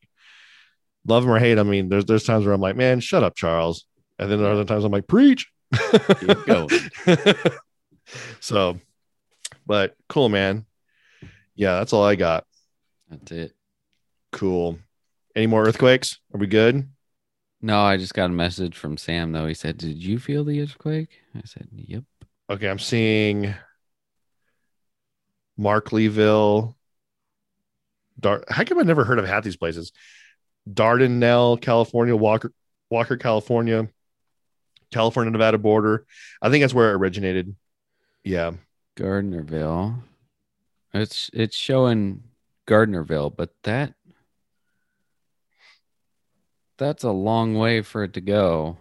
love him or hate. him, I mean, there's there's times where I'm like, man, shut up, Charles. And then there are other times I'm like, preach. Keep going. so, but cool, man. Yeah, that's all I got. That's it. Cool. Any more earthquakes? Are we good? No, I just got a message from Sam though. He said, "Did you feel the earthquake?" I said, "Yep." Okay, I'm seeing Markleeville. Dar- How come I never heard of half these places? Dardanelle, California, Walker, Walker, California, California, Nevada border. I think that's where it originated. Yeah. Gardnerville. It's it's showing Gardnerville, but that that's a long way for it to go.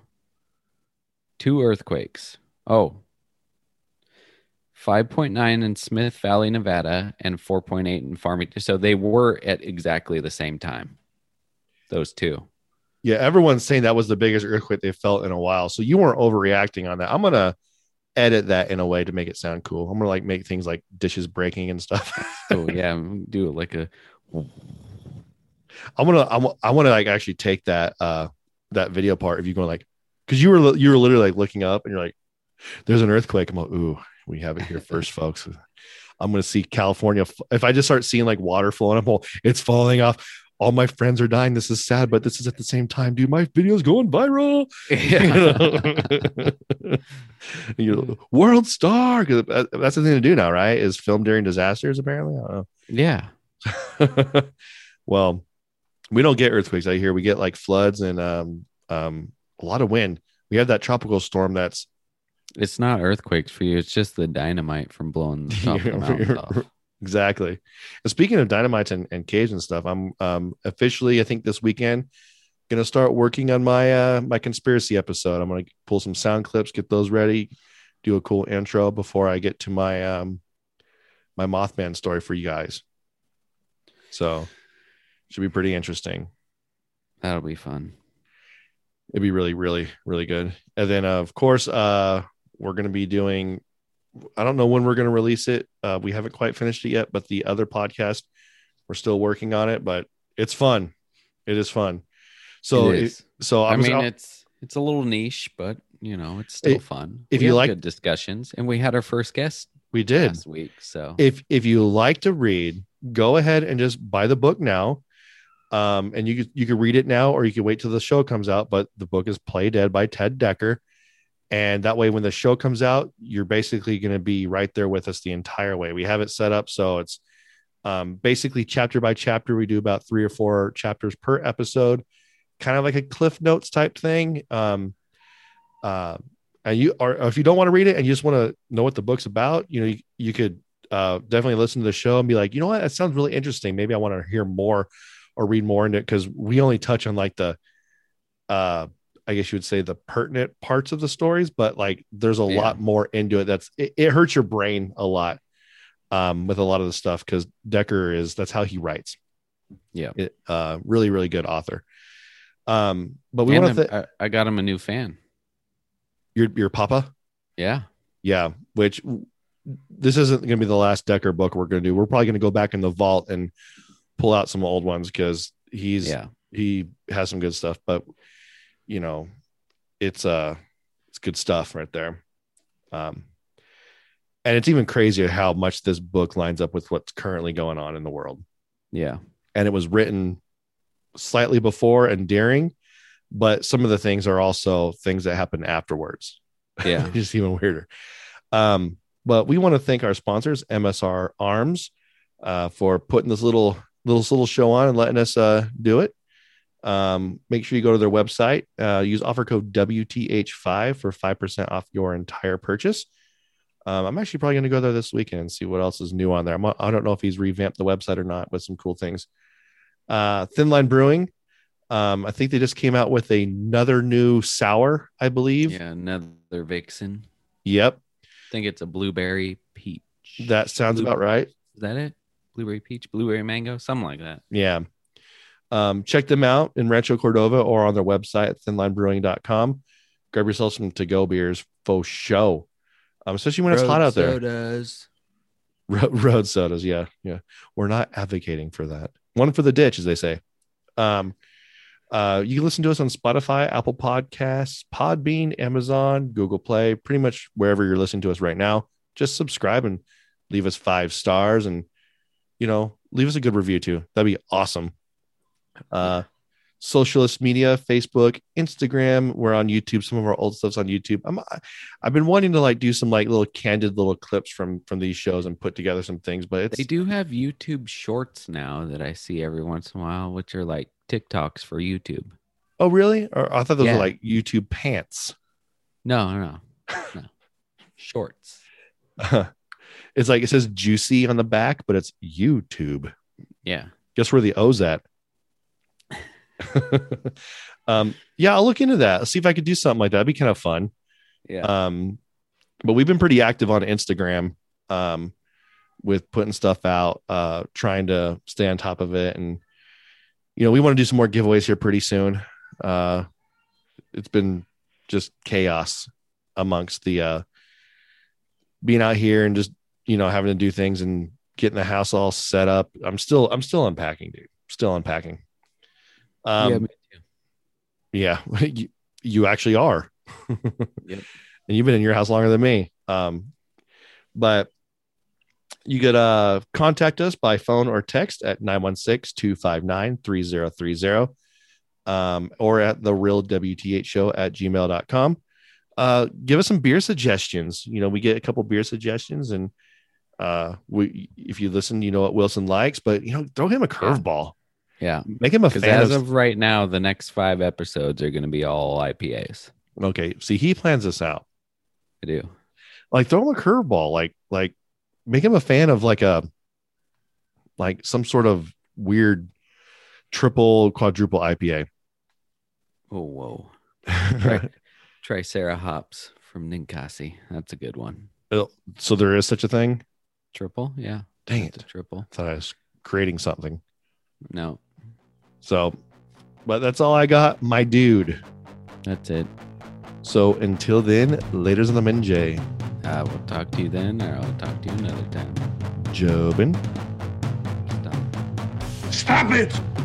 Two earthquakes. Oh. 5.9 in Smith Valley, Nevada, and 4.8 in Farmington. So they were at exactly the same time. Those two. Yeah. Everyone's saying that was the biggest earthquake they felt in a while. So you weren't overreacting on that. I'm going to edit that in a way to make it sound cool. I'm going to like make things like dishes breaking and stuff. So yeah, do it like a I'm gonna I'm, I want to like actually take that uh that video part of you going like because you were you were literally like looking up and you're like there's an earthquake I'm like ooh we have it here first folks I'm gonna see California if I just start seeing like water flowing up well it's falling off all my friends are dying. This is sad, but this is at the same time, dude. My video's going viral. You know? You know, world star. That's the thing to do now, right? Is film during disasters. Apparently, I don't yeah. well, we don't get earthquakes out here. We get like floods and um, um, a lot of wind. We have that tropical storm that's It's not earthquakes for you. It's just the dynamite from blowing the top of off. Exactly. And speaking of dynamites and, and caves and stuff, I'm um officially, I think this weekend, gonna start working on my uh my conspiracy episode. I'm gonna pull some sound clips, get those ready, do a cool intro before I get to my um my Mothman story for you guys. So should be pretty interesting. That'll be fun. It'd be really, really, really good. And then uh, of course, uh we're gonna be doing I don't know when we're gonna release it. Uh we haven't quite finished it yet, but the other podcast, we're still working on it, but it's fun. It is fun. So It it- is. so I I'm mean, it's it's a little niche, but you know, it's still If- fun. if We you like- good discussions, and we had our first guest we did. last week, so if if you like to read, go ahead and just buy the book now. Um, and you could you could read it now, or you can wait till the show comes out. But the book is Play Dead by Ted Dekker, and that way, when the show comes out, you're basically going to be right there with us the entire way. We have it set up so it's um, basically chapter by chapter. We do about three or four chapters per episode, kind of like a Cliff Notes type thing. Um, uh, and you or if you don't want to read it and you just want to know what the book's about, you know, you, you could uh, definitely listen to the show and be like, you know what, that sounds really interesting. Maybe I want to hear more or read more into it because we only touch on like the, uh, I guess you would say the pertinent parts of the stories, but like there's a Yeah. lot more into it. That's it, it hurts your brain a lot um, with a lot of the stuff because Dekker is that's how he writes. Yeah. it, uh, really, really good author. Um, but we want to I'm- I, I got him a new fan. your your papa. Yeah, Yeah, which this isn't going to be the last Dekker book we're going to do. We're probably going to go back in the vault and pull out some old ones because he's yeah, he has some good stuff. But you know, it's uh it's good stuff right there. Um, and it's even crazier how much this book lines up with what's currently going on in the world. yeah, And it was written slightly before and during, but some of the things are also things that happen afterwards. yeah. just even weirder. Um, but we want to thank our sponsors, MSR Arms, uh, for putting this little little little show on and letting us uh, do it. Um, make sure you go to their website. Uh, use offer code WTH5 for five percent off your entire purchase. Um, I'm actually probably going to go there this weekend and see what else is new on there. I'm, I don't know if he's revamped the website or not with some cool things. Uh, Thin Line Brewing. Um, I think they just came out with another new sour, I believe. yeah. Another vixen. Yep. I think it's a blueberry peach. That sounds Blue- about right. Is that it? Blueberry peach, blueberry mango, something like that. Yeah. Um, check them out in Rancho Cordova or on their website at thinlinebrewing.com. Grab yourself some to go beers for show. Um, especially when it's hot out there. Sodas. Ro- road sodas. Yeah. Yeah. We're not advocating for that. One for the ditch, as they say. Um, uh, you can listen to us on Spotify, Apple Podcasts, Podbean, Amazon, Google Play, pretty much wherever you're listening to us right now. Just subscribe and leave us five stars and, you know, leave us a good review too. That'd be awesome. Uh, socialist media, Facebook, Instagram. We're on YouTube. Some of our old stuff's on YouTube. I'm, I've been wanting to like do some like little candid little clips from from these shows and put together some things, but it's They do have YouTube shorts now that I see every once in a while, which are like TikToks for YouTube. oh really? Or I thought those Yeah. were like YouTube pants. No, no, no. no. Shorts. it's like it says juicy on the back, but it's YouTube. Yeah. Guess where the O's at? um, yeah, I'll look into that. I'll see if I could do something like that. It'd be kind of fun. Yeah. Um, but we've been pretty active on Instagram um, with putting stuff out, uh, trying to stay on top of it. And, you know, we want to do some more giveaways here pretty soon. Uh, it's been just chaos amongst the uh, being out here and just, you know, having to do things and getting the house all set up. I'm still, I'm still unpacking, dude. Still unpacking. Um, yeah, me too. yeah, you, you actually are. Yep. And you've been in your house longer than me. Um, but you could uh, contact us by phone or text at 916-259-3030 um, or at the real WTH show at gmail.com. Uh, give us some beer suggestions. You know, we get a couple beer suggestions and uh, we, if you listen, you know what Wilson likes, but you know, throw him a curveball, Yeah. make him a fan as of, of right now, the next five episodes are going to be all IPAs. okay. See, he plans this out. I do. like throw him a curveball like like make him a fan of like a like some sort of weird triple quadruple ipa Oh, whoa. Tri- Tricerahops from Ninkasi. That's a good one. Uh, so there is such a thing Triple? Yeah. dang it triple. thought i was creating something No, so but that's all i got my dude that's it. so until then laters on the minjay I will talk to you then, or I'll talk to you another time. jobin Stop. Stop it!